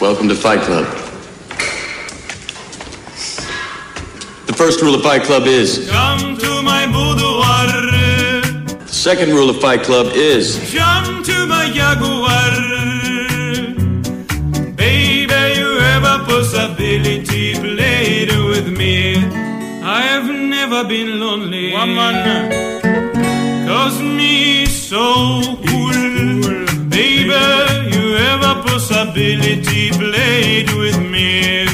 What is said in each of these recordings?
Welcome to Fight Club. The first rule of Fight Club is. Come to my boudoir. The second rule of Fight Club is. Jump to my jaguar. Baby, you have a possibility. Play it with me. I have never been lonely. Woman. Cause me so cool. Baby, you have a possibility. Play it with me.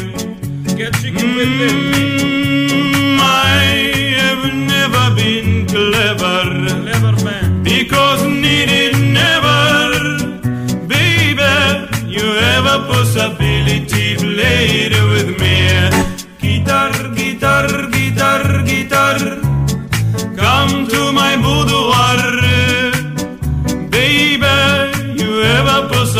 Get chicken with mm, me. I have never been clever. Clever man. Because needed never. Baby, you have a possibility. Play it with me. Guitar, guitar, guitar, guitar. Come to my boudoir.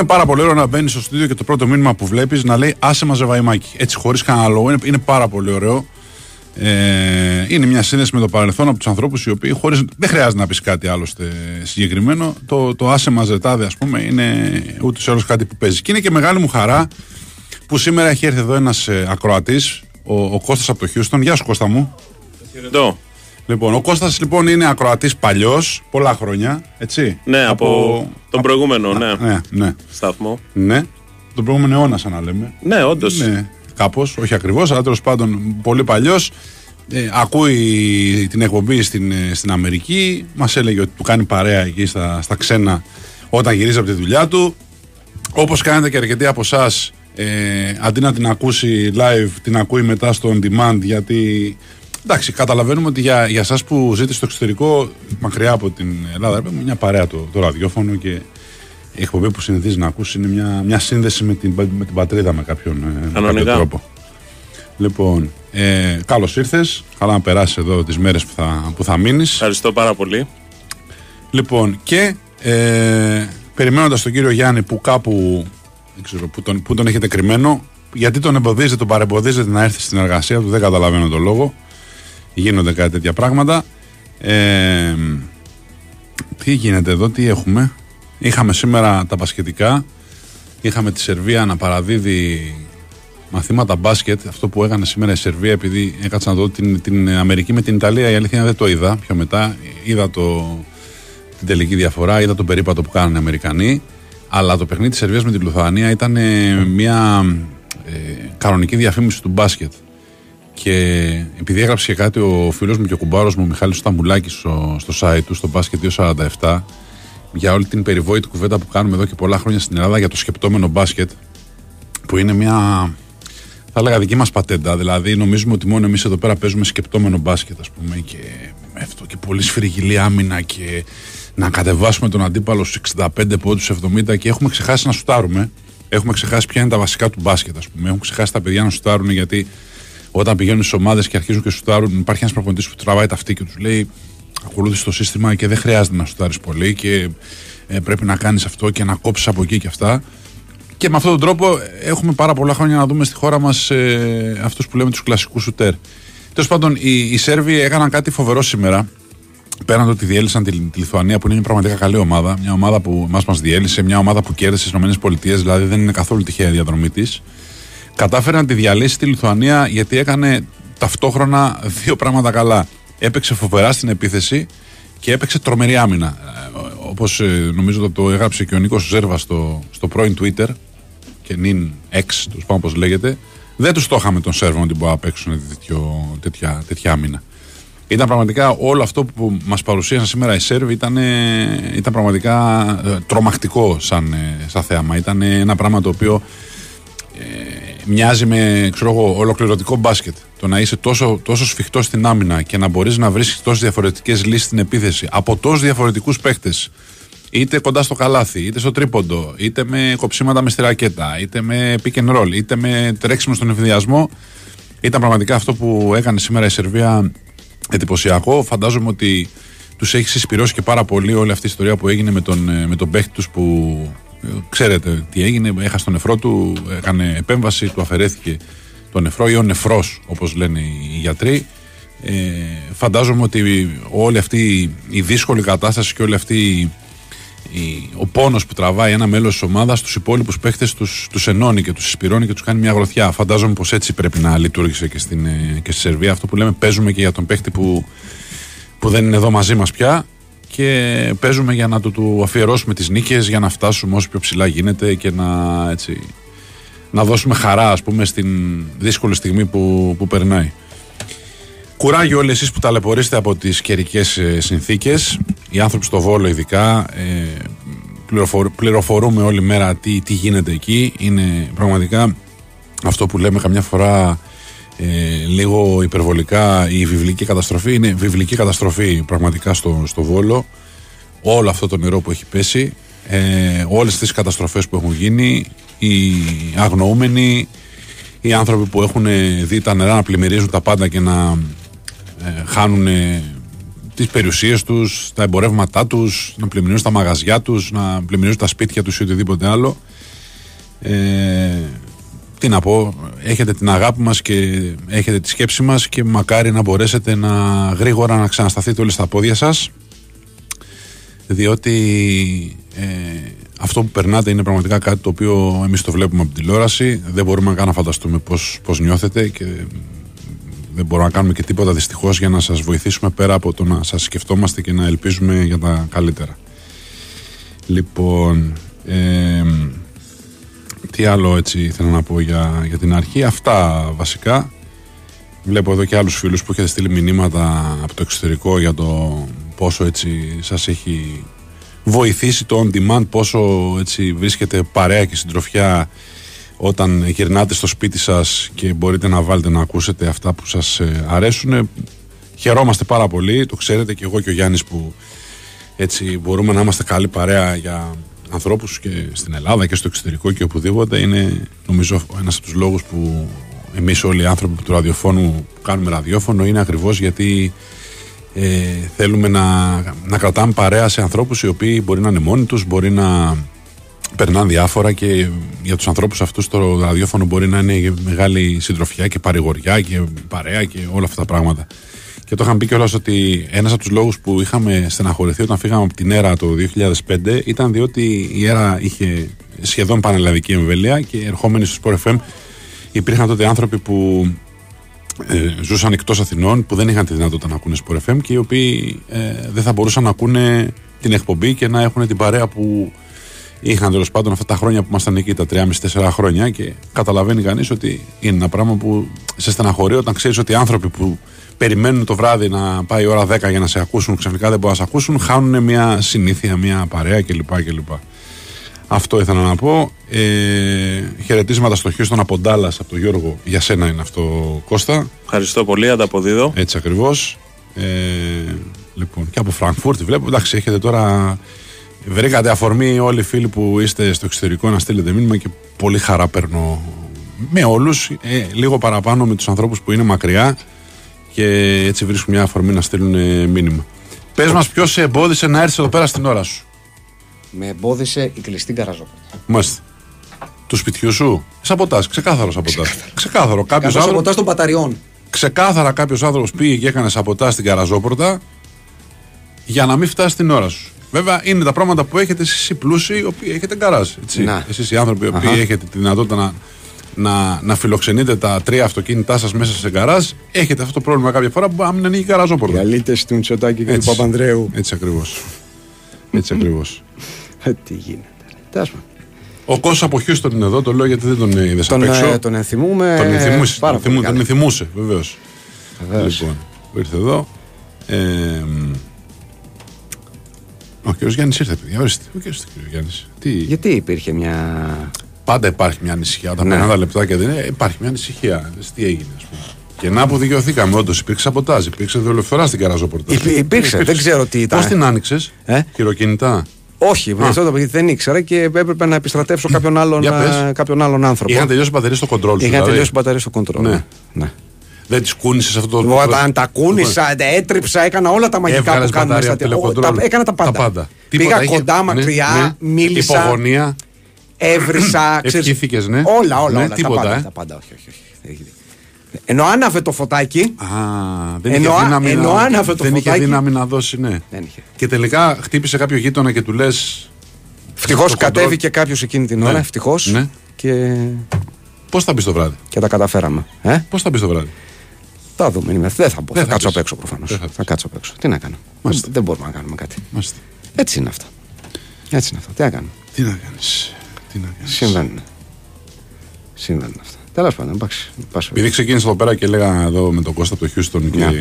Είναι πάρα πολύ ωραίο να μπαίνεις στο στούντιο και το πρώτο μήνυμα που βλέπεις να λέει Άσε μα ζεβαϊμάκι. Έτσι, χωρίς κανένα λόγο. Είναι, είναι πάρα πολύ ωραίο. Ε, είναι μια σύνδεση με το παρελθόν από τους ανθρώπους οι οποίοι χωρίς, δεν χρειάζεται να πεις κάτι άλλωστε συγκεκριμένο. Το, το άσε μα ζετάδε, ας πούμε, είναι ούτως ή άλλως κάτι που παίζει. Και είναι και μεγάλη μου χαρά που σήμερα έχει έρθει εδώ ένας ακροατής, ο, ο Κώστας από το Χιούστον. Γεια σου, Κώστα μου. Χαιρετώ. Λοιπόν, ο Κώστας λοιπόν είναι ακροατής παλιός, πολλά χρόνια, έτσι. Ναι, από, τον προηγούμενο, ναι. Ναι, ναι. Σταθμό. Ναι. Τον προηγούμενο αιώνα, σαν να λέμε. Ναι, όντως. Ναι, κάπως, όχι ακριβώς, αλλά τέλος πάντων πολύ παλιός. Ε, ακούει την εκπομπή στην, ε, στην Αμερική. Μας έλεγε ότι του κάνει παρέα εκεί στα, στα ξένα όταν γυρίζει από τη δουλειά του. Όπως κάνετε και αρκετοί από εσάς ε, αντί να την ακούσει live, την ακούει μετά στο on demand γιατί εντάξει, καταλαβαίνουμε ότι για, για εσάς που ζείτε στο εξωτερικό, μακριά από την Ελλάδα, είναι μια παρέα το, το ραδιόφωνο και η εκπομπή που συνηθίζει να ακούσει είναι μια, μια σύνδεση με την, με την πατρίδα με κάποιον, ε, με κάποιο Κανονικά. τρόπο. Λοιπόν, ε, καλώς ήρθες. Καλά να περάσεις εδώ τις μέρες που θα, που θα μείνεις. Ευχαριστώ πάρα πολύ. Λοιπόν, και ε, περιμένοντας τον κύριο Γιάννη που κάπου δεν ξέρω, που, τον, που τον έχετε κρυμμένο, γιατί τον εμποδίζετε, τον παρεμποδίζετε να έρθει στην εργασία του, δεν καταλαβαίνω τον λόγο. Γίνονται κάτι τέτοια πράγματα. Ε, τι γίνεται εδώ, τι έχουμε. Είχαμε σήμερα τα μπασκετικά. Είχαμε τη Σερβία να παραδίδει μαθήματα μπάσκετ. Αυτό που έκανε σήμερα η Σερβία, επειδή έκατσα να δω την, την Αμερική με την Ιταλία, η αλήθεια είναι δεν το είδα πιο μετά. Είδα το, την τελική διαφορά, είδα τον περίπατο που κάνανε οι Αμερικανοί. Αλλά το παιχνίδι της Σερβίας με την Λουθανία ήταν ε, μια ε, κανονική διαφήμιση του μπάσκετ. Και επειδή έγραψε και κάτι ο φίλος μου και ο κουμπάρος μου, ο Μιχάλης Σταμουλάκης, στο, στο site του, στο μπάσκετ 247, για όλη την περιβόητη κουβέντα που κάνουμε εδώ και πολλά χρόνια στην Ελλάδα για το σκεπτόμενο μπάσκετ, που είναι μια, θα έλεγα, δική μας πατέντα. Δηλαδή, νομίζουμε ότι μόνο εμείς εδώ πέρα παίζουμε σκεπτόμενο μπάσκετ, ας πούμε, και με αυτό και πολύ σφυριγγυλή άμυνα και να κατεβάσουμε τον αντίπαλο στους 65 πόντους 70 και έχουμε ξεχάσει να σουτάρουμε. Έχουμε ξεχάσει ποια είναι τα βασικά του μπάσκετ, ας πούμε. Έχουν ξεχάσει τα παιδιά να σουτάρουν γιατί όταν πηγαίνουν στις ομάδες και αρχίζουν και σουτάρουν, υπάρχει ένας προπονητής που τραβάει τα αυτή και τους λέει: Ακολούθησε το σύστημα και δεν χρειάζεται να σουτάρεις πολύ και ε, πρέπει να κάνεις αυτό και να κόψεις από εκεί και αυτά. Και με αυτόν τον τρόπο έχουμε πάρα πολλά χρόνια να δούμε στη χώρα μας ε, αυτούς που λέμε τους κλασικούς σουτέρ. Τέλος πάντων, οι, οι Σέρβοι έκαναν κάτι φοβερό σήμερα. Πέραν το ότι διέλυσαν τη, τη Λιθουανία, που είναι μια πραγματικά καλή ομάδα, μια ομάδα που μας μας διέλυσε, μια ομάδα που κέρδισε στις ΗΠΑ, δηλαδή δεν είναι καθόλου τυχαία η διαδρομή της. Κατάφερε να τη διαλύσει τη Λιθουανία γιατί έκανε ταυτόχρονα δύο πράγματα καλά. Έπαιξε φοβερά στην επίθεση και έπαιξε τρομερή άμυνα. Όπως νομίζω ότι το έγραψε και ο Νίκος Ζέρβας στο, στο πρώην Twitter και νυν X, του πάνω όπως λέγεται, δεν τους το είχαμε των Σέρβων ότι μπορούν να παίξουν τέτοιο, τέτοια, τέτοια άμυνα. Ήταν πραγματικά όλο αυτό που μας παρουσίασαν σήμερα οι Σέρβοι ήταν, ε, ήταν πραγματικά ε, τρομακτικό σαν, ε, σαν θέαμα. Ήταν ένα πράγμα το οποίο ε, μοιάζει με ξέρω εγώ, ολοκληρωτικό μπάσκετ. Το να είσαι τόσο, τόσο σφιχτό στην άμυνα και να μπορείς να βρει τόσες διαφορετικές λύσεις στην επίθεση από τόσους διαφορετικούς παίχτε. Είτε κοντά στο καλάθι, είτε στο τρίποντο, είτε με κοψίματα με στη ρακέτα, είτε με pick and roll, είτε με τρέξιμο στον εφηδιασμό. Ήταν πραγματικά αυτό που έκανε σήμερα η Σερβία εντυπωσιακό. Φαντάζομαι ότι τους έχεις συσπηρώσει και πάρα πολύ όλη αυτή η ιστορία που έγινε με τον, ε, με τον παίχτη τους που ε, ξέρετε τι έγινε. Έχασε τον νεφρό του, έκανε επέμβαση, του αφαιρέθηκε το νεφρό ή ο νεφρός, όπως λένε οι γιατροί. Ε, φαντάζομαι ότι όλη αυτή η δύσκολη κατάσταση και όλη αυτή η, η- ο πόνος που τραβάει ένα μέλος της ομάδας τους υπόλοιπους παίχτες τους, τους ενώνει και τους συσπηρώνει και τους κάνει μια γροθιά. Φαντάζομαι πως έτσι πρέπει να λειτουργήσε και, στην, ε, και στη Σερβία. Αυτό που λέμε παίζουμε και για τον παίχτη που, που δεν είναι εδώ μαζί μας πια και παίζουμε για να του, του αφιερώσουμε τις νίκες για να φτάσουμε όσο πιο ψηλά γίνεται και να, έτσι, να δώσουμε χαρά ας πούμε στην δύσκολη στιγμή που, που περνάει. Κουράγιο όλοι εσείς που ταλαιπωρήσετε από τις καιρικές συνθήκες Οι άνθρωποι στο Βόλο ειδικά ε, πληροφορ- Πληροφορούμε όλη μέρα τι, τι γίνεται εκεί Είναι πραγματικά αυτό που λέμε καμιά φορά ε, λίγο υπερβολικά η βιβλική καταστροφή Είναι βιβλική καταστροφή πραγματικά στο, στο Βόλο Όλο αυτό το νερό που έχει πέσει ε, Όλες τις καταστροφές που έχουν γίνει Οι αγνοούμενοι οι άνθρωποι που έχουν ε, δει τα νερά να πλημμυρίζουν τα πάντα και να ε, χάνουν ε, τις περιουσίες τους, τα εμπορεύματά τους, να πλημμυρίζουν τα μαγαζιά τους, να πλημμυρίζουν τα σπίτια τους ή οτιδήποτε άλλο. Ε, τι να πω, έχετε την αγάπη μας και έχετε τη σκέψη μας και μακάρι να μπορέσετε να γρήγορα να ξανασταθείτε όλοι στα πόδια σας διότι ε, αυτό που περνάτε είναι πραγματικά κάτι το οποίο εμείς το βλέπουμε από την τηλεόραση. Δεν μπορούμε καν να φανταστούμε πώς, πώς νιώθετε και δεν μπορούμε να κάνουμε και τίποτα δυστυχώς για να σας βοηθήσουμε πέρα από το να σας σκεφτόμαστε και να ελπίζουμε για τα καλύτερα. Λοιπόν ε, τι άλλο έτσι θέλω να πω για, για την αρχή αυτά βασικά Βλέπω εδώ και άλλους φίλους που έχετε στείλει μηνύματα από το εξωτερικό για το πόσο έτσι σας έχει βοηθήσει το on demand, πόσο έτσι βρίσκεται παρέα και συντροφιά όταν γυρνάτε στο σπίτι σας και μπορείτε να βάλετε να ακούσετε αυτά που σας ε, αρέσουν. Χαιρόμαστε πάρα πολύ, το ξέρετε και εγώ και ο Γιάννης που έτσι μπορούμε να είμαστε καλή παρέα για ανθρώπους και στην Ελλάδα και στο εξωτερικό και οπουδήποτε. Είναι νομίζω ένας από τους λόγους που εμείς όλοι οι άνθρωποι του ραδιοφώνου που κάνουμε ραδιόφωνο είναι ακριβώς γιατί ε, θέλουμε να, να κρατάμε παρέα σε ανθρώπους οι οποίοι μπορεί να είναι μόνοι τους, μπορεί να περνάνε διάφορα και για τους ανθρώπους αυτούς το ραδιόφωνο μπορεί να είναι μεγάλη συντροφιά και παρηγοριά και παρέα και όλα αυτά τα πράγματα. Και το είχαμε πει κιόλας ότι ένας από τους λόγους που είχαμε στεναχωρηθεί όταν φύγαμε από την ΕΡΑ το 2005 ήταν διότι η ΕΡΑ είχε σχεδόν πανελλαδική εμβέλεια και ερχόμενοι στο Sport FM υπήρχαν τότε άνθρωποι που ε, ζούσαν εκτός Αθηνών, που δεν είχαν τη δυνατότητα να ακούνε Sport FM και οι οποίοι ε, δεν θα μπορούσαν να ακούνε την εκπομπή και να έχουν την παρέα που είχαν τέλος πάντων αυτά τα χρόνια που ήμασταν εκεί, τα 3,5-4 χρόνια. Και καταλαβαίνει κανείς ότι είναι ένα πράγμα που σε στεναχωρεί όταν ξέρεις ότι οι άνθρωποι που περιμένουν το βράδυ να πάει η ώρα 10 για να σε ακούσουν, ξαφνικά δεν μπορούν να σε ακούσουν, χάνουν μια συνήθεια, μια παρέα κλπ. κλπ. Αυτό ήθελα να πω. Ε, χαιρετίσματα στο Χιούστον από Ντάλλας, από τον Γιώργο. Για σένα είναι αυτό, Κώστα. Ευχαριστώ πολύ, ανταποδίδω. Έτσι ακριβώς. Ε, λοιπόν, και από Φραγκφούρτη βλέπω. Εντάξει, έχετε τώρα. Βρήκατε αφορμή όλοι οι φίλοι που είστε στο εξωτερικό να στείλετε μήνυμα και πολύ χαρά παίρνω με όλους. Ε, λίγο παραπάνω με τους ανθρώπους που είναι μακριά και έτσι βρίσκουν μια αφορμή να στείλουν ε, μήνυμα. Πες μας, ποιος σε εμπόδισε να έρθεις εδώ πέρα στην ώρα σου. Με εμπόδισε η κλειστή καραζόπορτα. Μάλιστα. Του σπιτιού σου. Σαμποτάζ, ξεκάθαρο σαμποτάζ. Ξεκάθαρο. Κάποιος Κάποιος άνθρωπο. σαμποτάζ των μπαταριών. Ξεκάθαρα κάποιος άνθρωπος πήγε και έκανε σαμποτάζ στην καραζόπορτα για να μην φτάσει την ώρα σου. Βέβαια είναι τα πράγματα που έχετε εσείς οι πλούσιοι, οι οποίοι έχετε γκαράζ. Να. Εσείς οι άνθρωποι οι οποίοι Αχα. έχετε τη δυνατότητα να, να, να φιλοξενείτε τα τρία αυτοκίνητά σας μέσα σε γκαράζ, έχετε αυτό το πρόβλημα κάποια φορά που να μην ανοίγει η καραζόπορτα. Γαλίτε του Μητσοτάκη και του Έτσι. Παπανδρέου. Έτσι ακριβώς. Έτσι ακριβώς. Ε, Τι γίνεται. Τέλος πάντων. Ο Κώστα από Χιούστον είναι εδώ, το λέω γιατί δεν τον είδες απ' Τον, έξω. ε, τον ενθυμούμε. Τον ενθυμούσε. πάρα Τον, πολύ θυμού- τον καλά. ενθυμούσε, βεβαίως. Βεβαίως. Λοιπόν, που ήρθε εδώ. Ε, μ, ο κ. Γιάννης ήρθε, παιδιά. Ορίστε. Ο κ. Γιάννης. Τι... Γιατί υπήρχε μια. Πάντα υπάρχει μια ανησυχία. Όταν Ναι. περνάνε τα λεπτάκια δεν είναι, υπάρχει μια ανησυχία. Δες Τι έγινε, ας πούμε. Και να που δικαιωθήκαμε, όντως υπήρξε σαμποτάζ, υπήρξε δολοφθορά στην καραζόπορτα. Υπή- υπήρξε, δεν ξέρω τι ήταν. Πώς την άνοιξες, Ε; χειροκινητά; Όχι, με αυτό το παιδί δεν ήξερα και έπρεπε να επιστρατεύσω κάποιον άλλον, Για πες. α, κάποιον άλλον άνθρωπο. Είχαν τελειώσει μπαταρίες στο κοντρόλ σου. Είχαν δηλαδή; τελειώσει μπαταρία στο κοντρόλ. Ναι. ναι. Δεν τις κούνησες αυτό το. Όταν τα κούνησα, τα έτριψα, έκανα όλα τα μαγικά Έβγαλες που κάνουμε μπαταρία στα από τηλεκοντρόλ. τηλεκοντρόλ. Έκανα τα πάντα. Πήγα Τίποτα, είχε- κοντά, ναι, μακριά, ναι. μίλησα, Υπογωνία. Έβρισα. ξέρεις, Ευχήθηκες, ναι. Όλα, όλα. Ναι, όλα τίποτα, τα πάντα, ε. τα πάντα, όχι, όχι. όχι. Έχει- Ενώ άναβε το φωτάκι, Α, δεν Ενώ- είχε δύναμη, ενώ να, άναβε το δεν είχε φωτάκι. δύναμη να δώσει, ναι. δεν είχε. Και τελικά χτύπησε κάποιο γείτονα και του λες. Ευτυχώς Στο κατέβηκε κάποιος εκείνη την ώρα, Ναι. ευτυχώς. Ναι. Και, Πώς θα μπεις το βράδυ; και τα καταφέραμε. Ε; Πώς θα μπεις το βράδυ; Τα δούμε. είναι- Δεν θα μπω. Δεν θα θα κάτσω πεις. απ' έξω προφανώς. Δεν θα Θα, πεις. κάτσω απ' έξω. Τι να κάνω; Δεν, Μάλιστα. δεν μπορούμε να κάνουμε κάτι. Μάλιστα. Έτσι είναι αυτά. Έτσι είναι αυτά. Τι να κάνουμε; Τι να κάνεις; Τι να κάνεις. Συμβαίνουν. Συμβαίνουν αυτά. Τέλος πάντων, εντάξει. Πάσω. Επειδή ξεκίνησα εδώ πέρα και έλεγα εδώ με τον Κώστα από το Χιούστον και Ναι.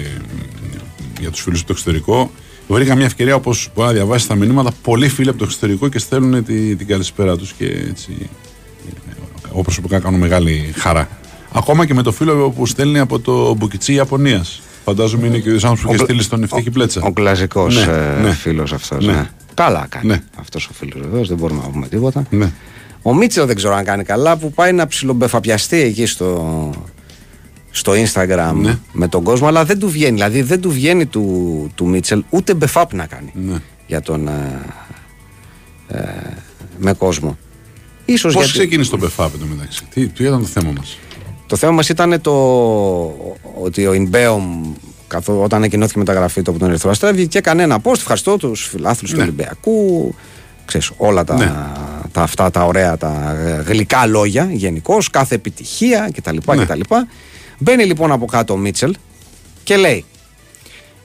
για τους φίλους από το εξωτερικό, βρήκα μια ευκαιρία όπως μπορεί να διαβάσεις τα μηνύματα. Πολλοί φίλοι από το εξωτερικό και στέλνουν τη, την καλησπέρα τους και έτσι. Εγώ προσωπικά κάνω μεγάλη χαρά. Ακόμα και με το φίλο που στέλνει από το Μπουκιτσί Ιαπωνίας. Φαντάζομαι είναι και ο ίδιος άνθρωπος που είχε κλα- στείλει στον Ευτύχη Πλέτσα. Ο κλασικός Ναι, ναι. φίλος αυτός. Ναι. Ναι. Καλά κάνει. Ναι. Αυτός ο φίλος βεβαίως, δεν μπορούμε να πούμε τίποτα. Ναι. Ο Μίτσελ δεν ξέρω αν κάνει καλά που πάει να ψιλομπεφαπιαστεί εκεί στο, στο Instagram Ναι. με τον κόσμο, αλλά δεν του βγαίνει. Δηλαδή δεν του βγαίνει του, του Μίτσελ ούτε μπεφάπ να κάνει Ναι. για τον. ε, ε, με κόσμο. Ίσως Πώς γιατί... ξεκίνησε το Μπεφάπ εδώ μεταξύ; Τι, τι ήταν το θέμα μας; Το θέμα μας ήταν το ότι ο Ινμπέομ καθό, όταν ανακοινώθηκε η μεταγραφή του από τον Ερυθρό Αστέρα βγήκε και έκανε ένα post. Ευχαριστώ τους φιλάθλους του Ναι. Ολυμπιακού. Ξέρεις, όλα τα, Ναι. τα αυτά τα ωραία, τα γλυκά λόγια γενικώς, κάθε επιτυχία κτλ. Ναι. κτλ. Μπαίνει λοιπόν από κάτω ο Μίτσελ και λέει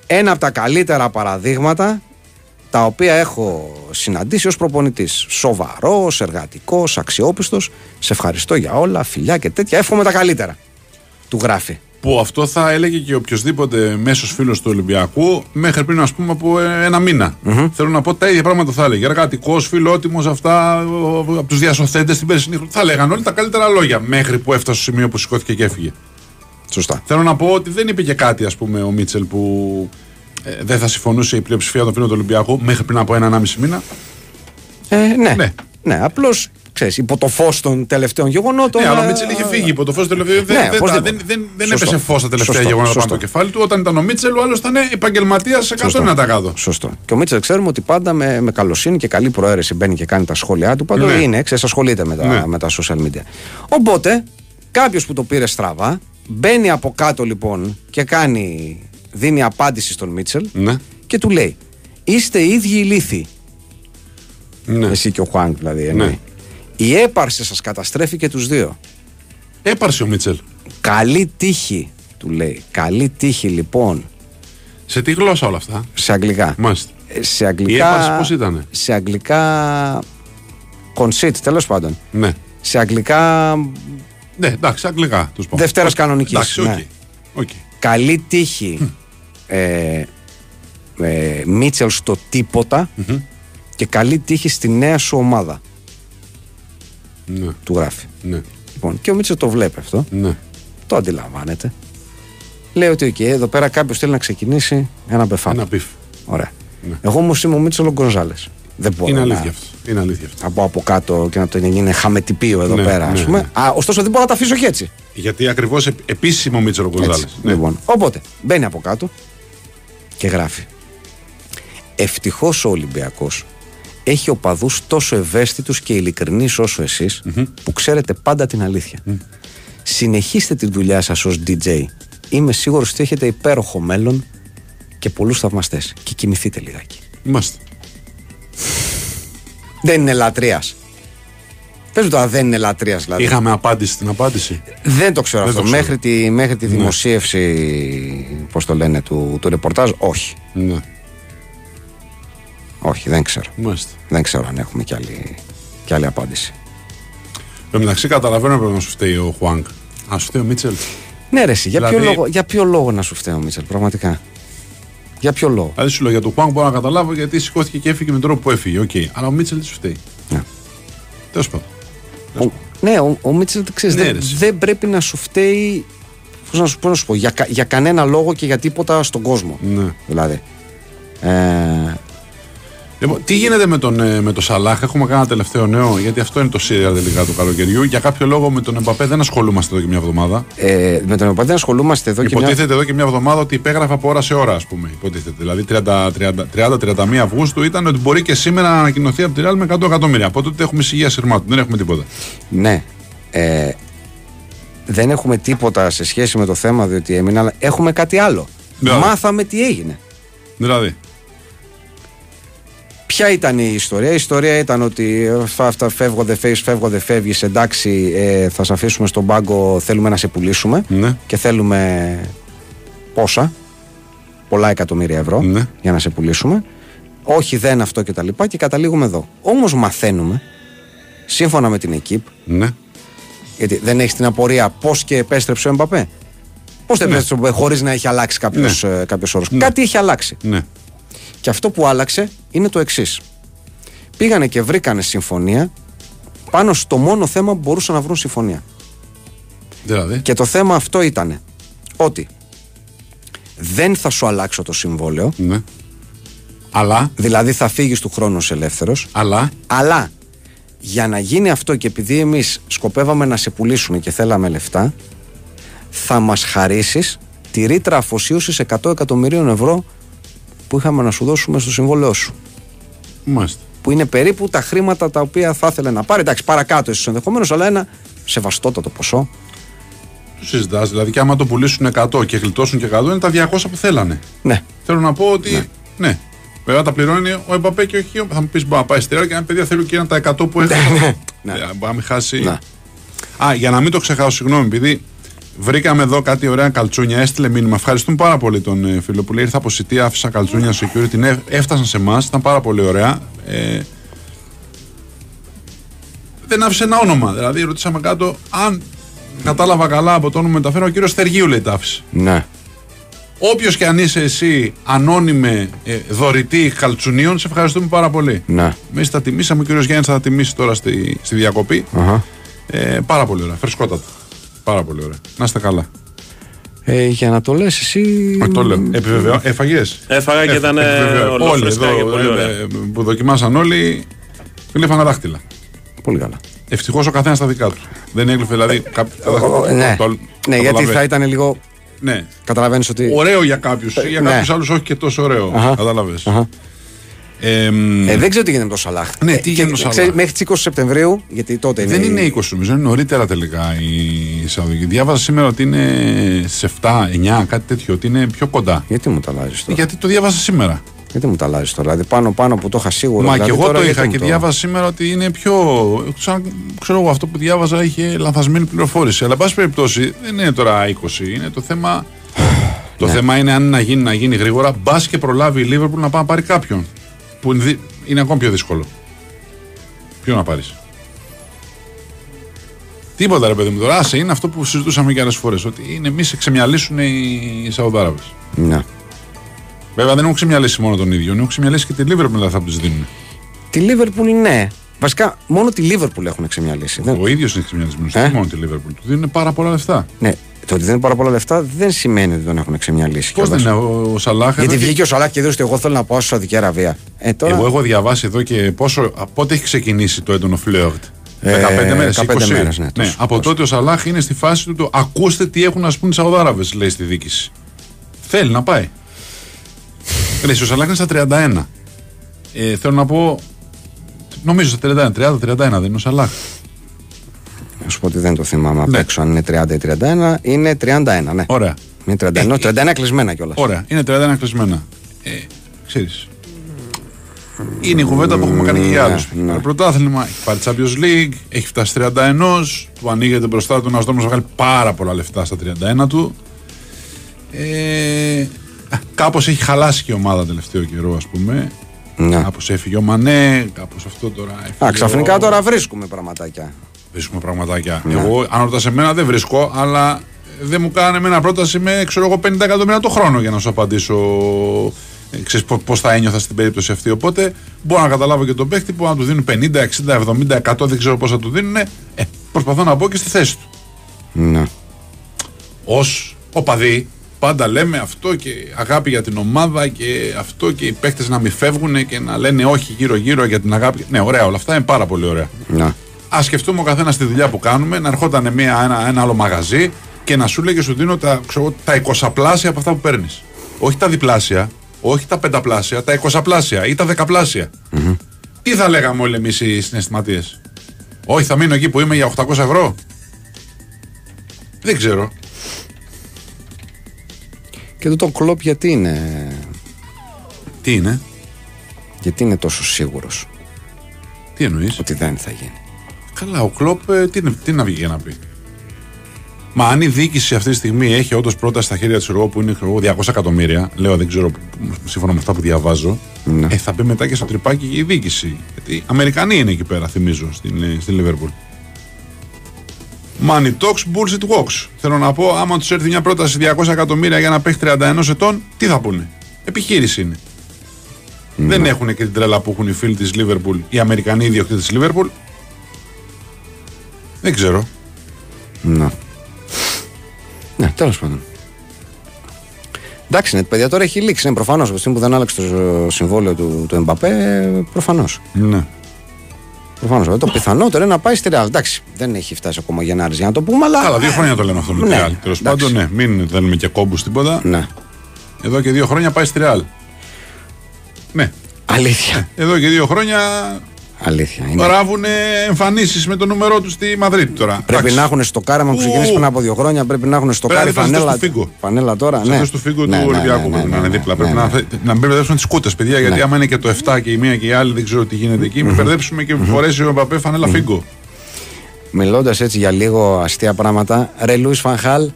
ένα από τα καλύτερα παραδείγματα τα οποία έχω συναντήσει ως προπονητής. Σοβαρός, εργατικός, αξιόπιστος. Σε ευχαριστώ για όλα, φιλιά και τέτοια. Εύχομαι τα καλύτερα. Του γράφει. Που αυτό θα έλεγε και οποιοδήποτε μέσος φίλος του Ολυμπιακού μέχρι πριν, ας πούμε, από ε, ένα μήνα. Θέλω να πω τα ίδια πράγματα θα έλεγε. Εργατικός, φιλότιμος, αυτά από τους διασωθέντες στην περσινή χρονιά. Θα λέγαν όλοι τα καλύτερα λόγια μέχρι που έφτασε στο σημείο που σηκώθηκε και έφυγε. Σωστά. Θέλω να πω ότι δεν είπε και κάτι, ας πούμε, ο Μίτσελ που ε, δεν θα συμφωνούσε η πλειοψηφία των φίλων του Ολυμπιακού μέχρι πριν από ένα-ενάμιση μήνα. Ε, ναι. Ναι. ναι. ναι απλώς ξέρεις, υπό το φως των τελευταίων γεγονότων. Ναι, αλλά ο ε, Μίτσελ είχε φύγει υπό το φως του τελευταίου. Δεν, Ναι, δεν, οπωσδήποτε. δεν, δεν, δεν Σωστό. έπεσε φως τα τελευταία Σωστό, γεγονότα πάνω σωστό. στο κεφάλι του. Όταν ήταν ο Μίτσελ, ο άλλος ήταν επαγγελματίας σε 101%. Σωστό. Και ο Μίτσελ ξέρουμε ότι πάντα με, με καλοσύνη και καλή προαίρεση μπαίνει και κάνει τα σχόλιά του. Πάντω Ναι. είναι, ξέρεις, ασχολείται με τα, Ναι. με τα social media. Οπότε, κάποιος που το πήρε στραβά, μπαίνει από κάτω λοιπόν και κάνει, δίνει απάντηση στον Μίτσελ Ναι. και του λέει: Είστε οι ίδιοι ηλίθιοι. ναι. Εσύ και ο Χουάνκ δηλαδή. εννοεί. Ναι. Η έπαρση σας καταστρέφει και τους δύο. Έπαρσε ο Μίτσελ. Καλή τύχη, του λέει. Καλή τύχη λοιπόν. Σε τι γλώσσα όλα αυτά; Σε αγγλικά. Μάλιστα. Ε, Σε αγγλικά. Η έπαρση πώς ήτανε; Σε αγγλικά. Conceit, τέλος πάντων. Ναι. Σε αγγλικά. Ναι, εντάξει, αγγλικά τους πω. Δευτέρας Οκ. κανονικής, Εντάξει, οκ. ναι. Οκ. Καλή τύχη. ε, ε, Μίτσελ στο τίποτα και καλή τύχη στη νέα σου ομάδα. Ναι, Του γράφει. ναι, Λοιπόν, και ο Μίτσελ το βλέπει αυτό. ναι. Το αντιλαμβάνεται. Λέει ότι okay, εδώ πέρα κάποιος θέλει να ξεκινήσει ένα μπεφάπ. Ένα πιφ. Ωραία. Ναι. Εγώ όμω είμαι ο Μίτσελ Γκονζάλες. Δεν μπορώ Είναι να αλήθεια αυτός. Είναι αλήθεια αυτός. να πω από κάτω και να το γίνει χαμετυπίο εδώ Ναι, πέρα, ναι, ας πούμε. ναι. Α, ωστόσο δεν μπορώ να τα αφήσω και έτσι. Γιατί ακριβώς επίσημο Μίτσελ ο Γκονζάλες. Έτσι. Λοιπόν, οπότε μπαίνει από κάτω και γράφει. Ευτυχώς ο Ολυμπιακός έχει οπαδούς τόσο ευαίσθητους και ειλικρινείς όσο εσείς, που ξέρετε πάντα την αλήθεια. Συνεχίστε τη δουλειά σας ως DJ. Είμαι σίγουρος ότι έχετε υπέροχο μέλλον και πολλούς θαυμαστές. Και κοιμηθείτε λιγάκι. Είμαστε. Δεν είναι λατρείας. Πες μου τώρα δεν είναι λατρείας δηλαδή. Είχαμε απάντηση στην απάντηση. Δεν το ξέρω Δεν αυτό. το ξέρω. Μέχρι τη, μέχρι τη δημοσίευση, πώς το λένε, του, του ρεπορτάζ, όχι. Ναι. Όχι, δεν ξέρω. Μάλιστα. Δεν ξέρω αν έχουμε κι άλλη, κι άλλη απάντηση. Εν τω μεταξύ καταλαβαίνω πρέπει να σου φταίει ο Χουάνγκ. Α σου φταίει ο Μίτσελ. Ναι, ρε, εσύ, για, Δηλαδή- ποιο λόγο, για ποιο λόγο να σου φταίει ο Μίτσελ, πραγματικά; Για ποιο λόγο; Δηλαδή σου λέω για τον Χουάνγκ μπορώ να καταλάβω γιατί σηκώθηκε και έφυγε με τον τρόπο που έφυγε. Οκ. Αλλά ο Μίτσελ τι σου φταίει. Ναι. Τέλος πάντων. Ο, ναι, ο, ο Μίτσελ ξέρεις, Ναι, δεν, ρε, εσύ. δεν πρέπει να σου φταίει. Πώς να σου, πώς να σου πω, για, κα- για κανένα λόγο και για τίποτα στον κόσμο. Ναι. Δηλαδή. Ε, Λοιπόν, τι γίνεται με τον, ε, με τον Σαλάχ, έχουμε κάνει ένα τελευταίο νέο, γιατί αυτό είναι το σύριαλ τελικά του καλοκαιριού. Για κάποιο λόγο με τον Εμπαπέ δεν ασχολούμαστε εδώ και μια εβδομάδα. ε, με τον Εμπαπέ ασχολούμαστε εδώ και μια. Υποτίθεται εδώ και μια εβδομάδα ότι υπέγραφε από ώρα σε ώρα, ας πούμε. Υποτίθεται. Δηλαδή 30-31 Αυγούστου ήταν ότι μπορεί και σήμερα να ανακοινωθεί από τη Real με 100 εκατομμύρια. Από τότε έχουμε σιγεία σειρμάτων, δεν έχουμε τίποτα. Ναι. Ε, δεν έχουμε τίποτα σε σχέση με το θέμα διότι έμεινα, αλλά έχουμε κάτι άλλο. Ναι. Μάθαμε τι έγινε. Δηλαδή; Ποια ήταν η ιστορία; Η ιστορία ήταν ότι αυτά, αυτά φεύγω δεν φεύγεις, φεύγω δεν φεύγεις, εντάξει ε, θα σε αφήσουμε στον πάγκο, θέλουμε να σε πουλήσουμε Ναι. και θέλουμε πόσα, πολλά εκατομμύρια ευρώ Ναι. για να σε πουλήσουμε. Όχι δεν αυτό και τα λοιπά και καταλήγουμε εδώ. Όμως μαθαίνουμε, σύμφωνα με την ΕΚΙΠ, Ναι. γιατί δεν έχεις την απορία πώς και επέστρεψε ο Εμπαπέ. Πώς δεν Ναι. επέστρεψε ο Εμπαπέ χωρίς να έχει αλλάξει κάποιος Ναι. κάποιος όρος. Ναι. Κάτι έχει αλλάξει. Ναι. Και αυτό που άλλαξε είναι το εξής. Πήγανε και βρήκανε συμφωνία πάνω στο μόνο θέμα που μπορούσαν να βρουν συμφωνία. Δηλαδή; Και το θέμα αυτό ήταν ότι δεν θα σου αλλάξω το συμβόλαιο, Ναι. Αλλά; δηλαδή θα φύγεις του χρόνου ως ελεύθερος, Αλλά; αλλά για να γίνει αυτό και επειδή εμείς σκοπεύαμε να σε πουλήσουμε και θέλαμε λεφτά, θα μας χαρίσεις τη ρήτρα αφοσίωσης 100 εκατομμυρίων ευρώ που είχαμε να σου δώσουμε στο συμβόλαιό σου. Μάλιστα. Που είναι περίπου τα χρήματα τα οποία θα ήθελε να πάρει. Εντάξει, παρακάτω ίσω ενδεχομένως, αλλά ένα σεβαστότατο ποσό. Του συζητάς. Δηλαδή, και άμα το πουλήσουν 100 και γλιτώσουν και 100, είναι τα 200 που θέλανε. Ναι. Θέλω να πω ότι. Ναι. Βέβαια τα πληρώνει ο Εμπαπέ και όχι. ο- Θα μου πεις: Μπορεί να πάει στη Real και αν παιδιά θέλουν και ένα τα 100 που έχουν. Ναι. Ε, Μπορεί να μην χάσει. Ναι. Α, για να μην το ξεχάσω, συγγνώμη, επειδή βρήκαμε εδώ κάτι ωραία καλτσούνια, έστειλε μήνυμα. Ευχαριστούμε πάρα πολύ τον ε, φίλο που λέει: Ήρθα από Σιτία, άφησα καλτσούνια security. την ε- έφτασαν σε εμάς, ήταν πάρα πολύ ωραία. Ε, δεν άφησε ένα όνομα. Δηλαδή, ρωτήσαμε κάτω αν κατάλαβα καλά από το όνομα που μεταφέρω, ο κύριος Θεργίου λέει τάφη. Ναι. Όποιος και αν είσαι εσύ, ανώνυμε ε, δωρητή χαλτσουνίων, σε ευχαριστούμε πάρα πολύ. Ναι. Εμείς τα τιμήσαμε, ο κύριος Γιάννης θα τα τιμήσει τώρα στη, στη διακοπή. Αχα. Ε, πάρα πολύ ωραία, φρεσκότατα. Πάρα πολύ ωραία. Να είστε καλά. Ε, για να το λες εσύ. Όχι, το λέω. Επιβεβαιώ. Έφαγες. Έφαγα και ήταν ε, Όλοι ολόφρεσκα εδώ και πολύ ε, ωραία. ε, που δοκιμάσαν όλοι, γλύφανε δάχτυλα. Πολύ καλά. Ευτυχώς ο καθένας τα δικά του. Δεν έγλυφε δηλαδή. κάποιο- Ο- ναι, το- ναι το γιατί καταλαβαίνεις. θα ήταν λίγο. Ναι. Καταλαβαίνεις ότι. Ωραίο για κάποιους. Για ναι. κάποιους άλλους όχι και τόσο ωραίο. Αχα. Κατάλαβε. Αχα. Ε, μ, Ε, δεν ξέρω τι γίνεται με το Σαλάχ. Ναι, Ε, τι και- γίνεται με το ξέρεις, Σαλάχ; Μέχρι τις 20 Σεπτεμβρίου, γιατί τότε είναι. δεν η- είναι 20 νομίζω, είναι νωρίτερα τελικά η Σαουδική. Διάβαζα σήμερα ότι είναι στι 7, 9, κάτι τέτοιο, ότι είναι πιο κοντά. Γιατί μου τα αλλάζεις τώρα; Γιατί το διάβασα σήμερα. Γιατί μου τα αλλάζεις τώρα; Δηλαδή πάνω πάνω που το είχα σίγουρο. Μα δηλαδή, και εγώ τώρα το γιατί είχα μου και το- διάβασα σήμερα ότι είναι πιο. Σαν, ξέρω εγώ, αυτό που διάβαζα είχε λανθασμένη πληροφόρηση. Αλλά, εν πάση περιπτώσει, δεν είναι τώρα 20. Είναι το θέμα. το Ναι. θέμα είναι αν να γίνει, να γίνει γρήγορα. Μπας και προλάβει η Λίβερπουλ να πάει να πάρει κάποιον. Που είναι, δι- είναι ακόμη πιο δύσκολο. Ποιο να πάρεις; Τίποτα ρε παιδί μου τώρα. Άσε, είναι αυτό που συζητούσαμε και άλλες φορές. Ότι είναι μη σε ξεμιαλίσουν οι Σαουδάραβες. Ναι. Βέβαια δεν έχουν ξεμιαλίσει μόνο τον ίδιο, έχουν ξεμιαλίσει και τη Λίβερπουλ μετά θα τους δίνουν. Τη Λίβερπουλ ναι. Βασικά μόνο τη Λίβερπουλ έχουν ξεμιαλίσει. Δεν... Ο ίδιος είναι ξεμιαλισμένο. Ε; Όχι μόνο τη Λίβερπουλ. Του δίνουν πάρα πολλά λεφτά. Ναι. Το ότι δεν είναι πάρα πολλά λεφτά δεν σημαίνει ότι τον έχουν ξεμιαλίσει. Πώς δεν κιόλας. είναι ο, ο Σαλάχ. Γιατί εδώ και- βγήκε ο Σαλάχ και δήλωσε ότι εγώ θέλω να πάω στη Σαουδική Αραβία. Ε, τώρα... Εγώ έχω διαβάσει εδώ και πόσο. από Πότε έχει ξεκινήσει το έντονο φλερτ; 15 Ε, μέρες. 15 μέρες, ναι, τόσο, από τόσο. τότε ο Σαλάχ είναι στη φάση του το ακούστε τι έχουν να σου πούν οι Σαουδάραβες, λέει στη δίκηση. Θέλει να πάει. Ρε, ο Σαλάχ είναι στα 31. Ε, θέλω να πω. Νομίζω στα 31, 30-31 δεν είναι ο Σαλάχ. Να σου πω ότι δεν το θυμάμαι απ' Ναι. έξω αν είναι 30 ή 31. Είναι 31, ναι. Ωραία. Είναι 31, 31 κλεισμένα κιόλας. Ωραία, είναι 31 κλεισμένα. Ε, ξέρεις, είναι η κουβέντα που έχουμε κάνει και για Ναι, άλλους. ναι. Το πρωτάθλημα έχει πάρει Champions League, έχει φτάσει 31, του ανοίγεται μπροστά του ένα δρόμο να βγάλει πάρα πολλά λεφτά στα 31 του. Ε, Κάπως έχει χαλάσει και η ομάδα τελευταίο καιρό, ας πούμε. Ναι. Κάπως έφυγε ο Μανέ, κάπως αυτό τώρα. έφυγε Α, ξαφνικά ο- τώρα βρίσκουμε πραγματάκια. Βρίσκουμε πραγματάκια. Εγώ, αν ρωτάς εμένα, δεν βρίσκω, αλλά δεν μου κάνανε εμένα πρόταση με ξέρω εγώ, 50 εκατομμύρια το χρόνο για να σου απαντήσω. Ε, ξέρεις πώ πώς θα ένιωθα στην περίπτωση αυτή. Οπότε μπορώ να καταλάβω και τον παίχτη που αν του δίνουν 50, 60, 70, 100, δεν ξέρω πώς θα του δίνουν. Ε, προσπαθώ να μπω και στη θέση του. Ναι. Ω οπαδί, πάντα λέμε αυτό και αγάπη για την ομάδα και αυτό και οι παίχτε να μην φεύγουν και να λένε όχι γύρω-γύρω για την αγάπη. Ναι, ωραία, όλα αυτά είναι πάρα πολύ ωραία. Ναι. Α σκεφτούμε ο καθένας τη δουλειά που κάνουμε, να ερχόταν μια, ένα, ένα άλλο μαγαζί και να σου λέγε σου δίνω τα, ξέρω, τα 20 πλάσια από αυτά που παίρνεις. Όχι τα διπλάσια, όχι τα πενταπλάσια, τα 20 πλάσια ή τα δεκαπλάσια. Τι θα λέγαμε όλοι εμείς οι συναισθηματίες; Όχι, θα μείνω εκεί που είμαι για 800 ευρώ. Δεν ξέρω. Και το τον κλοπ γιατί είναι, Τι είναι, γιατί είναι τόσο σίγουρος τι εννοείς; ότι δεν θα γίνει; Καλά, ο Κλοπ ε, τι, είναι- τι να βγει για να πει; Μα αν η διοίκηση αυτή τη στιγμή έχει όντως πρόταση στα χέρια της εγώ που είναι ξέρω εγώ, 200 εκατομμύρια, λέω δεν ξέρω σύμφωνα με αυτά που διαβάζω, Ναι. ε, θα μπει μετά και στο τρυπάκι η διοίκηση. Γιατί Αμερικανοί είναι εκεί πέρα, θυμίζω, στην, ε, στην Liverpool. Money talks, bullshit walks. Θέλω να πω, άμα τους έρθει μια πρόταση 200 εκατομμύρια για να παίξει 31 ετών, τι θα πούνε; Επιχείρηση είναι. Δεν έχουν και την τρέλα που έχουν οι φίλοι της Liverpool, οι Αμερικανοί ιδιοκτήτες της Liverpool. Δεν ξέρω. Ναι. Ναι, τέλος πάντων. Εντάξει, ναι, παιδιά, τώρα έχει λήξει. Ναι, προφανώς. Από τη στιγμή που δεν άλλαξε το συμβόλαιο του, του Εμπαπέ, προφανώς. Ναι. Προφανώς. Το πιθανότερο είναι να πάει στη Ρεάλ. Εντάξει, δεν έχει φτάσει ακόμα Γενάρη για να το πούμε, αλλά. Καλά, δύο χρόνια το λέμε αυτό με τη Ναι, Real. Τέλος εντάξει. πάντων, ναι, μην θέλουμε και κόμπους τίποτα. Ναι. Εδώ και δύο χρόνια πάει στη Real. Ναι. Αλήθεια. Εδώ και δύο χρόνια Αλήθεια. Είναι. ράβουν εμφανίσεις με το νούμερό τους στη Μαδρίτη τώρα. Πρέπει Εντάξει. να έχουν στο κάραμα που ξεκινήσει Ου. πριν από δύο χρόνια. Πρέπει να έχουν στο Πρέπει να κάρι είναι φανέλα. στο φίγκο. Φανέλα τώρα. Σε Ναι. αυτούς τους φίγκου Ναι, του ναι, Ολυμπιακού ναι, πρέπει να ναι, είναι ναι, δίπλα. ναι, Πρέπει ναι. να, να μην μπερδέψουν τις κούτες, παιδιά. Γιατί Ναι. άμα είναι και το 7 και η μία και η άλλη, δεν ξέρω τι γίνεται εκεί. Μην μπερδέψουμε και φορέσει ο Μπαπέ φανέλα φίγκο. Μιλώντας έτσι για λίγο αστεία πράγματα, ρε Λούι Φανχάλ,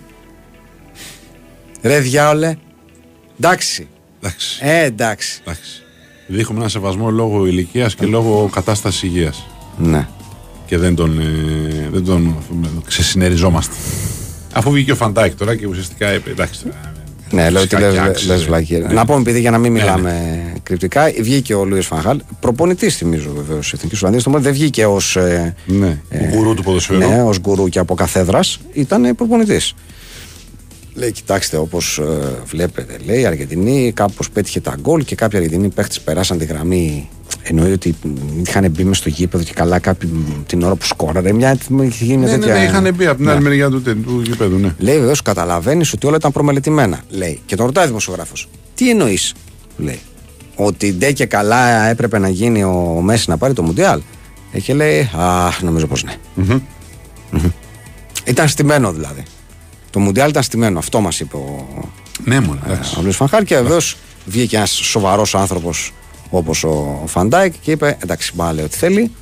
ρε διάολε. Εντάξει. Εντάξει. Ε, εντάξει. Εντάξει. Δείχνουμε ένα σεβασμό λόγω ηλικίας και λόγω κατάστασης υγείας. Ναι. και δεν τον, ε, δεν τον ξεσυνεριζόμαστε. Αφού βγήκε ο Φαντάκη τώρα και ουσιαστικά είπε εντάξει τώρα, Ναι, λέω ότι φυσικά λες, και άξιζε. λες βλακία. Ναι. Να πούμε, επειδή για να μην Ναι, μιλάμε κρυπτικά, βγήκε ο Λούι Φανχάλ. Προπονητής, θυμίζω βεβαίως, τη Εθνικής Ολλανδίας. Το μόνο δεν βγήκε ως. Ε, Ναι, ο γκουρού του ποδοσφαίρου. Ναι, ως γκουρού και από καθέδρα. Ήταν προπονητής. Λέει, κοιτάξτε, όπως βλέπετε, λέει, η Αργεντινή κάπως πέτυχε τα γκολ και κάποιοι Αργεντινοί παίχτες περάσαν τη γραμμή. Εννοεί ότι είχαν μπει μες στο γήπεδο και καλά κάποιοι την ώρα που σκόραρε. Μια, είχε γίνει μια Ναι, ναι, τέτοια. ναι, είχαν μπει από την Ναι. άλλη μεριά του, του γηπέδου, ναι. Λέει βεβαίως καταλαβαίνεις ότι όλα ήταν προμελετημένα. Λέει. Και τον ρωτάει ο δημοσιογράφος, τι εννοείς, λέει. Ότι ντε και καλά έπρεπε να γίνει ο Μέση να πάρει το Μουντιάλ. Ε, και λέει, Α, νομίζω πως ναι. Μμμ. Ήταν στημένο δηλαδή. Το Μουντιάλ ήταν στημένο. Αυτό μας είπε ο, Ναι, μόνο. εντάξει. ο Λουίς Φανχάλ και βεβαίως βγήκε ένας σοβαρός άνθρωπος όπως ο Φαν Ντάικ και είπε: Εντάξει, μπα λέει ό,τι θέλει.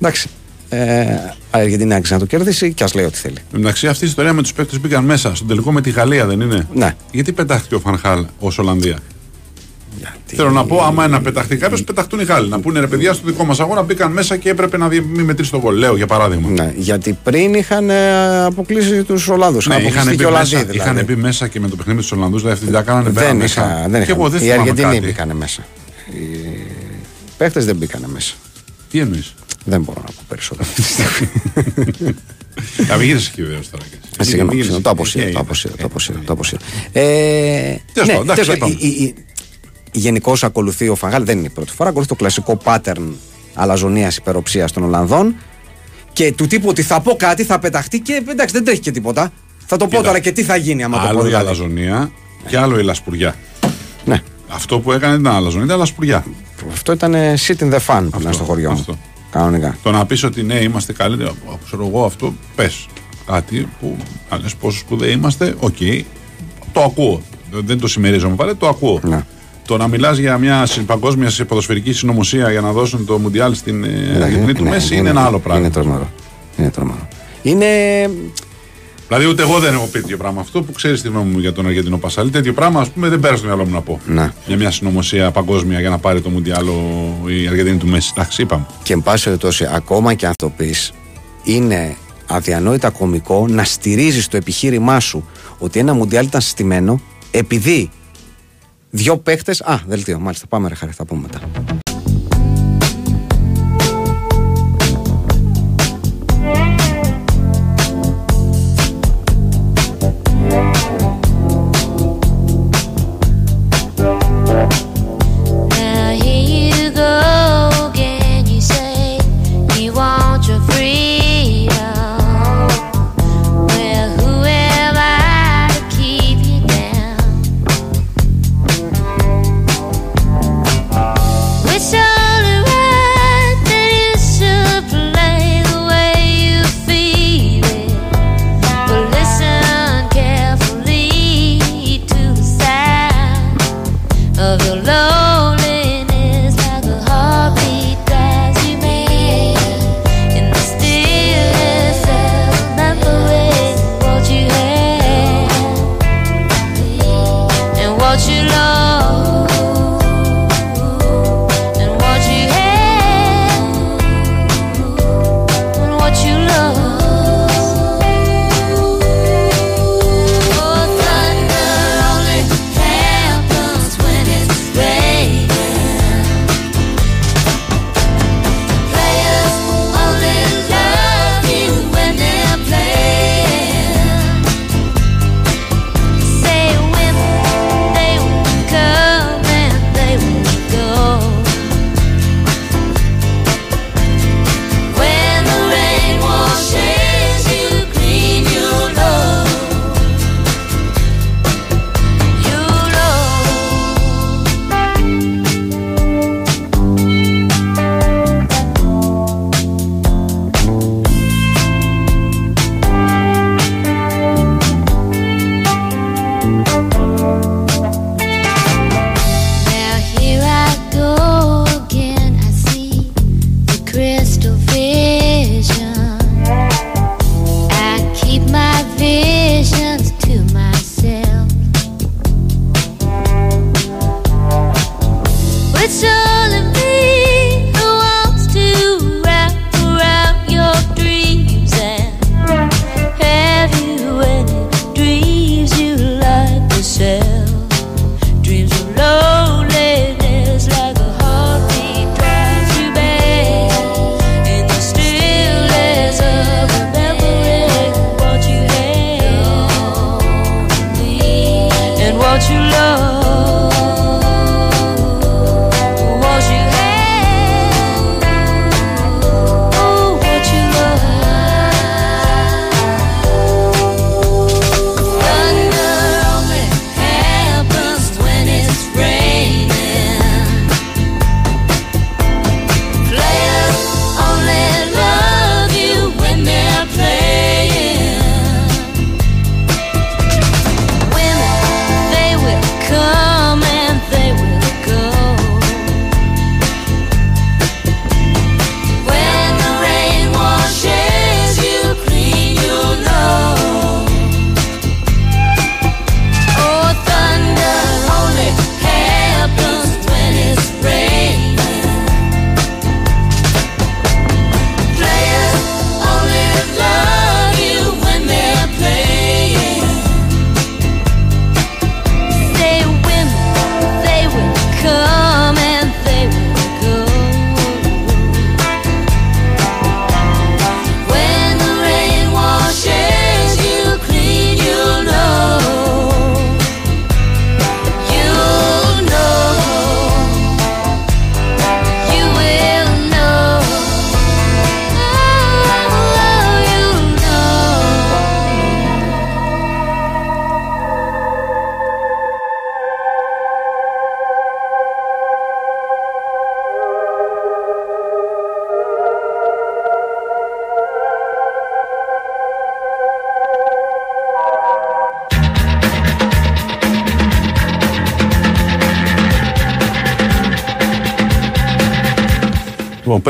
Εντάξει. Ε, η Αργεντινή άξιζε να το κερδίσει και ας λέει ό,τι θέλει. Εντάξει, αυτή η ιστορία με τους παίκτες μπήκαν μέσα. Στον τελικό με τη Γαλλία δεν είναι; Ναι. Γιατί πετάχτηκε ο Φανχάλ ως Ολλανδία; Γιατί... Θέλω να πω, άμα να πεταχτεί κάποιος, πεταχτούν οι Γάλλοι. Να πούνε ρε παιδιά, στο δικό μας αγώνα μπήκαν μέσα και έπρεπε να δι- μην μετρήσει το γκολ. Λέω για παράδειγμα. Ναι, γιατί πριν είχαν ε, αποκλείσει τους Ολλανδούς. Ναι, είχαν και μπει, οι Ολλανδοί μέσα, δηλαδή. είχαν μπει μέσα και με το παιχνίδι τους Ολλανδούς, δηλαδή αυτή την τα κάνανε πέρα Δεν, μέσα. είχα, δεν και εγώ δεν είχαν. Οι θυμάμαι Αργεντινοί κάτι. μπήκαν μέσα. Οι παίχτες δεν μπήκαν μέσα. Τι εννοείς; Δεν μπορώ να πω περισσότερο. Θα μην γύρισε και βεβαίω τώρα. και εσύ. Ε, Συγγνώμη, Μην συγγνώμη, γύρισες το και- αποσύρω, ε, το ε, αποσύρω, ε, το αποσύρω, ε, το αποσύρω. Ε, Τέλος πάντων, Γενικώς ακολουθεί ο Φαγάλ, δεν είναι η πρώτη φορά, ακολουθεί το κλασικό pattern αλαζονίας υπεροψίας των Ολλανδών και του τύπου ότι θα πω κάτι, θα πεταχτεί και εντάξει δεν τρέχει και τίποτα. Θα το πω Κοίτα. τώρα και τι θα γίνει άμα το πω. Άλλο η δηλαδή. αλαζονία και άλλο η λασπουριά. Ναι. Αυτό που έκανε δεν ήταν αλαζονία, ήταν λασπουριά. Αυτό ήταν ε, shit in the fan που ήταν στο χωριό μου. αυτό. Κανονικά. Το να πεις ότι ναι, είμαστε καλύτεροι, α, ξέρω εγώ αυτό, πες κάτι που αν λες πόσο σπουδαίοι είμαστε, οκ, το ακούω. Δεν το συμμερίζομαι πάλι, το ακούω. Ναι. Το να μιλάς για μια συ- παγκόσμια συ- ποδοσφαιρική συνωμοσία για να δώσουν το Μουντιάλ στην ε, Αργεντινή του ναι, Μέση ναι, είναι ναι, ένα άλλο πράγμα. Είναι τρομερό. Είναι τρομερό. Είναι. Δηλαδή, ούτε εγώ δεν έχω πει τέτοιο πράγμα. Αυτό που ξέρεις τη γνώμη μου για τον Αργεντινό Πασάλη, τέτοιο πράγμα ας πούμε δεν πέρασε στο μυαλό μου να πω. Ναι. Για μια συνωμοσία παγκόσμια για να πάρει το Μουντιάλ ο- η Αργεντινή του Μέση. Εντάξει, είπαμε. Και εν πάση περιπτώσει, ακόμα και αν το πεις, είναι αδιανόητα κωμικό να στηρίζεις το επιχείρημά σου ότι ένα Μουντιάλ ήταν στημένο επειδή δύο παίχτες. Α, δελτίο, μάλιστα. Πάμε, ρε Χαρή, θα πούμε μετά.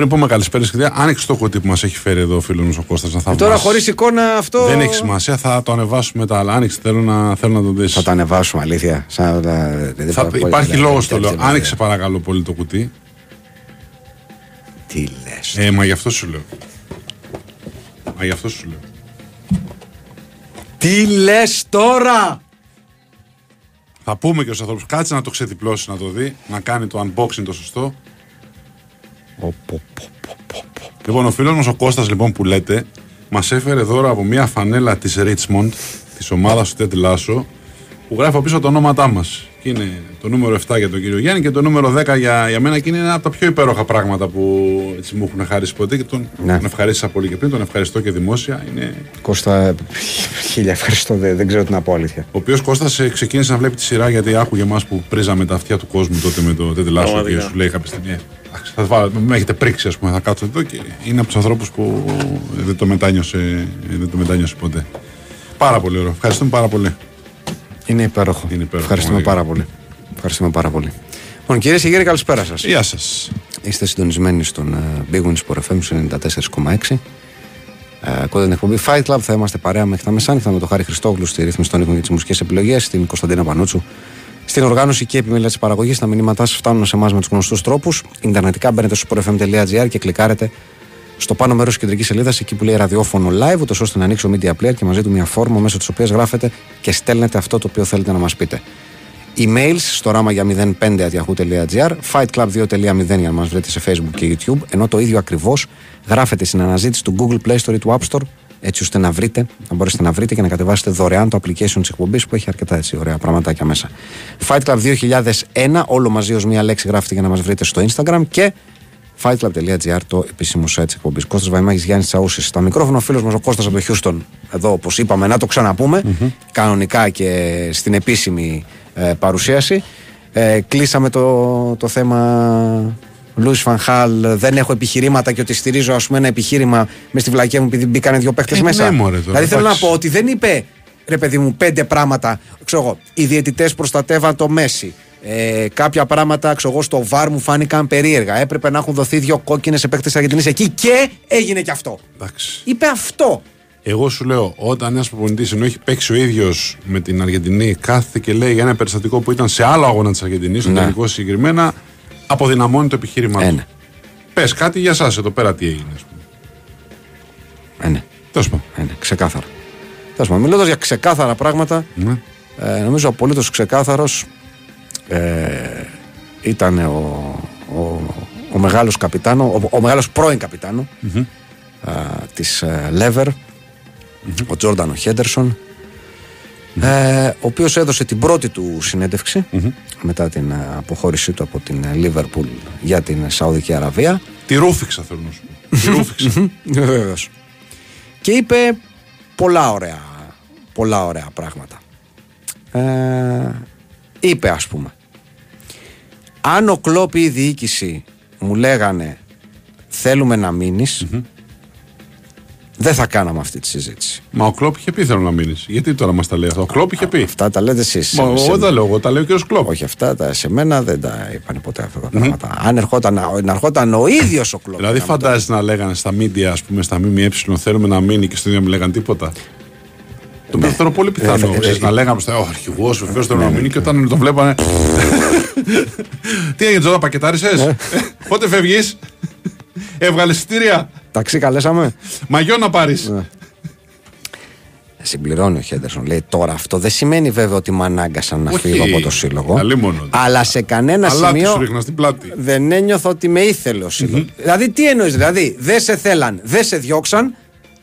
Πριν πούμε καλησπέρα και άνοιξε το κουτί που μας έχει φέρει εδώ ο φίλος μου ο Κώστας να θαυμάσει. Ε, Τώρα χωρίς εικόνα αυτό. Δεν έχει σημασία, θα το ανεβάσουμε τα άλλα. Άνοιξε, θέλω να, θέλω να το δεις. Θα το ανεβάσουμε, αλήθεια. Σαν, ε, δεν Θα, θα- υπάρχει δεν- λόγος δεν- το λέω. δεν- Άνοιξε παρακαλώ πολύ το κουτί. Τι λες. Ε, μα γι' αυτό σου λέω. Μα γι' αυτό σου λέω. Τι λες τώρα! Θα πούμε και στους ανθρώπους, κάτσε να το ξεδιπλώσεις να το δει, να κάνει το unboxing το σωστό. Λοιπόν, ο φίλος μας ο Κώστας λοιπόν που λέτε, μας έφερε δώρα από μια φανέλα της Richmond, της ομάδας του Ted Lasso, που γράφει από πίσω τα ονόματά μας. Και είναι το νούμερο 7 για τον κύριο Γιάννη και το νούμερο 10 για, για μένα και είναι ένα από τα πιο υπέροχα πράγματα που έτσι, μου έχουν χαρίσει ποτέ και τον, Ναι. τον ευχαρίστησα πολύ και πριν, τον ευχαριστώ και δημόσια. Είναι Κώστα, χίλια ευχαριστώ. Δεν, δεν ξέρω τι να πω αλήθεια. Ο οποίος Κώστας ξεκίνησε να βλέπει τη σειρά γιατί άκουγε εμάς που πρίζαμε τα αυτιά του κόσμου τότε με το Τέντε Λάσο και Πραγματικά. σου λέει κάποια στιγμή. «Ε, εντάξει, Θα βάλω, με έχετε πρίξει, ας πούμε, θα κάτσω εδώ και είναι από τους ανθρώπους που δεν το, μετάνιωσε, δεν το μετάνιωσε ποτέ. Πάρα πολύ ωραίο. Ευχαριστούμε πάρα πολύ. Είναι υπέροχο. Είναι υπέροχο, Ευχαριστούμε πραγματικά. πάρα πολύ. Ευχαριστούμε πάρα πολύ. Λοιπόν, κυρίες και κύριοι, καλησπέρα σας. Γεια σας. Είστε συντονισμένοι στον ε, Big Win Sport FM στο 94,6. Ε, Ακούτε την εκπομπή Fight Club. Θα είμαστε παρέα μέχρι τα μεσάνυχτα με τον Χάρη Χριστόγλου στη ρύθμιση των ήχων και τις μουσικές επιλογές, την Κωνσταντίνα Πανούτσου. Στην οργάνωση και επιμέλεια της παραγωγής, τα μηνύματά σας φτάνουν σε εμάς με τους γνωστούς τρόπους. Ιντερνετικά μπαίνετε στο sportfm.gr και κλικάρετε στο πάνω μέρος της κεντρικής σελίδας, εκεί που λέει ραδιόφωνο live, ούτως ώστε να ανοίξει ο Media Player και μαζί του μια φόρμα μέσω της οποίας γράφετε και στέλνετε αυτό το οποίο θέλετε να μας πείτε. Emails στο ράμα για 05.yahoo.gr, fightclub2.0 για να μας βρείτε σε facebook και youtube, ενώ το ίδιο ακριβώς γράφετε στην αναζήτηση του Google Play Store ή του App Store, έτσι ώστε να βρείτε, να μπορέσετε να βρείτε και να κατεβάσετε δωρεάν το application της εκπομπής που έχει αρκετά έτσι ωραία πραγματάκια μέσα. Fight Club 2001, όλο μαζί ως μία λέξη γράφετε για να μας βρείτε στο Instagram και fightclub.gr το επίσημο site της εκπομπής. Κώστας Βαϊμάκης Γιάννης Τσαούσης στα μικρόφωνα, ο φίλος μας ο Κώστας από το Houston, εδώ όπως είπαμε να το ξαναπούμε, κανονικά και στην επίσημη ε, παρουσίαση. Ε, κλείσαμε το, το θέμα Λούις Φανχάλ, δεν έχω επιχειρήματα και ότι στηρίζω ας πούμε ένα επιχείρημα μες στη βλακία μου επειδή μπήκανε δύο παίχτες Ε, μέσα. ναι, μωρέ, τώρα, δηλαδή θέλω να εντάξει. πω ότι δεν είπε ρε παιδί μου πέντε πράγματα. Ξέρω εγώ, οι διαιτητές προστατεύαν το Μέση. Ε, κάποια πράγματα ξέρω εγώ, στο βάρ μου φάνηκαν περίεργα. Έπρεπε να έχουν δοθεί δύο κόκκινες σε παίχτε Αργεντινής εκεί και έγινε και αυτό. Εντάξει. Είπε αυτό. Εγώ σου λέω, όταν ένας προπονητής ενώ έχει παίξει ο ίδιος με την Αργεντινή, κάθεται και λέει για ένα περιστατικό που ήταν σε άλλο αγώνα της Αργεντινής, στο Ναι. τελικό συγκεκριμένα, αποδυναμώνει το επιχείρημα Ε, του. ναι. Πες κάτι για εσάς εδώ πέρα τι έγινε, ας πούμε. Ε, ναι, Τέλος πάντων. ε, ναι, ξεκάθαρα. Τέλος πάντων, μιλώντας για ξεκάθαρα πράγματα, Ναι. ε, νομίζω απολύτως ξεκάθαρος ε, ήταν ο, ο, ο μεγάλος καπιτάνο, ο, ο μεγάλος πρώην καπιτάνο ε, της ε, Lever, ο Τζόρνταν ο Χέντερσον ε, ο οποίος έδωσε την πρώτη του συνέντευξη μετά την ε, αποχώρησή του από την ε, Λίβερπουλ για την Σαουδική Αραβία. Τη ρούφηξα θέλω να σου πω. Τη ρούφηξα. Βεβαίως. Και είπε πολλά ωραία, πολλά ωραία πράγματα. Ε, είπε ας πούμε αν ο Κλόπ ή η διοίκηση μου λέγανε θέλουμε να μείνεις δεν θα κάναμε αυτή τη συζήτηση. Μα ο Κλόπ είχε πει θέλω να μείνεις. Γιατί τώρα μας τα λέει αυτό; Ο Κλόπ είχε πει. Αυτά τα λέτε εσείς. Μα Σε- εγώ δεν λέω, εγώ τα λέω και ο Κλόπ. Όχι αυτά, τα, σε μένα δεν τα είπαν ποτέ αυτά τα πράγματα. Αν ερχόταν, να ερχόταν ο ίδιος ο Κλόπ. Δηλαδή, να μου το- φαντάζεσαι να λέγανε στα media, ας πούμε, στα ΜΜΕ, θέλουμε να μείνει και στο ίδιο μην λέγανε τίποτα. Το οποίο θεωρώ πολύ πιθανό. Ε, ε, Ξέρεις, ε, να λέγαμε στο ο αρχηγός, βεβαίως θέλω να μείνει και όταν τον βλέπανε. Τι έγινε, Τζότα, πακετάρισες; Πότε φεύγεις; Έβγαλες εισιτήρια; Ταξί καλέσαμε. Μαγιό να πάρεις. Συμπληρώνει ο Χέντερσον. Λέει τώρα αυτό δεν σημαίνει βέβαια ότι με ανάγκασαν να Όχι. φύγω από το σύλλογο. Αλίμονο. Αλλά σε κανένα Αλλά σημείο του ρίχνα στην πλάτη. δεν ένιωθα ότι με ήθελε ο σύλλογο. Δηλαδή τι εννοείς, Δηλαδή δεν σε θέλαν, δεν σε διώξαν.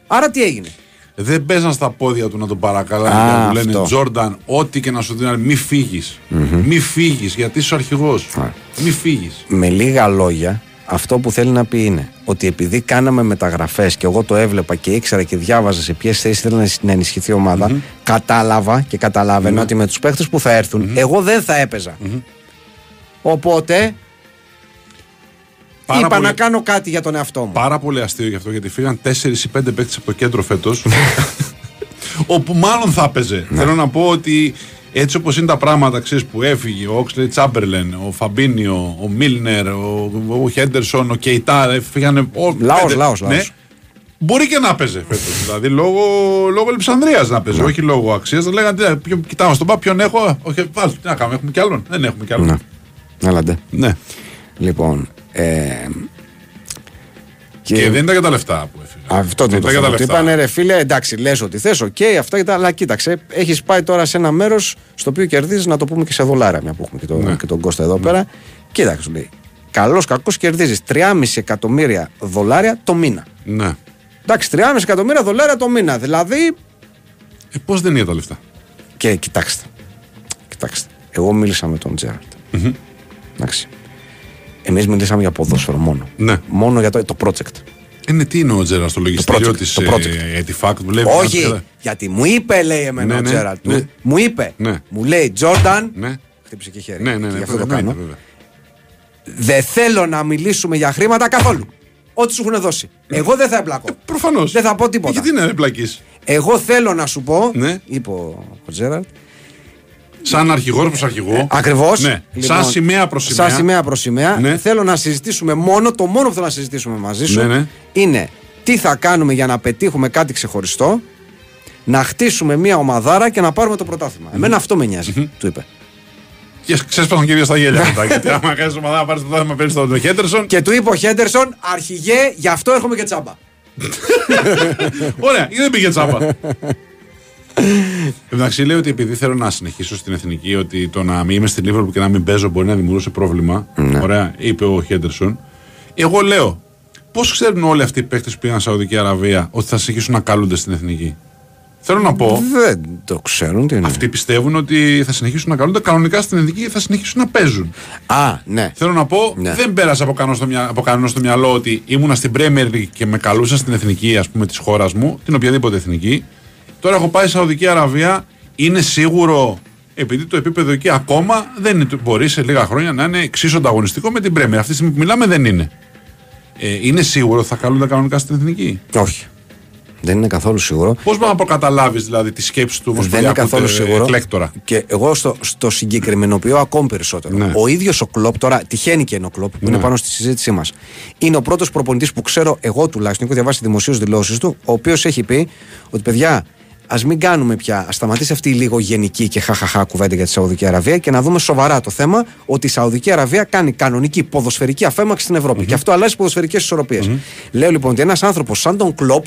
Άρα τι έγινε; Δεν παίζαν στα πόδια του να τον παρακαλάνε Α, και να του λένε αυτό. Τζόρνταν, ό,τι και να σου δίνανε, μη φύγεις. Μη φύγεις, γιατί είσαι ο αρχηγός. Μη φύγεις. Με λίγα λόγια, αυτό που θέλει να πει είναι ότι επειδή κάναμε μεταγραφές και εγώ το έβλεπα και ήξερα και διάβαζα σε ποιες θέσεις θέλει να ενισ- να ενισχυθεί η ομάδα, κατάλαβα και καταλάβαινα Ναι. ότι με τους παίχτες που θα έρθουν, εγώ δεν θα έπαιζα. Οπότε Πάρα είπα πολύ- να κάνω κάτι για τον εαυτό μου. Πάρα πολύ αστείο γι' αυτό γιατί φύγαν 4 ή 5 παίκτες από το κέντρο φέτος. όπου μάλλον θα έπαιζε. Θέλω να πω ότι έτσι όπως είναι τα πράγματα ξέρεις, που έφυγε ο Όξλεϊ Τσάμπερλεν, ο Φαμπίνιο, ο Μίλνερ, ο, ο Χέντερσον, ο Κεϊτά, έφυγαν. Λαός, πέντε- λαός, λαός. Μπορεί και να παίζει φέτος. δηλαδή λόγω, λόγω λειψανδρίας να παίζει, όχι λόγω αξίας. Θα λέγανε τι, ποιο- κοιτάμε στον πά, ποιον έχω. Όχι, βάλτε, τι να κάνουμε, έχουμε κι άλλον. Δεν έχουμε κι άλλον. Ναι. Έλα ντε. Ναι. Λοιπόν. Ε, Και δεν ήταν για τα λεφτά που έφυγε. Αυτό το Ήταν για θέμα. τα Του λεφτά. είπανε ρε φίλε, εντάξει, λες ότι θες, οκ, αυτά και τα. Αλλά κοίταξε, έχεις πάει τώρα σε ένα μέρος στο οποίο κερδίζεις, να το πούμε και σε δολάρια, μια που έχουμε και, το, Ναι. και τον Κώστα εδώ πέρα. Κοίταξε, σου λέει. Καλός κακός κερδίζεις 3,5 εκατομμύρια δολάρια το μήνα. Ναι. Εντάξει, 3,5 εκατομμύρια δολάρια το μήνα. Δηλαδή. Ε, Πώς δεν είναι για τα λεφτά; Και κοιτάξτε. Κοιτάξτε. Εγώ μίλησα με τον τζεραρτ Εντάξει. Εμείς μιλήσαμε για ποδόσφαιρο μόνο. Ναι. Μόνο για το, το project. Είναι τι είναι ο Τζέρα στο λογιστήριο project, της το project. Ετιφάκ που λέει. Όχι, γιατί μου είπε, λέει εμένα Ναι, ο ναι, Τζέραρτ. ναι. Μου, μου είπε, Ναι. μου λέει Τζόρνταν. Ναι. Χτύπησε και χέρι. Ναι, ναι, και ναι, γι' αυτό το βέβαια, κάνω. βέβαια. Δεν θέλω να μιλήσουμε για χρήματα καθόλου. Ό,τι σου έχουν δώσει. Εγώ δεν θα εμπλακώ. Προφανώς. Δεν θα πω τίποτα. Γιατί είναι εμπλακή. Εγώ θέλω να σου πω, Ναι. είπε ο ο Τζέραρτ, Σαν αρχηγό προς αρχηγό. Ακριβώς. Ναι. σαν σημαία προς σημαία. Σαν σημαία προς σημαία. Ναι. Θέλω να συζητήσουμε μόνο, το μόνο που θέλω να συζητήσουμε μαζί σου Ναι, ναι. είναι τι θα κάνουμε για να πετύχουμε κάτι ξεχωριστό, να χτίσουμε μια ομαδάρα και να πάρουμε το πρωτάθλημα. Εμένα αυτό με νοιάζει, του είπε. Και ξέσπασαν και δύο στα γέλια μετά. γιατί άμα κάνεις ομάδα να πάρεις το θέμα παίρνεις τον Χέντερσον. Και του είπε ο Χέντερσον, αρχηγέ, γι' αυτό έρχομαι και τσάμπα. Ωραία, δεν πήγε τσάπα. Εντάξει, λέει ότι επειδή θέλω να συνεχίσω στην εθνική, ότι το να μην είμαι στην Λίβερπουλ και να μην παίζω μπορεί να δημιουργούσε πρόβλημα. Ωραία, είπε ο Χέντερσον. Εγώ λέω, πώς ξέρουν όλοι αυτοί οι παίκτες που πήγαν στη Σαουδική Αραβία ότι θα συνεχίσουν να καλούνται στην εθνική; Θέλω να πω, Δεν το ξέρουν τι είναι. αυτοί πιστεύουν ότι θα συνεχίσουν να καλούνται κανονικά στην εθνική και θα συνεχίσουν να παίζουν. Α, ναι. Θέλω να πω, Ναι. δεν πέρασε από κανένα στο, μυα... από κανένα στο μυαλό ότι ήμουνα στην Premier League και με καλούσαν στην εθνική ας πούμε, της χώρας μου, την οποιαδήποτε εθνική. Τώρα έχω πάει στη Σαουδική Αραβία. Είναι σίγουρο, επειδή το επίπεδο εκεί ακόμα δεν είναι, μπορεί σε λίγα χρόνια να είναι εξίσου ανταγωνιστικό με την Premier. Αυτή τη στιγμή που μιλάμε δεν είναι. Ε, είναι σίγουρο ότι θα καλούνται κανονικά στην εθνική; Όχι. Δεν είναι καθόλου σίγουρο. Πώς μπορείς να προκαταλάβεις δηλαδή τη σκέψη του Δεν είναι Ομοσπονδιακού καθόλου τε- σίγουρο. εκλέκτορα; Και εγώ στο, στο συγκεκριμενοποιώ ακόμη περισσότερο. Ναι. Ο ίδιος ο Κλοπ, τώρα τυχαίνει και είναι ο Κλοπ, που είναι πάνω στη συζήτησή μας. Είναι ο πρώτος προπονητής που ξέρω εγώ τουλάχιστον, έχω διαβάσει δημοσίως δηλώσεις του, ο οποίος έχει πει ότι παιδιά, ας μην κάνουμε πια, ας σταματήσει αυτή η λίγο γενική και χαχαχά κουβέντα για τη Σαουδική Αραβία και να δούμε σοβαρά το θέμα ότι η Σαουδική Αραβία κάνει κανονική ποδοσφαιρική αφέμαξη στην Ευρώπη. Και αυτό αλλάζει ποδοσφαιρικές ισορροπίες. Λέω λοιπόν ότι ένας άνθρωπος σαν τον Κλοπ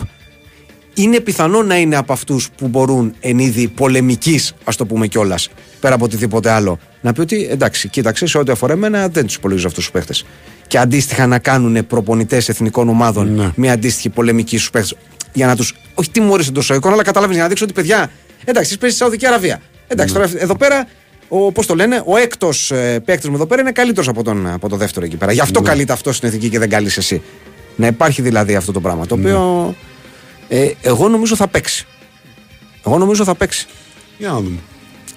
είναι πιθανό να είναι από αυτούς που μπορούν εν είδη πολεμικής, ας το πούμε κιόλας, πέρα από οτιδήποτε άλλο, να πει ότι εντάξει, κοίταξε, σε ό,τι αφορά εμένα δεν τους υπολογίζω αυτούς τους παίχτες. Και αντίστοιχα να κάνουν προπονητές εθνικών ομάδων Ναι. μια αντίστοιχη πολεμική στους παίχτες. Για να του. Όχι τιμωρήσει εντό εικόνα, αλλά καταλαβαίνει για να δείξω ότι παιδιά, Εντάξει, εσύ παίζεις στη Σαουδική Αραβία. Εντάξει, τώρα εδώ πέρα, ο, πώς το λένε, ο έκτος ε, παίκτης μου εδώ πέρα είναι καλύτερος από τον, από το δεύτερο εκεί πέρα. Γι' αυτό καλείται αυτός στην εθνική και δεν καλείς εσύ. Να υπάρχει δηλαδή αυτό το πράγμα. Το οποίο ε, εγώ νομίζω θα παίξει. Εγώ νομίζω θα παίξει. Για να δούμε.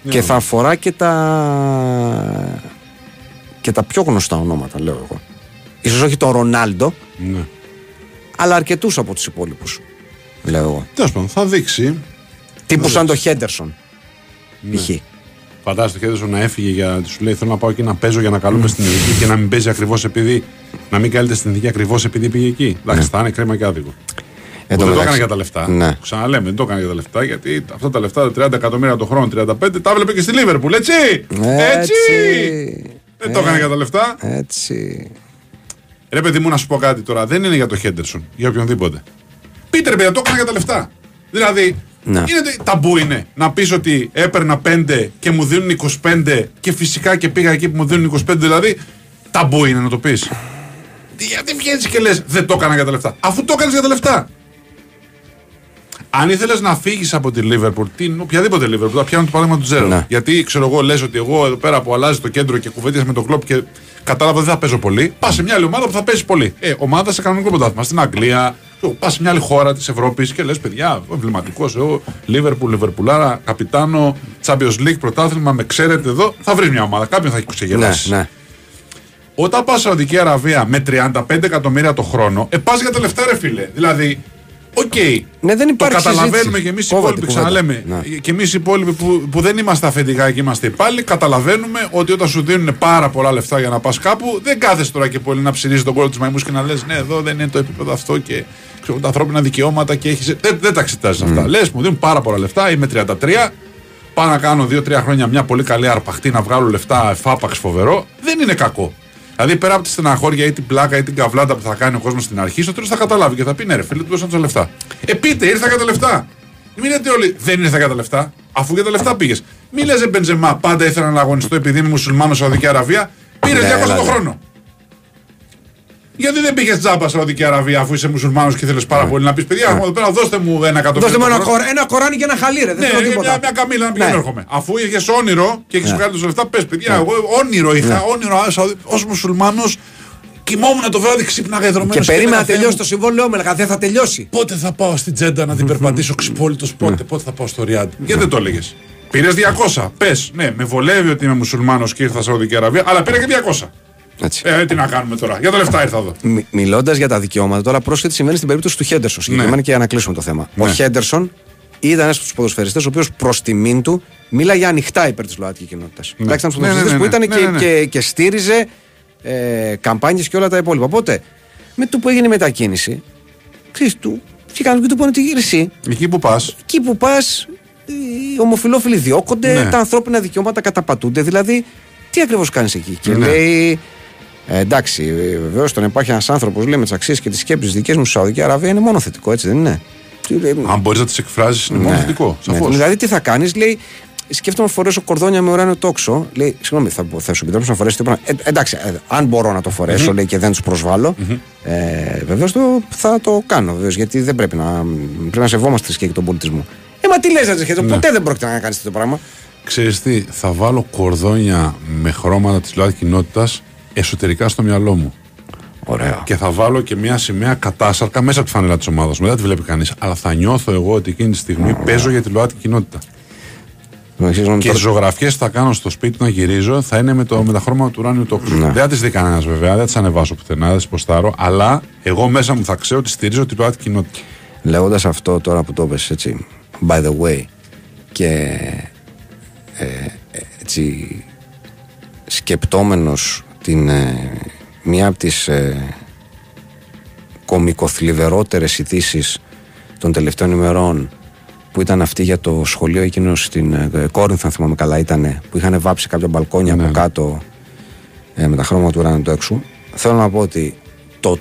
Για Και να θα αφορά και τα, και τα πιο γνωστά ονόματα, λέω εγώ. Ίσως όχι τον Ρονάλντο, δούμε. Ναι. αλλά αρκετούς από τους υπόλοιπους. Λέω εγώ. Τέλος πάντων, θα δείξει. Τύπου σαν το Χέντερσον. Π.χ. Φαντάζομαι το Χέντερσον να έφυγε για. Σου λέει: Θέλω να πάω εκεί να παίζω για να καλούμε στην ειδική και να μην παίζει ακριβώς επειδή. Να μην καλείται στην ειδική ακριβώς επειδή πήγε εκεί. Εντάξει, θα είναι κρίμα και άδικο. Ναι. Εν Που τω δεν το έκανε μεταξύ- για τα λεφτά. Ναι. Ξαναλέμε, δεν το έκανε για τα λεφτά γιατί αυτά τα λεφτά, τα 30 εκατομμύρια το χρόνο, 35, τα έβλεπε και στη Λίβερπουλ, έτσι! Έτσι! Δεν το έκανε για τα λεφτά. Έτσι. Ρε παιδί μου, να σου πω κάτι τώρα. Δεν είναι για το Χέντερσον, για οποιονδήποτε. Πείτε ρε παιδιά, το έκανε για τα λεφτά. Δηλαδή, Ναι. είναι, το- ταμπού είναι να πεις ότι έπαιρνα 5 και μου δίνουν 25 και φυσικά και πήγα εκεί που μου δίνουν 25. Δηλαδή, ταμπού είναι να το πεις. Γιατί βγαίνεις και λες, δεν το έκανα για τα λεφτά. Αφού το έκανες για τα λεφτά. Αν ήθελες να φύγεις από τη Λίβερπουλ, την οποιαδήποτε Λίβερπουλ, θα πιάνω το παράδειγμα του Τζέρο. Ναι. Γιατί ξέρω εγώ, λες ότι εγώ εδώ πέρα που αλλάζει το κέντρο και κουβέντιασε με τον κλοπ και κατάλαβα δεν θα παίζω πολύ, πας σε μια άλλη ομάδα που θα παίζει πολύ. Ε, ομάδα σε κανονικό πρωτάθλημα. Στην Αγγλία, πας σε μια άλλη χώρα της Ευρώπης και λες, παιδιά, εμβληματικός εγώ, Λίβερπουλ, Λιβερπουλάρα, καπιτάνο, Champions League πρωτάθλημα, με ξέρετε εδώ, θα βρεις μια ομάδα. Κάποιον θα έχει Ναι, ξεγελάσει. ναι. Όταν πας Σαουδική Αραβία με 35 εκατομμύρια το χρόνο, ε, πας για τα λεφτά, ρε φίλε. Δηλαδή, οκ. Ναι, δεν το υπάρχει καταλαβαίνουμε συζήτηση. και εμείς οι Κόβεται υπόλοιποι, η κουβέντα. ξαναλέμε. Ναι. Και εμείς οι υπόλοιποι που, που δεν είμαστε αφεντικά και είμαστε υπάλληλοι, καταλαβαίνουμε ότι όταν σου δίνουν πάρα πολλά λεφτά για να πας κάπου, δεν κάθεσαι τώρα και πολύ να ψειρίζεις τον κώλο της μαϊμούς και να λες: Ναι, εδώ δεν είναι το επίπεδο αυτό και ξέρω, τα ανθρώπινα δικαιώματα και έχει. Δεν, δεν τα εξετάζεις αυτά. Λες, μου δίνουν πάρα πολλά λεφτά, είμαι 33. Πάω να κάνω 2-3 χρόνια μια πολύ καλή αρπαχτή να βγάλω λεφτά εφάπαξ φοβερό. Δεν είναι κακό. Δηλαδή πέρα από τη στεναχώρια ή την πλάκα ή την καβλάτα που θα κάνει ο κόσμος στην αρχή, στο τέλος θα καταλάβει και θα πει ναι, ρε φίλε, του δώσαν τα λεφτά. Ε, πείτε, ήρθα για τα λεφτά. Μην λέτε όλοι, δεν ήρθα για τα λεφτά, αφού για τα λεφτά πήγες. Μην λες, «Ε, Μπεντζεμά, πάντα ήθελα να αγωνιστώ επειδή είμαι μουσουλμάνος Σαουδική Αραβία. Πήρες Ναι, 200 έλα, το ναι. χρόνο. Γιατί δεν πήγες τζάμπα Σαουδική Αραβία αφού είσαι μουσουλμάνος και θέλεις πάρα πολύ να πεις: Παιδιά, εδώ πέρα δώστε μου ένα εκατομμύριο. Δώστε μου το ένα, χρόνο». κορ- ένα κοράνι και ένα χαλί, ρε. Δεν Ναι, θέλω μια, τίποτα. μια καμίλα να πηγαίνω Ναι. έρχομαι. Αφού είχες όνειρο και έχεις βγάλει τόσα λεφτά, πες παιδιά, εγώ όνειρο είχα, όνειρο ως μουσουλμάνος. Κοιμόμουν το βράδυ, ξύπναγα εδρωμένο. Και περίμενα να τελειώσει το συμβόλαιό μου, έλεγα δεν θα τελειώσει. Πότε θα πάω στην Τζέντα να την περπατήσω ξυπόλυτος, Ναι. πότε, πότε θα πάω στο Ριάντ. Γιατί δεν το έλεγες; Πήρες 200. Πες, ναι, με βολεύει ότι είμαι μουσουλμάνος και ήρθα Σαουδική Αραβία, αλλά πήρα και 200. Έτσι. Ε, τι να κάνουμε τώρα. Για τα λεφτά ήρθα εδώ. Μιλώντας για τα δικαιώματα, τώρα πρόσχετη συμβαίνει στην περίπτωση του Χέντερσον. Συγκεκριμένα Ναι. και για να κλείσουμε το θέμα. Ο Ναι. Χέντερσον ήταν ένας από τους ποδοσφαιριστές, ο οποίος προς τιμήν του μίλαγε ανοιχτά υπέρ της ΛΟΑΤΚΙ κοινότητας. Εντάξει, ήταν Ναι, από του ναι, ποδοσφαιριστέ ναι, που ναι. ήταν Ναι, και, ναι, ναι. και, και στήριζε ε, καμπάνιες και όλα τα υπόλοιπα. Οπότε, με το που έγινε η μετακίνηση, ξέρεις του, βγήκαν και του πούνε ότι εσύ, Εκεί που πας, εκεί που πας, οι ομοφυλόφιλοι διώκονται, Ναι. τα ανθρώπινα δικαιώματα καταπατούνται. Δηλαδή, τι ακριβώς κάνεις εκεί; Και Ναι. λέει, ε, εντάξει, βεβαίως το να υπάρχει ένας άνθρωπος με τις αξίες και τις σκέψεις δικές μου στη Σαουδική Αραβία είναι μόνο θετικό, έτσι δεν είναι; Τι λέει, αν μπορείς να τις εκφράζει, είναι μόνο ναι, θετικό. ναι. Σαφώς. Δηλαδή, τι θα κάνεις, λέει. Σκέφτομαι να φορέσω κορδόνια με ουράνιο τόξο. Λέει, συγγνώμη, θα, θα σου επιτρέψω να φορέσει τίποτα. Ε, εντάξει, ε, αν μπορώ να το φορεσω λέει, και δεν τους προσβάλλω, ε, βεβαίως θα το κάνω. Βεβαίως, γιατί δεν πρέπει να, πρέπει να σεβόμαστε τη θρησκεία και τον πολιτισμό. Ε, μα τι λες, Ατζεχέτο, Ναι. ποτέ δεν πρόκειται να κάνεις τέτοιο πράγμα. Ξέρεις τι, θα βάλω κορδόνια με χρώματα της ΛΟΑΤ κοινότητας εσωτερικά στο μυαλό μου. Ωραίο. Και θα βάλω και μια σημαία κατάσαρκα μέσα από τη φανέλα της ομάδας μου. Δεν τη βλέπει κανείς. Αλλά θα νιώθω εγώ ότι εκείνη τη στιγμή παίζω για τη ΛΟΑΤ κοινότητα. Και τι ζωγραφιές που θα κάνω στο σπίτι να γυρίζω θα είναι με, το, με τα χρώματα του ουράνιου τόξου. Ναι. Δεν θα τις δει κανένας βέβαια, δεν τις ανεβάσω πουθενά, δεν τις ποστάρω. Αλλά εγώ μέσα μου θα ξέρω ότι στηρίζω τη ΛΟΑΤ κοινότητα. Λέγοντας αυτό τώρα που το πες έτσι, by the way, και ε, ε, έτσι σκεπτόμενος την, ε, μία από τις ε, κομικοθλιβερότερες ειδήσεις των τελευταίων ημερών που ήταν αυτή για το σχολείο εκείνος στην ε, Κόρινθ, αν θυμάμαι καλά, ήταν που είχαν βάψει κάποια μπαλκόνια από κάτω ε, με τα χρώματα του ουράνιου του έξω. Θέλω να πω ότι το,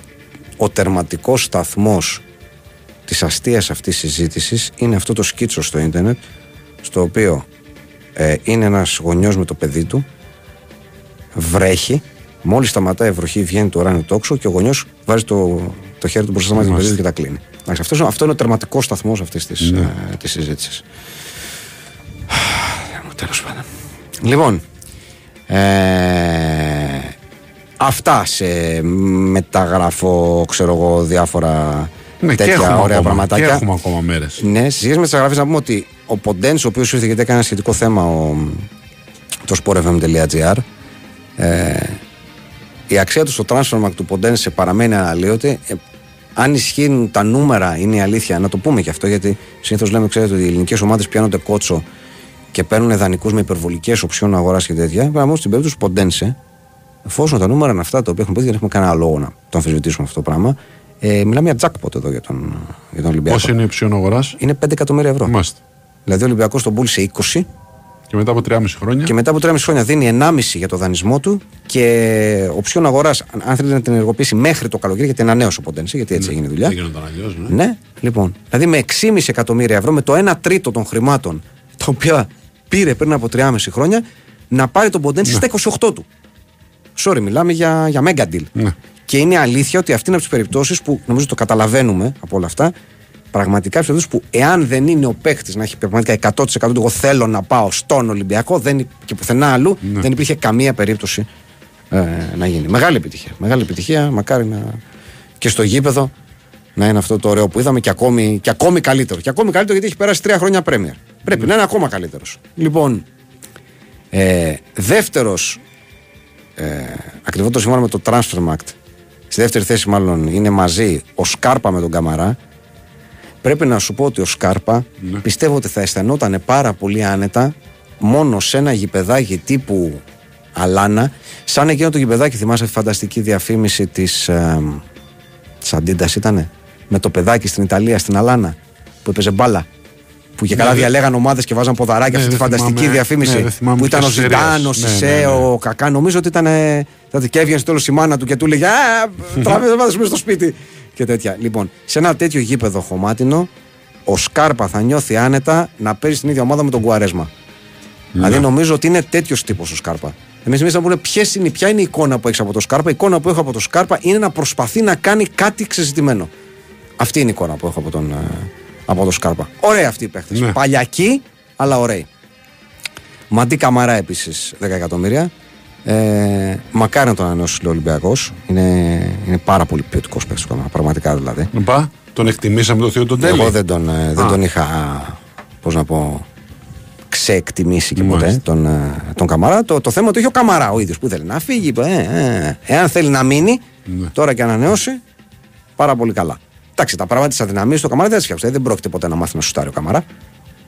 ο τερματικός σταθμός της αστείας αυτής συζήτησης είναι αυτό το σκίτσο στο ίντερνετ στο οποίο ε, είναι ένας γονιός με το παιδί του βρέχει μόλις σταματάει η βροχή βγαίνει το ουράνιο τόξο και ο γονιός βάζει το, το χέρι του μπροστά στο μάτι του παιδιού του και τα κλείνει. Εντάξει, αυτός, αυτό είναι ο τερματικός σταθμός αυτής της, Ναι. ε, της συζήτησης. Τέλος πάντων. Λοιπόν. Ε, αυτά σε μεταγραφώ, ξέρω εγώ, διάφορα Ναι, και τέτοια έχουμε, ωραία ακόμα, και πραγματάκια. έχουμε ακόμα μέρες. Ναι, σε σχέση με τις εγγραφέ, να πούμε ότι ο Ποντένς, ο οποίος ήρθε γιατί έκανε ένα σχετικό θέμα ο, το sportfm.gr, ε, η αξία του στο transfermarkt του Ποντέν σε παραμένει αναλύωτη. Ε, αν ισχύουν τα νούμερα, είναι η αλήθεια. Να το πούμε και αυτό, γιατί συνήθως λέμε, ξέρετε, ότι οι ελληνικές ομάδες πιάνονται κότσο και παίρνουν δανεικούς με υπερβολικές οψιών αγοράς και τέτοια. Πρέπει να πούμε στην περίπτωση του Ποντένσε, εφόσον τα νούμερα είναι αυτά τα οποία έχουμε πει, δεν έχουμε κανένα λόγο να το αμφισβητήσουμε αυτό το πράγμα. Ε, μιλάμε για jackpot εδώ για τον, για τον Ολυμπιακό. Πώ είναι η οψιόν αγοράς; Είναι 5 εκατομμύρια ευρώ. Μάλιστα. Δηλαδή ο Ολυμπιακός τον πούλησε 20 Και μετά από 3,5 χρόνια. και μετά από 3,5 χρόνια δίνει 1,5 για το δανεισμό του και οψιόν αγοράς, αν θέλει να την ενεργοποιήσει μέχρι το καλοκαίρι, γιατί ανανέωσε ο Ποντένσε, γιατί έτσι έγινε η δουλειά. Δεν γίνονταν αλλιώ, ναι. Ναι, λοιπόν. Δηλαδή με 6,5 εκατομμύρια ευρώ, με το 1 τρίτο των χρημάτων τα οποία πήρε πριν από 3,5 χρόνια, να πάρει τον Ποντένσε στα 28 του. Sorry, μιλάμε για, για mega deal. Ναι. Και είναι αλήθεια ότι αυτή είναι από τις περιπτώσεις που νομίζω το καταλαβαίνουμε από όλα αυτά. Πραγματικά από τις περιπτώσεις που εάν δεν είναι ο παίχτη να έχει πραγματικά 100% του εγώ θέλω να πάω στον Ολυμπιακό δεν, υ- και πουθενά αλλού, Ναι. δεν υπήρχε καμία περίπτωση ε, να γίνει. Μεγάλη επιτυχία. Μεγάλη επιτυχία, μακάρι να. και στο γήπεδο να είναι αυτό το ωραίο που είδαμε και ακόμη, και ακόμη καλύτερο. Και ακόμη καλύτερο γιατί έχει περάσει τρία χρόνια Πρέμιερ. Πρέπει να είναι ακόμα καλύτερος. Λοιπόν, ε, δεύτερος ε, ακριβώς σύμφωνα με το Transfermarkt, στη δεύτερη θέση μάλλον είναι μαζί ο Σκάρπα με τον Καμαρά. Πρέπει να σου πω ότι ο Σκάρπα πιστεύω ότι θα αισθανόταν πάρα πολύ άνετα μόνο σε ένα γηπεδάκι τύπου Αλάνα, σαν εκείνο το γηπεδάκι, θυμάσαι τη φανταστική διαφήμιση της, ε, της Αντίντας ήτανε, με το παιδάκι στην Ιταλία, στην Αλάνα, που έπαιζε μπάλα. Που και καλά Ναι, δεν- διαλέγαν ομάδες και βάζαν ποδαράκια Ναι, αυτή τη δεν φανταστική θυμάμαι. διαφήμιση Ναι, δεν θυμάμαι που ήταν ο ποιος Ζιντάν, ο εταιρείας. Ναι, Σισε, ναι, ναι. ο Κακά. Νομίζω ότι ήταν. ε, Δηλαδή και έβγαινε στο τέλος η μάνα του και του έλεγε Α, τραβέ, βάζε μέσα στο σπίτι. Και τέτοια. Λοιπόν, σε ένα τέτοιο γήπεδο χωμάτινο, ο Σκάρπα θα νιώθει άνετα να παίζει στην ίδια ομάδα με τον Κουαρέσμα. Δηλαδή νομίζω ότι είναι τέτοιος τύπος ο Σκάρπα. Εμείς εμείς θα πούμε ποιες είναι, ποια είναι η εικόνα που έχεις από το Σκάρπα. Η εικόνα που έχω από το Σκάρπα είναι να προσπαθεί να κάνει κάτι ξεζητημένο. Αυτή είναι η εικόνα που έχω από τον, ε, από τον Σκάρπα. Ωραία αυτή η παίχτη. Ναι. Παλιακή, αλλά ωραία. Μαντί Καμαρά επίσης 10 εκατομμύρια. Ε, μακάρι να τον ανανεώσει ο Ολυμπιακός. Είναι, είναι πάρα πολύ ποιοτικός παίχτη. Πραγματικά δηλαδή. Μπα, τον εκτιμήσαμε το θείο τον Τέλη. Εγώ δεν τον, ε, δεν Α. τον είχα, πώς να πω, ξεεκτιμήσει και ποτέ Μάλιστα. τον, ε, τον Καμαρά. Το, το θέμα το είχε ο Καμαρά ο ίδιος που ήθελε να φύγει. είπε, Ε, ε, εάν θέλει να μείνει Ναι. τώρα και ανανεώσει, πάρα πολύ καλά. Εντάξει, τα πράγματα της αδυναμίας του Καμαρά δεν τις φτιάξει. Δεν πρόκειται ποτέ να μάθει να σουτάρει ο Καμαρά.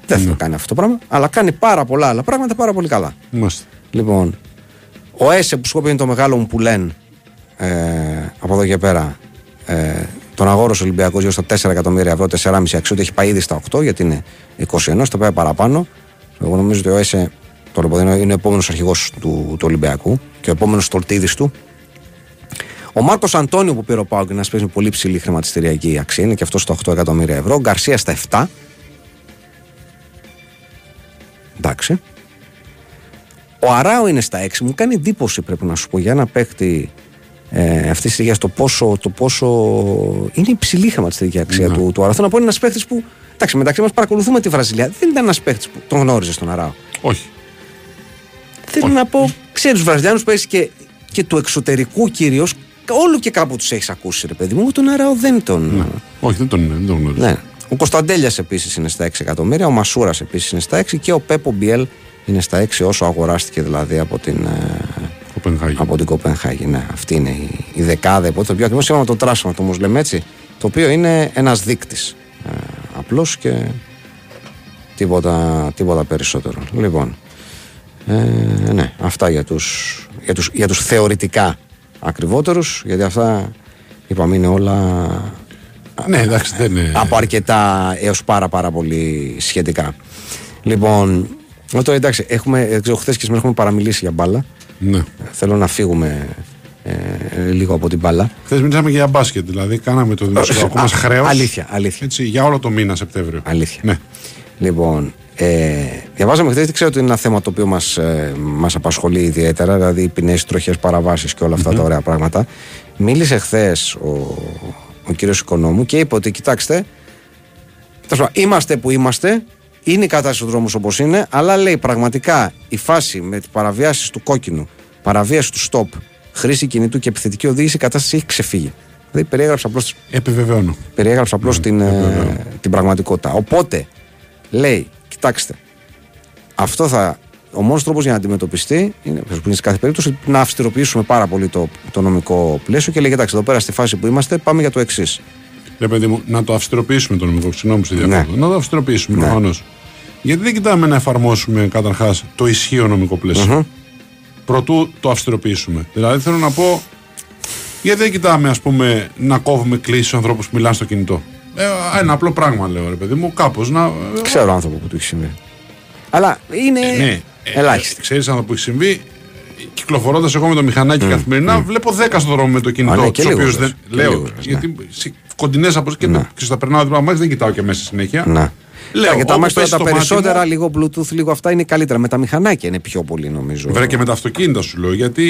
Δεν Ναι. θα το κάνει αυτό το πράγμα. Αλλά κάνει πάρα πολλά άλλα πράγματα πάρα πολύ καλά. Μάλιστα. Λοιπόν, ο Έσε που σκόπει είναι το μεγάλο μου που λένε ε, από εδώ και πέρα. Ε, τον αγόρασε ο Ολυμπιακός γύρω στα 4 εκατομμύρια ευρώ, 4,5 αξιότητα έχει πάει ήδη στα 8 γιατί είναι 21, το πάει παραπάνω. Εγώ νομίζω ότι ο Έσε το Λεποδίνο είναι ο επόμενος αρχηγός του, του Ολυμπιακού και ο επόμενος τολτίδη του. Ο Μάρκος Αντώνιο που πήρε ο Πάουκ να παίζει με πολύ ψηλή χρηματιστηριακή αξία είναι και αυτός στα 8 εκατομμύρια ευρώ. Ο Γκαρσία στα 7. Εντάξει. Ο Αράο είναι στα 6. Μου κάνει εντύπωση πρέπει να σου πω για ένα παίκτη ε, αυτή τη στιγμή το πόσο, το πόσο είναι υψηλή η χρηματιστηρική αξία Ναι. του, του Αράο. Θέλω να πω είναι ένας παίκτη που. Εντάξει, μεταξύ μας παρακολουθούμε τη Βραζιλία. Δεν ήταν ένας παίκτη που τον γνώριζες τον Αράο. Όχι. Θέλω να πω, ξέρεις του Βραζιλιάνους που έχει και, και του εξωτερικού κυρίως, όλο και κάπου τους έχεις ακούσει, ρε παιδί μου. Εγώ τον Αράο δεν τον. Όχι, δεν τον, δεν τον γνωρίζω. Ναι. Ο Κωνσταντέλιας επίσης είναι στα 6 εκατομμύρια, ο Μασούρας επίσης είναι στα 6 και ο Πέπο Μπιέλ είναι στα 6 όσο αγοράστηκε δηλαδή από την, ε, Κοπενχάγη. από την Κοπενχάγη. Ναι, αυτή είναι η, η δεκάδα. Οπότε το πιο ακριβώς σύμφωνα με το τράσμα το όμως λέμε έτσι, το οποίο είναι ένας δείκτης. Ε, Απλώ και τίποτα, τίποτα περισσότερο. Λοιπόν, ε, ναι, αυτά για τους, για τους, για τους θεωρητικά ακριβότερους, γιατί αυτά είπαμε είναι όλα Ναι, εντάξει, δεν είναι. από αρκετά έως πάρα πάρα πολύ σχετικά. Λοιπόν, ε, τώρα εντάξει, έχουμε, δεν ξέρω, χθες και σήμερα έχουμε παραμιλήσει για μπάλα. Ναι. Θέλω να φύγουμε ε, λίγο από την μπάλα. Χθες μιλήσαμε και για μπάσκετ, δηλαδή κάναμε το δημοσιογραφικό Α, μας χρέος. αλήθεια, αλήθεια. Έτσι, για όλο το μήνα Σεπτέμβριο. Αλήθεια. Ναι. Λοιπόν, ε, διαβάζαμε χθες, δεν ξέρω ότι είναι ένα θέμα το οποίο μας ε, μας απασχολεί ιδιαίτερα, δηλαδή οι ποινές, τροχές, παραβάσεις και όλα αυτά τα ωραία πράγματα. Μίλησε χθες ο, ο κύριος Οικονόμου και είπε ότι κοιτάξτε, τέλος πάντων, είμαστε που είμαστε, είναι η κατάσταση του δρόμους όπως είναι, αλλά λέει πραγματικά η φάση με τις παραβιάσεις του κόκκινου, παραβίαση του stop, χρήση κινητού και επιθετική οδήγηση, η κατάσταση έχει ξεφύγει. Δηλαδή περιέγραψε απλώς Επιβεβαιώνω. περιέγραψε απλώς την, ε, την πραγματικότητα. Οπότε λέει, κοιτάξτε, αυτό θα. Ο μόνος τρόπος για να αντιμετωπιστεί είναι, που είναι σε κάθε περίπτωση να αυστηροποιήσουμε πάρα πολύ το, το νομικό πλαίσιο και λέει: Κοιτάξτε, εδώ πέρα στη φάση που είμαστε, πάμε για το εξής. Ρε παιδί μου, να το αυστηροποιήσουμε το νομικό. Συγγνώμη που σε διακόπτω. Ναι. Να το αυστηροποιήσουμε Ναι. προφανώς. Γιατί δεν κοιτάμε να εφαρμόσουμε καταρχάς το ισχύο νομικό πλαίσιο. Προτού το αυστηροποιήσουμε. Δηλαδή θέλω να πω, γιατί δεν κοιτάμε ας πούμε να κόβουμε κλήσεις στους ανθρώπους που μιλάνε στο κινητό. Ε, ένα απλό πράγμα λέω ρε παιδί μου, κάπως να. Ξέρω άνθρωπο που του έχει συμβεί. Αλλά είναι Ναι, ελάχιστη. Ξέρεις αν που έχει συμβεί, κυκλοφορώντας εγώ με το μηχανάκι καθημερινά, βλέπω 10 στον δρόμο με το Α, κινητό. ναι, και τους λίγο οποίους λες, δεν. και Λέω. λίγο λες, ναι. Γιατί σε κοντινές από και, Ναι. και στα περνάω δίπλα μου, δεν κοιτάω και μέσα συνέχεια. Να. Λέω, και τα όπου μάτια τώρα πέσει τα το μάτι περισσότερα, μου- λίγο Bluetooth, λίγο αυτά είναι καλύτερα. Με τα μηχανάκια είναι πιο πολύ νομίζω. Βέβαια και με τα αυτοκίνητα σου λέω. Γιατί,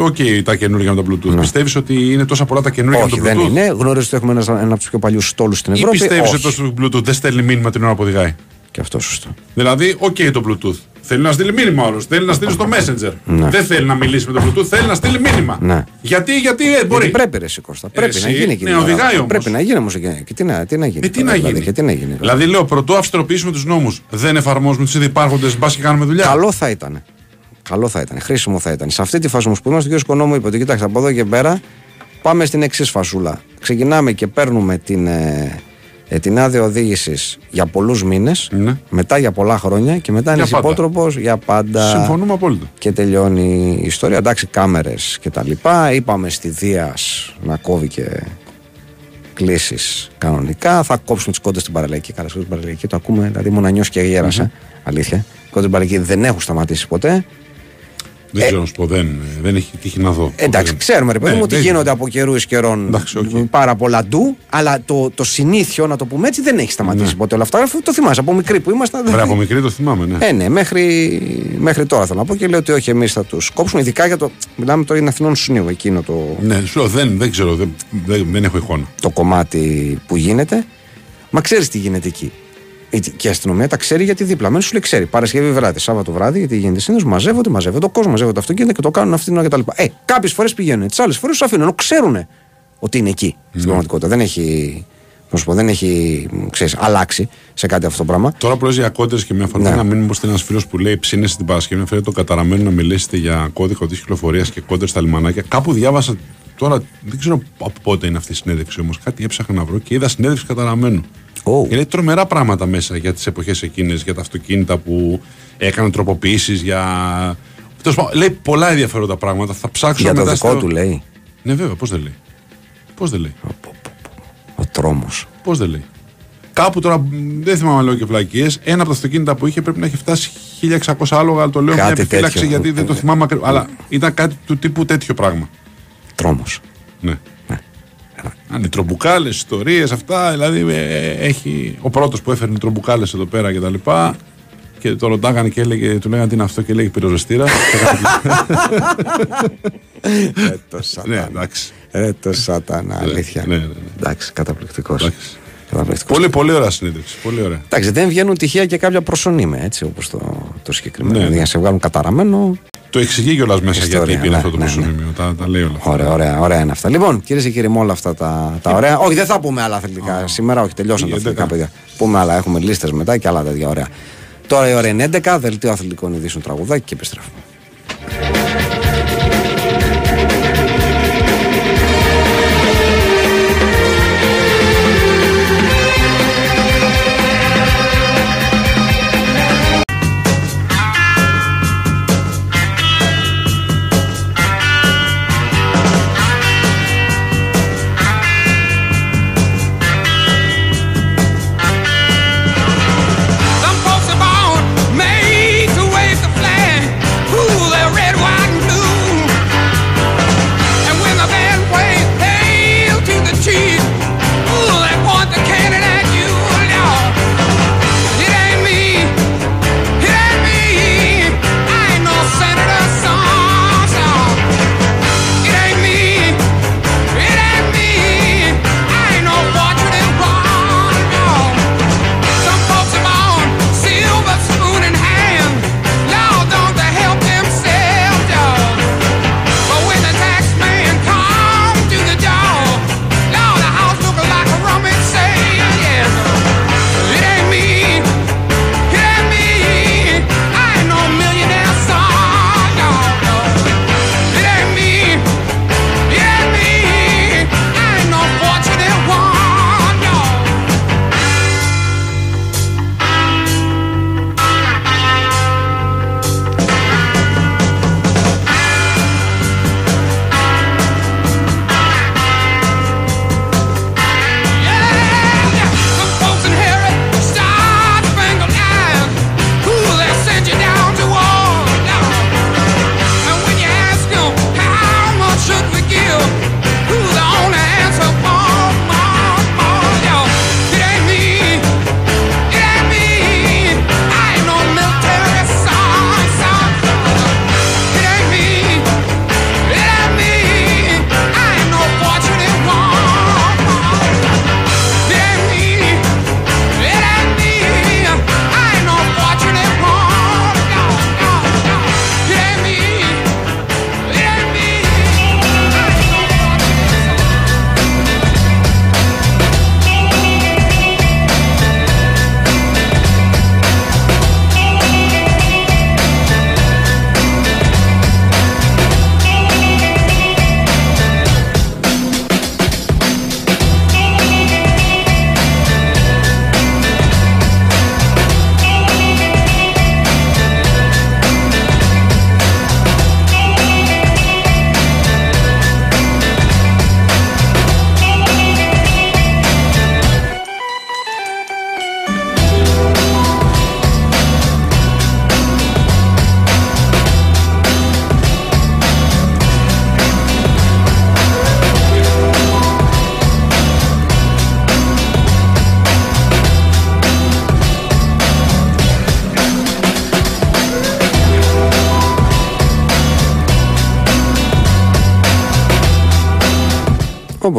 οκ, τα καινούργια με τα Bluetooth. Πιστεύεις ότι είναι τόσα πολλά τα καινούργια Ναι. Όχι, με το δεν Bluetooth; είναι. Γνωρίζω ότι έχουμε ένας, ένα από τους πιο παλιούς στόλους στην Ή Ευρώπη; πιστεύεις Όχι. ότι το Bluetooth δεν στέλνει μήνυμα την ώρα που οδηγάει; Και αυτό σωστό. Δηλαδή, οκ το Bluetooth. Θέλει να στείλει μήνυμα όλο. Θέλει να στείλει στο Messenger. Δεν θέλει να μιλήσει με το Bluetooth, θέλει να στείλει μήνυμα. Ναι. Γιατί, γιατί ε, μπορεί. Γιατί πρέπει ρε συ Κώστα. Πρέπει εσύ, να γίνει εκείνη ναι, η ώρα. οδηγάει όμως. Πρέπει να γίνει όμως. Και τι να, τι να γίνει. Ε, τι τώρα, να δηλαδή, γίνει. και τι να γίνει. Δηλαδή, λέω, προτού αυστηροποιήσουμε τους νόμους, δεν εφαρμόζουμε τους ήδη υπάρχοντες, μπας και κάνουμε δουλειά. Καλό θα ήταν. Καλό θα ήταν. Χρήσιμο θα ήταν. Σε αυτή τη φάση όμως που είμαστε, ο κ. Οικονόμου είπε ότι κοιτάξτε από εδώ και πέρα πάμε στην εξής φασούλα. Ξεκινάμε και παίρνουμε την, ε, ε, την άδεια οδήγησης για πολλούς μήνες, Ναι. μετά για πολλά χρόνια και μετά είναι Για πάντα. υπότροπος για πάντα. Συμφωνούμε απόλυτα. Και τελειώνει η ιστορία. Εντάξει, κάμερες και τα λοιπά. Είπαμε στη Δίας να κόβει και κλήσεις κανονικά. Θα κόψουμε τις κόντες στην παραλιακή. Καλά, στην παραλιακή το ακούμε. Δηλαδή, μόνο νιώσει και γέρασε. Αλήθεια. Οι κόντρες στην παραλιακή δεν έχουν σταματήσει ποτέ. Δεν ξέρω να σου πω, δεν, δεν έχει τύχει να δω. Εντάξει, Ποτέ. ξέρουμε ρε παιδί Ναι, μου ότι δεν- γίνονται από καιρούς εις καιρόν Εντάξει, οκ. πάρα πολλά ντου, αλλά το, το συνήθιο, να το πούμε έτσι, δεν έχει σταματήσει ποτέ όλα αυτά. Αφού το θυμάσαι από μικρή που ήμασταν. Ωραία, από μικρή το θυμάμαι, ναι. Ε, ναι, μέχρι, μέχρι τώρα θέλω να πω και λέω ότι όχι, εμείς θα τους κόψουμε. Ειδικά για το. Μιλάμε τώρα για Αθηνών Σουνίου, εκείνο το, Ναι, σου λέω, δεν, δεν ξέρω, δεν, δεν, δεν έχω εικόνα. το κομμάτι που γίνεται. Μα ξέρεις τι γίνεται εκεί. Η- Και η αστυνομία τα ξέρει γιατί δίπλα μένει, σου λέει ξέρει. Παρασκευή βράδυ, Σάββατο βράδυ, γιατί γίνεται συνήθω, μαζεύονται, μαζεύονται ο κόσμος, μαζεύονται τα αυτοκίνητα και το κάνουν αυτή την ώρα κτλ. Ε, κάποιες φορές πηγαίνουν, τις άλλες φορές τους αφήνουν, ενώ ξέρουν ότι είναι εκεί στην πραγματικότητα. Δεν έχει, να σου πω, δεν έχει ξέρεις, αλλάξει σε κάτι αυτό το πράγμα. Τώρα που λες για κόντερ και μια αφορμή Ναι. να μείνουμε πως ένας φίλος που λέει ψήνεσαι την Παρασκευή να φέρετε το καταραμένο να μιλήσετε για κώδικα οδική κυκλοφορίας και κόντερ στα λιμανάκια. Κάπου διάβασα τώρα, δεν ξέρω από πότε είναι αυτή η συνέντευξη όμως. Κάτι έψαχνα να βρω και είδα συνέντευξη καταραμένου. Oh. Και λέει τρομερά πράγματα μέσα για τις εποχές εκείνες, για τα αυτοκίνητα που έκαναν τροποποιήσεις, για. Τέλος πάντων, λέει πολλά ενδιαφέροντα πράγματα. Θα ψάξω Για το μετά δικό στο- του λέει. Ναι, βέβαια, πώς δεν λέει. Πώς δεν λέει. Ο τρόμος. Πώς δεν λέει. Κάπου τώρα, μ, δεν θυμάμαι λέω και φλακίε, ένα από τα αυτοκίνητα που είχε πρέπει να έχει φτάσει 1600 άλογα, αλλά το λέω με μια Κάτι επιφύλαξη τέτοιο. γιατί δεν το θυμάμαι ακριβώ. Αλλά ήταν κάτι του τύπου τέτοιο πράγμα. Τρόμος. Ναι. Αν οι τρομπουκάλε, ιστορίες, αυτά. Δηλαδή ε, έχει ο πρώτος που έφερνε τρομπουκάλε εδώ πέρα και τα λοιπά. Και το ρωτάγανε και έλεγε, του λέγανε τι είναι αυτό και έλεγε πυροσβεστήρα. Ε, το ναι, σατάνα. εντάξει. Ε, το σατάνα, αλήθεια. ναι, ναι, ναι. Εντάξει, καταπληκτικός. Εντάξει. Καταπληκτικός. Πολύ, πολύ ωραία συνέντευξη. Πολύ ωραία. Εντάξει, δεν βγαίνουν τυχαία και κάποια προσωνύμια, έτσι όπως το, το συγκεκριμένο. Ναι, Δηλαδή, ναι. για να σε βγάλουν καταραμένο. Το εξηγεί κιόλας μέσα Ιστορία, γιατί πήρε ναι, αυτό το ναι, ναι. προσωνύμιο. Τα, τα λέει όλα. αυτά. Ωραία, ωραία, ωραία είναι αυτά. Λοιπόν, κυρίες και κύριοι, με όλα αυτά τα, τα ωραία. Όχι, δεν θα πούμε άλλα αθλητικά. Σήμερα, όχι, τελειώσαν τα Η αθλητικά 11. παιδιά. Πούμε άλλα, έχουμε λίστες μετά και άλλα τέτοια ωραία. Τώρα η ώρα είναι 11, δελτίο αθλητικών ειδήσεων τραγουδάκι και επιστρέφουμε.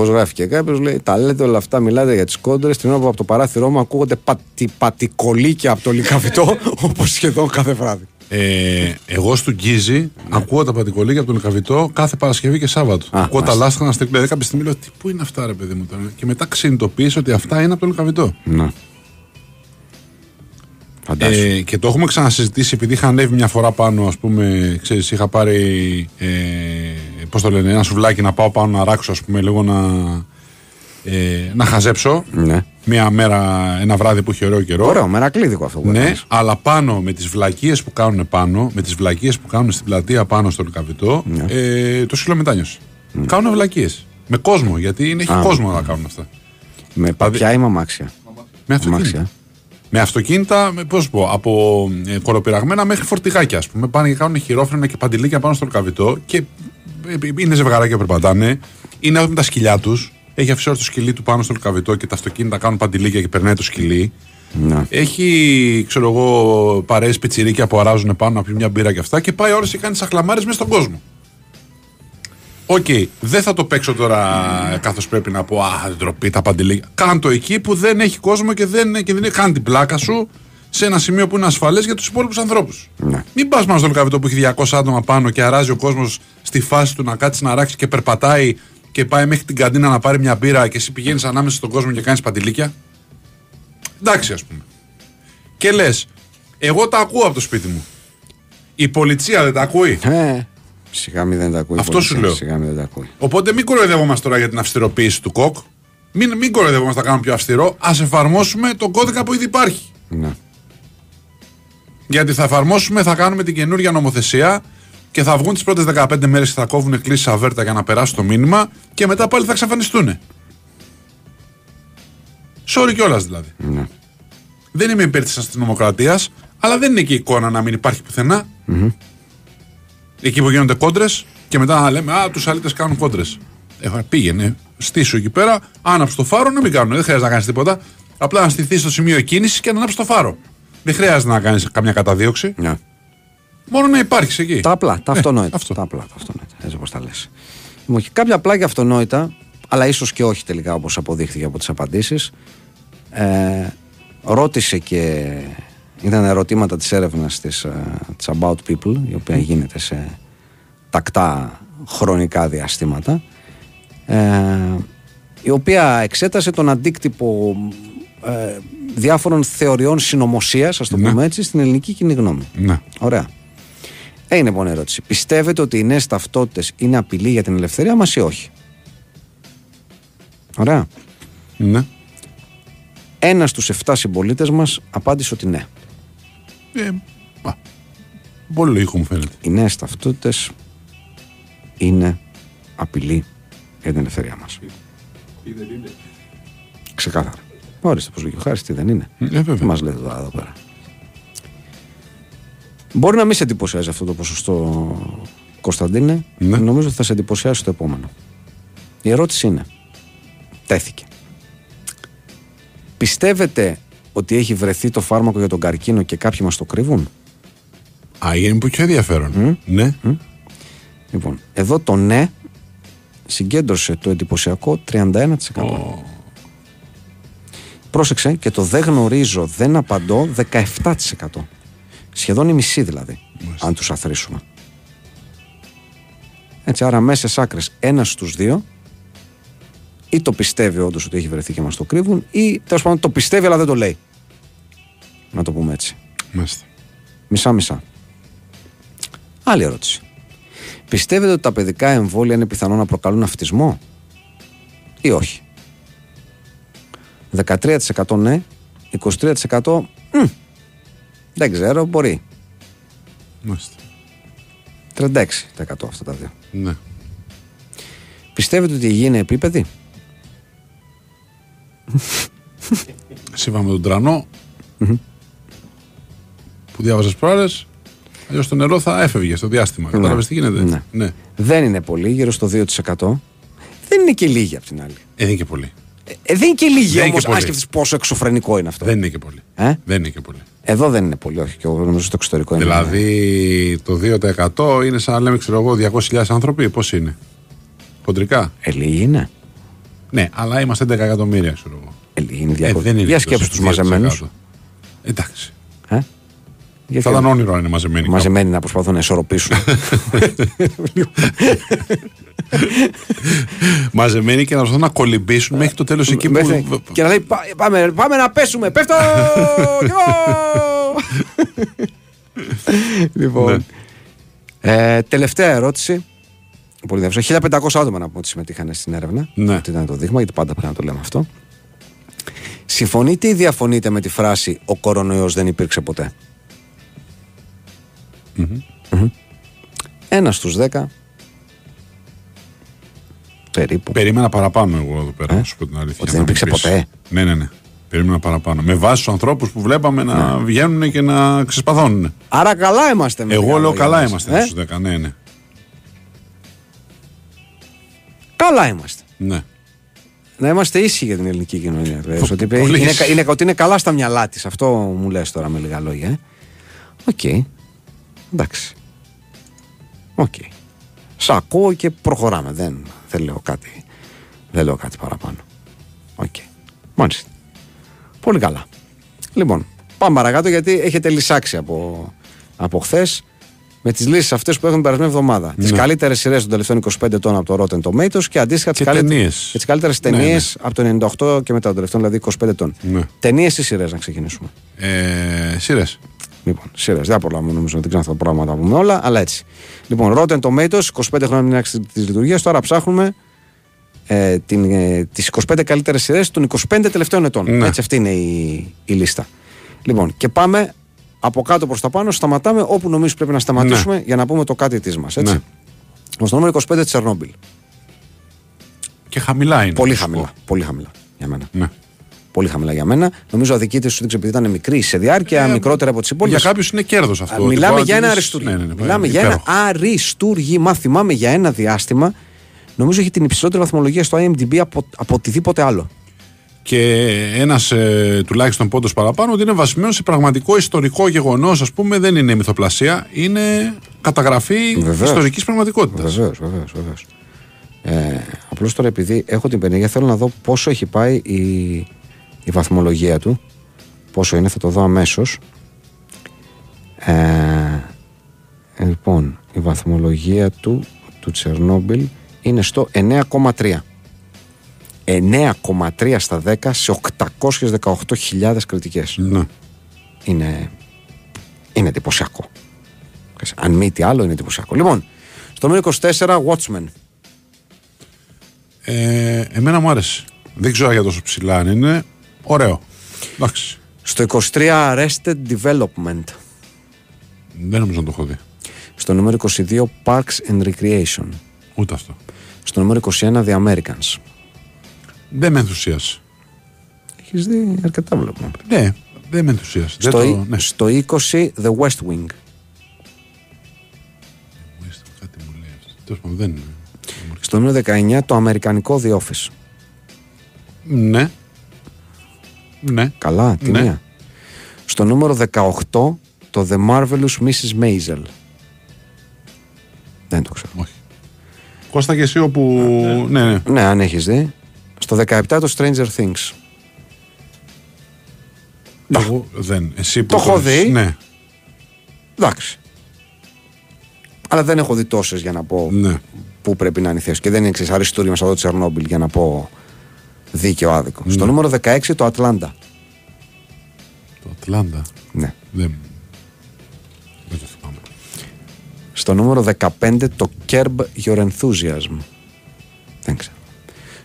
Γράφει και κάποιος, λέει: Τα λέτε όλα αυτά, μιλάτε για τις κόντρες. Την ώρα που από το παράθυρό μου ακούγονται πατη, πατικολίκια από το λικαβιτό, όπως σχεδόν κάθε βράδυ. Ε, εγώ στον Γκίζι ακούω τα πατικολίκια από τον Λικαβιτό κάθε Παρασκευή και Σάββατο. Ναι. Α, ακούω τα μάλιστα. λάστιχα να στείλουν. Δηλαδή κάποια στιγμή λέω: Τι, πού είναι αυτά, ρε παιδί μου τώρα; Και μετά συνειδητοποίησα ότι αυτά είναι από τον Λικαβιτό. Ναι. Φαντάσου. Ε, και το έχουμε ξανασυζητήσει επειδή είχα ανέβει μια φορά πάνω, ας πούμε, ξέρεις, είχα πάρει. Ε, Πώς το λένε, ένα σουβλάκι να πάω πάνω να ράξω, ας πούμε, λίγο να. Ε, να χαζέψω. ναι. Μια μέρα, ένα βράδυ που είχε ωραίο καιρό. Ωραίο, μερακλείδικο αυτό που Ναι, έκανες. αλλά πάνω με τις βλακίες που κάνουν πάνω, με τις βλακίες που κάνουν στην πλατεία πάνω στο Λικαβιτό, Ναι. ε, το σκύλο μετάνιωσε. Κάνουν βλακίες. Με κόσμο, γιατί είναι, έχει Α, κόσμο να κάνουν αυτά. Με παπιά ή με αμάξια; Με αυτοκίνητα. Αμάξια. Με αυτοκίνητα, με, πώς πω, από ε, κολοπυραγμένα μέχρι φορτηγάκια, ας πούμε. Πάνε και κάνουν χειρόφρενα και παντελίκια πάνω στο Λικαβιτό και ε, είναι ζευγαράκια που περπατάνε. Είναι εδώ με τα σκυλιά τους. Έχει αφήσει ο άλλος το σκυλί του πάνω στο Λυκαβηττό και τα αυτοκίνητα κάνουν παντιλίκια και περνάει το σκυλί. Ναι. Έχει, ξέρω εγώ, παρέες πιτσιρίκια που αράζουν πάνω να πει μια μπύρα και αυτά και πάει ο άλλος και κάνει σαχλαμάρες μέσα στον κόσμο. Οκ, δεν θα το παίξω τώρα καθώς πρέπει να πω Α, ντροπή τα παντιλίκια. Κάν το εκεί που δεν έχει κόσμο και δεν, και δεν έχει κάνει την πλάκα σου σε ένα σημείο που είναι ασφαλές για τους υπόλοιπους ανθρώπους. Ναι. Μην πας πάνω στο Λυκαβηττό που έχει 200 άτομα πάνω και αράζει ο κόσμος στη φάση του να κάτσει ν' αράξει και περπατάει και πάει μέχρι την καντίνα να πάρει μια μπύρα και εσύ πηγαίνεις ανάμεσα στον κόσμο και κάνεις παντελίκια. Εντάξει, ας πούμε. Και λες, εγώ τα ακούω από το σπίτι μου. Η πολιτεία δεν τα ακούει. Ε, σιγά μη δεν τα ακούει. η Αυτό πολιτεία, σου λέω. Σιγά μη δεν τα ακούει. Οπότε μην κοροϊδεύομαστε τώρα για την αυστηροποίηση του ΚΟΚ. Μην, μην κοροϊδεύομαστε να κάνουμε πιο αυστηρό. Α εφαρμόσουμε τον κώδικα που ήδη υπάρχει. Ναι. Γιατί θα εφαρμόσουμε, θα κάνουμε την καινούργια νομοθεσία και θα βγουν τις πρώτες 15 μέρες και θα κόβουν κλήσει αβέρτα για να περάσει το μήνυμα και μετά πάλι θα εξαφανιστούν. Sorry κιόλας δηλαδή. Ναι. Δεν είμαι υπέρ της αστυνομοκρατίας, αλλά δεν είναι και εικόνα να μην υπάρχει πουθενά. Εκεί που γίνονται κόντρες και μετά να λέμε Α, τους αλήτες κάνουν κόντρες. Ε, πήγαινε, στήσου εκεί πέρα, άναψε το φάρο, να μην κάνουν. Δεν χρειάζεται να κάνεις τίποτα. Απλά να στηθεί στο σημείο κίνηση και να ανάψεις το φάρο. Δεν χρειάζεται να κάνεις καμιά καταδίωξη. ναι. Μόνο να υπάρχεις εκεί. Τα απλά, τα Ε, αυτονόητα. αυτό. Τα απλά, τα αυτονόητα. Έτσι όπως τα λες. Λοιπόν, και κάποια απλά και αυτονόητα, αλλά ίσως και όχι τελικά όπως αποδείχθηκε από τις απαντήσεις. Ε, ρώτησε και. Ήταν ερωτήματα της έρευνας της, ε, της About People, η οποία γίνεται σε τακτά χρονικά διαστήματα, ε, η οποία εξέτασε τον αντίκτυπο ε, διάφορων θεωριών συνωμοσίας, ας το Ναι. πούμε έτσι, στην ελληνική κοινή γνώμη. Ναι. Ωραία. Έγινε λοιπόν ερώτηση. Πιστεύετε ότι οι νέες ταυτότητες είναι απειλή για την ελευθερία μας ή όχι; Ωραία. ναι. Ένας στους 7 συμπολίτες μας απάντησε ότι ναι. Ε, α, πολύ λογικό μου φαίνεται. Οι νέες ταυτότητες είναι απειλή για την ελευθερία μας. Ξεκάθαρα. Ορίστε πώ λέγει ο Χάρης, τι δεν είναι. Ε, βέβαια. Τι μας λέτε τώρα εδώ πέρα. Μπορεί να μην σε εντυπωσιάζει αυτό το ποσοστό, Κωνσταντίνε. Ναι. Νομίζω ότι θα σε εντυπωσιάσει το επόμενο. Η ερώτηση είναι, τέθηκε. Πιστεύετε ότι έχει βρεθεί το φάρμακο για τον καρκίνο και κάποιοι μας το κρύβουν; Α, είναι που πιο ενδιαφέρον. Ναι. Λοιπόν, εδώ το ναι συγκέντρωσε το εντυπωσιακό 31%. Πρόσεξε και το δεν γνωρίζω, δεν απαντώ 17%. Σχεδόν η μισή δηλαδή, αν τους αθροίσουμε. Έτσι, άρα μέσα στι άκρες ένας στους δύο ή το πιστεύει όντως ότι έχει βρεθεί και μας το κρύβουν, ή τέλος πάντων το πιστεύει αλλά δεν το λέει. Να το πούμε έτσι. Μάλιστα. Μισά-μισά. Άλλη ερώτηση. Πιστεύετε ότι τα παιδικά εμβόλια είναι πιθανό να προκαλούν αυτισμό ή όχι; 13% ναι, 23% μ, δεν ξέρω, μπορεί. Μάλιστα. 36% αυτά τα δύο. Ναι. Πιστεύετε ότι η υγεία είναι επίπεδη; Σύμφωνα με τον τρανο που διάβαζε προάλλες, αλλιώς το νερό θα έφευγε στο διάστημα. Κατάλαβες τι γίνεται; Ναι. ναι. Δεν είναι πολύ, γύρω στο 2%. Δεν είναι και λίγοι απ' την άλλη. Ε, δεν είναι και πολύ. Ε, δεν είναι και λίγοι Δεν είναι όμως, και πολύ. αν σκεφτεί πόσο εξωφρενικό είναι αυτό. Δεν είναι και πολύ. Ε; Δεν είναι και πολύ. Εδώ δεν είναι πολύ, όχι. Και εγώ νομίζω στο εξωτερικό είναι. Δηλαδή το 2% είναι σαν να λέμε, ξέρω εγώ, 200.000 άνθρωποι. Πώς είναι; Χοντρικά. Ε, λίγοι είναι. Ναι, αλλά είμαστε 11 εκατομμύρια, ξέρω εγώ. Ε, Είναι Ε, διακο... δεν είναι Για τόσο σκέψου τους 2%. μαζεμένους. Εντάξει. Ε; Γιατί Θα ήταν όνειρο αν είναι μαζεμένοι. μαζεμένοι να προσπαθούν να ισορροπήσουν. μαζεμένοι και να προσπαθούν να κολυμπήσουν μέχρι το τέλος εκεί Μέχρι- που. Και να λέει «Πά- πάμε, πάμε να πέσουμε, πέφτω! Κι εγώ!» λοιπόν. ε, τελευταία ερώτηση. Πολύ ενδιαφέρον. 1500 άτομα να πούμε ότι συμμετείχαν στην έρευνα. Ναι. Ότι ήταν το δείγμα, γιατί πάντα πρέπει να το λέμε αυτό. Συμφωνείτε ή διαφωνείτε με τη φράση Ο κορονοϊός δεν υπήρξε ποτέ. Μμμ. Ένας στους δέκα περίπου. Περίμενα παραπάνω εγώ εδώ πέρα, Ε; να σου πω την αλήθεια. Ότι να δεν μου υπήρξε πεις. ποτέ; Ναι, ναι, ναι. Περίμενα παραπάνω. Με βάση τους ανθρώπους που βλέπαμε να βγαίνουν και να ξεσπαθώνουν. Άρα καλά είμαστε με Εγώ λίγα λέω λόγια καλά μας. είμαστε Ε; στου 10. Ναι, ναι. Καλά είμαστε. ναι. Να είμαστε ίσοι για την ελληνική κοινωνία. Λες, Πο- ότι, πολύ είναι, ίσοι. είναι, ότι είναι καλά στα μυαλά της. Αυτό μου λες τώρα με λίγα λόγια. ε. Οκ. Εντάξει. Οκ. Σ' ακούω και προχωράμε. Δεν, δεν λέω κάτι. Δεν λέω κάτι παραπάνω. Οκ. Μάλιστα. Πολύ καλά. Λοιπόν, πάμε παρακάτω γιατί έχετε λυσάξει από, από χθες με τις λύσεις αυτές που έχουν την περασμένη εβδομάδα. Τις Ναι. καλύτερες σειρές των τελευταίων 25 ετών από το Rotten Tomatoes και αντίστοιχα τις Και ταινίες. τις καλύτερες Ναι, ταινίες ναι. από το 98 και μετά, των τελευταίων δηλαδή 25 ετών. Ναι. Ταινίες ή σειρές να ξεκινήσουμε. Ε, Σειρές. Λοιπόν, σειρέ. Δεν προλάβουμε νομίζω, δεν ξέρω αυτά τα πράγματα να πούμε όλα, αλλά έτσι. Λοιπόν, Rotten Tomatoes, 25 χρόνια την άξιση της λειτουργίας. Τώρα ψάχνουμε ε, την, ε, τις 25 καλύτερες σειρές των 25 τελευταίων ετών. Ναι. Έτσι αυτή είναι η, η λίστα. Λοιπόν, και πάμε από κάτω προς τα πάνω, σταματάμε όπου νομίζω πρέπει να σταματήσουμε για να πούμε το κάτι της μας. Έτσι. Ναι. Στο νούμερο 25 Τσερνόμπιλ. Και χαμηλά είναι. Πολύ το χαμηλά. σκορ. Πολύ χαμηλά για μένα. Ναι. Πολύ χαμηλά για μένα. Νομίζω αδικείται σου δείξε επειδή ήταν μικρή σε διάρκεια, Ε, μικρότερη από τις Για υπόλοιπες. κάποιους είναι κέρδος αυτό. ότι Μιλάμε μπορεί να για ένα δεις- αριστούργημα. Ναι, ναι, ναι, Μιλάμε για ένα υπέροχο. αριστούργημα. Θυμάμαι για ένα διάστημα. Νομίζω έχει την υψηλότερη βαθμολογία στο IMDb από, από οτιδήποτε άλλο. Και ένας ε, τουλάχιστον πόντος παραπάνω ότι είναι βασισμένος σε πραγματικό ιστορικό γεγονός, ας πούμε, δεν είναι μυθοπλασία, είναι καταγραφή Βεβαίως. ιστορικής πραγματικότητας. Βεβαίως, βεβαίως, βεβαίως. Ε, Απλώς τώρα επειδή έχω την πενεγία, θέλω να δω πόσο έχει πάει η, η βαθμολογία του. Πόσο είναι, θα το δω αμέσως. Ε, λοιπόν, η βαθμολογία του του Τσερνόμπιλ είναι στο 9,3. 9,3 στα 10 σε 818.000 κριτικές. Ναι. Είναι, είναι εντυπωσιακό. Αν μη τι άλλο, είναι εντυπωσιακό. Λοιπόν, στο νούμερο 24, Watchmen. Ε, εμένα μου άρεσε. Δεν ξέρω για τόσο ψηλά αν είναι. Ωραίο. Εντάξει. Στο 23, Arrested Development. Δεν νομίζω να το έχω δει. Στο νούμερο 22, Parks and Recreation. Ούτε αυτό. Στο νούμερο 21, The Americans. Δεν με ενθουσίασε. Έχεις δει αρκετά βλέπουμε. Ναι, δεν με ενθουσίασε. Στο, δεν ι- το, ναι. στο 20, The West Wing. Κάτι μου λέει αυτό. Τέλος πάντων, δεν είναι. Στο νούμερο 19, το αμερικανικό The Office. Ναι. Ναι. Καλά, τι Ναι. μία. Στο νούμερο 18, το The Marvelous Mrs. Maisel. Δεν το ξέρω. Όχι. Κώστα και εσύ όπου. Ναι, ναι. Ναι, αν έχεις δει. Στο 17, το Stranger Things. Εγώ δεν. Εσύ που Το έχω έχεις- δει. Ναι. Εντάξει. Αλλά δεν έχω δει τόσες για να πω ναι. πού πρέπει να είναι η θέση. Και δεν είναι εξή αριστούργημα μας εδώ Τσερνόμπιλ για να πω δίκαιο άδικο. Ναι. Στο νούμερο 16 το Ατλάντα. Το Ατλάντα. Ναι. Δεν. Δεν το θυμάμαι. Στο νούμερο 15 το Curb Your Enthusiasm. Δεν ξέρω.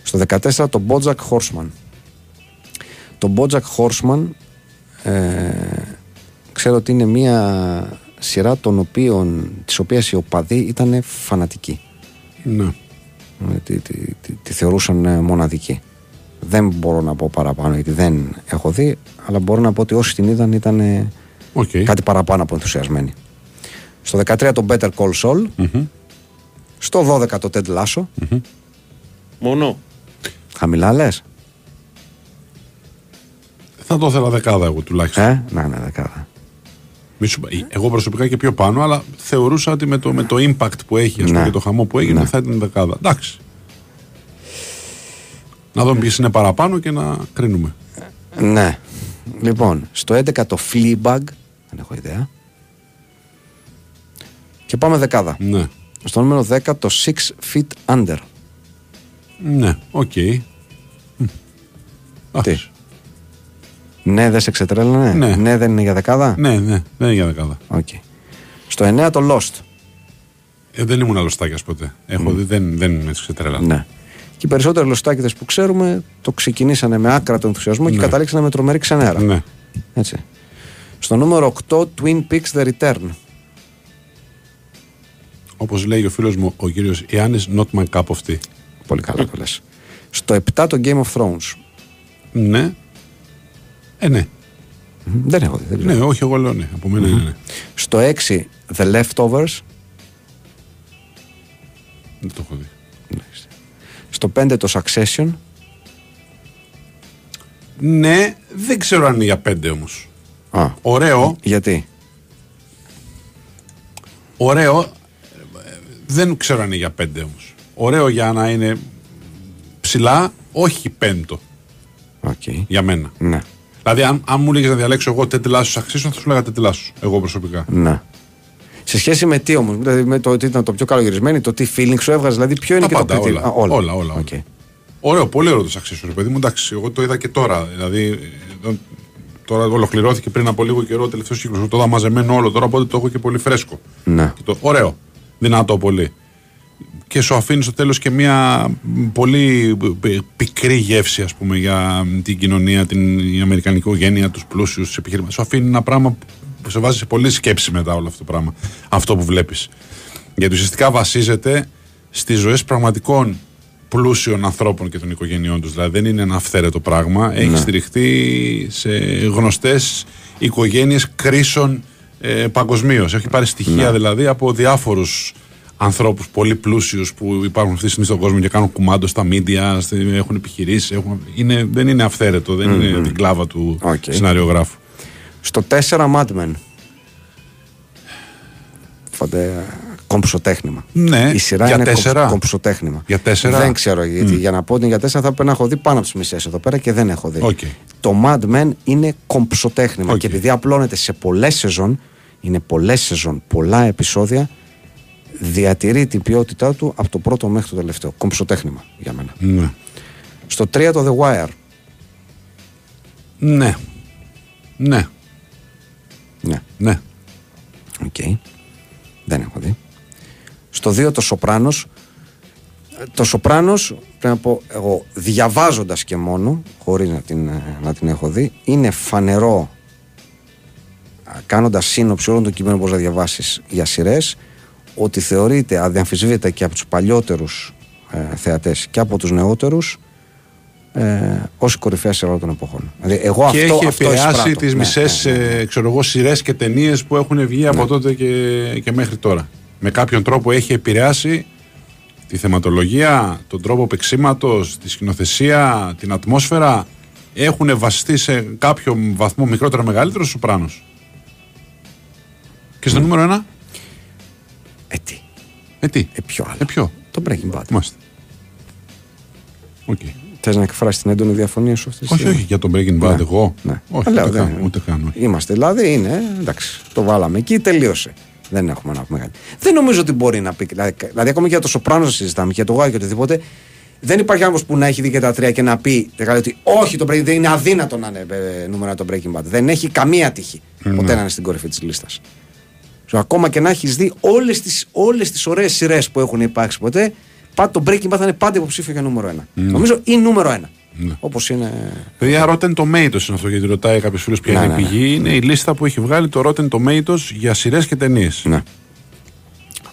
Στο 14 το Bojack Horseman. Το Bojack Horseman ε, ξέρω ότι είναι μια σειρά των οποίων, της οποίας οι οπαδοί ήταν φανατικοί. Ναι. Ε, Τη, τη, τη, τη θεωρούσαν ε, μοναδική. Δεν μπορώ να πω παραπάνω γιατί δεν έχω δει, αλλά μπορώ να πω ότι όσοι την είδαν ήταν ε, Οκ. κάτι παραπάνω από ενθουσιασμένοι. Στο 13 το Better Call Saul. Μμμ. Στο 12 το Ted Lasso. Μόνο. Χαμηλά λες. Θα το ήθελα δεκάδα εγώ τουλάχιστον. Ε, να, ναι, δεκάδα. Μη σου πω, Εγώ προσωπικά και πιο πάνω, αλλά θεωρούσα ότι με το, με το impact που έχει ας πούμε, Ναι. και το χαμό που έγινε Ναι. θα ήταν δεκάδα. Εντάξει. Να δούμε ποιες είναι παραπάνω και να κρίνουμε. Ναι. Λοιπόν, στο 11 το Fleabag. Δεν έχω ιδέα. Και πάμε δεκάδα. Ναι. Στο νούμερο 10 το 6 Feet Under. Ναι, οκ. Μ. Εντάξει. Ναι, δεν σε ξετρέλανε; Ναι. ναι, δεν είναι για δεκάδα; Ναι, ναι, δεν είναι για δεκάδα. Οκ. Στο 9 το Lost. Ε, δεν ήμουν Lostάκιας ποτέ. Έχω δει, δεν, δεν με ξετρέλανε. Ναι. Και οι περισσότεροι λοστάκιδες που ξέρουμε το ξεκινήσανε με άκρατο ενθουσιασμό και Ναι. καταλήξανε με τρομερή ξενέρα. Ναι. Έτσι. Στο νούμερο 8 Twin Peaks The Return. Όπως λέει ο φίλος μου ο κύριος Ιάννης, not my cup of tea. Πολύ καλά το λες. Στο 7 το Game of Thrones. Ναι. Ε, ναι. Μμ, Δεν έχω δει. Δεν ξέρω. Ναι, όχι, εγώ λέω ναι. Από μένα είναι ναι. Στο 6 The Leftovers. Δεν το έχω δει. Στο 5 το Succession. Ναι, δεν ξέρω αν είναι για πέντε όμως. Α, Ωραίο, γιατί; ωραίο. ε, Δεν ξέρω αν είναι για πέντε όμως. Ωραίο για να είναι ψηλά, όχι πέμπτο Οκ. για μένα. Ναι. Δηλαδή, αν, αν μου έλεγες να διαλέξω εγώ Ted Lasso ή Succession, θα σου 'λεγα Ted Lasso. Εγώ προσωπικά. Ναι. Σε σχέση με τι όμως, δηλαδή με το ότι ήταν το πιο καλογυρισμένο, το τι feeling σου έβγαζε, δηλαδή ποιο είναι Τα και πάντα, το κριτήριο; όλα. Α, Όλα, όλα, όλα. Οκ. Ωραίο, πολύ ωραίο το αξίσιο, ρε παιδί μου. Εντάξει, εγώ το είδα και τώρα. Δηλαδή, ε, τώρα ολοκληρώθηκε πριν από λίγο καιρό ο τελευταίος κύκλος. Το είδα μαζεμένο όλο τώρα, οπότε το έχω και πολύ φρέσκο. Ναι. Και το, ωραίο. Δυνατό πολύ. Και σου αφήνει στο τέλος και μια πολύ π- πικρή γεύση, ας πούμε, για την κοινωνία, την η αμερικανική οικογένεια, τους πλούσιους, τους επιχειρηματίες. Σου αφήνει ένα πράγμα που σε βάζει σε πολλή σκέψη μετά όλο αυτό το πράγμα. Αυτό που βλέπεις. Γιατί ουσιαστικά βασίζεται στις ζωές πραγματικών πλούσιων ανθρώπων και των οικογενειών τους. Δηλαδή δεν είναι ένα αυθαίρετο πράγμα. Έχει στηριχτεί σε γνωστές οικογένειες Κροίσων ε, παγκοσμίως. Έχει πάρει στοιχεία δηλαδή από διάφορους ανθρώπους πολύ πλούσιους που υπάρχουν αυτή τη στιγμή στον κόσμο και κάνουν κουμάντο στα μίντια, στη- έχουν επιχειρήσεις. Έχουν... Είναι, δεν είναι αυθαίρετο, δεν είναι την κλάβα του Οκ. σεναριογράφου. Στο 4 Mad Men. Φαντε κομψοτέχνημα. Ναι, Η σειρά για είναι τέσσερα. κομψο- κομψοτέχνημα. Για τέσσερα. Δεν ξέρω γιατί. Για να πω ότι είναι για τέσσερα θα πρέπει να έχω δει πάνω από τις μισές εδώ πέρα και δεν έχω δει. Οκ. Το Mad Men είναι κομψοτέχνημα Οκ. και επειδή απλώνεται σε πολλές σεζόν, είναι πολλές σεζόν, πολλά επεισόδια, διατηρεί την ποιότητά του από το πρώτο μέχρι το τελευταίο. Κομψοτέχνημα για μένα. Ναι. Στο 3 το The Wire. Ναι. Ναι. Ναι. Ναι. Οκ. Δεν έχω δει. Στο 2 το Sopranos. Ε, Το Sopranos, πρέπει να πω εγώ, διαβάζοντας και μόνο, χωρίς να την, ε, να την έχω δει, είναι φανερό, α, κάνοντας σύνοψη όλων των κειμένων που μπορείς να διαβάσεις για σειρές, ότι θεωρείται αδιαμφισβήτητα και από τους παλιότερους ε, θεατές και από τους νεότερους ε, ως η κορυφαία σειρά όλων των εποχών. Δηλαδή, εγώ και αυτό, έχει αυτό επηρεάσει εισπράττω. τις Ναι, μισές ναι, ναι, ναι. ξέρω εγώ, σειρές και ταινίες που έχουν βγει από τότε και, και μέχρι τώρα. Με κάποιον τρόπο έχει επηρεάσει τη θεματολογία, τον τρόπο παίξήματο, τη σκηνοθεσία, την ατμόσφαιρα. Έχουν βασιστεί σε κάποιο βαθμό μικρότερο ή μεγαλύτερο στου Σοπράνος. Και στο νούμερο ένα, Ε, τι, ε τι, ε, ποιο άλλο; ε ποιο, Το Breaking Bad. μάστε. Οκ. Θες να εκφράσεις την έντονη διαφωνία σου αυτή τη Όχι, στιγμή; όχι, για τον Breaking Bad, Ναι. εγώ. Ναι. Όχι, Λέω, ούτε, δεν- καν, ούτε καν, όχι. Είμαστε δηλαδή, είναι εντάξει. Το βάλαμε εκεί, τελείωσε. Δεν έχουμε να πούμε κάτι. Δεν νομίζω ότι μπορεί να πει. Δηλαδή, δηλαδή ακόμα και για το Sopranos συζητάμε, και για το Γουάι και οτιδήποτε. Δεν υπάρχει άνθρωπος που να έχει δει και τα τρία και να πει δηλαδή, ότι όχι, το Breaking δεν είναι αδύνατο να είναι ε, νούμερο ένα το Breaking Bad. Δεν έχει καμία τύχη Ναι. ποτέ να είναι στην κορυφή της λίστας. Ακόμα και να έχεις δει όλες τις όλες τις ωραίες σειρές που έχουν υπάρξει ποτέ, πά- το Breaking Bad θα είναι πάντα υποψήφιο για νούμερο ένα. Νομίζω ή νούμερο ένα. Ναι. Όπως είναι. Παιδιά, Rotten Tomatoes είναι αυτό γιατί ρωτάει κάποιο φίλο ποια Ναι, είναι η ναι, ναι. πηγή. Είναι η λίστα που έχει βγάλει το Rotten Tomatoes για σειρές και ταινίες. Ναι.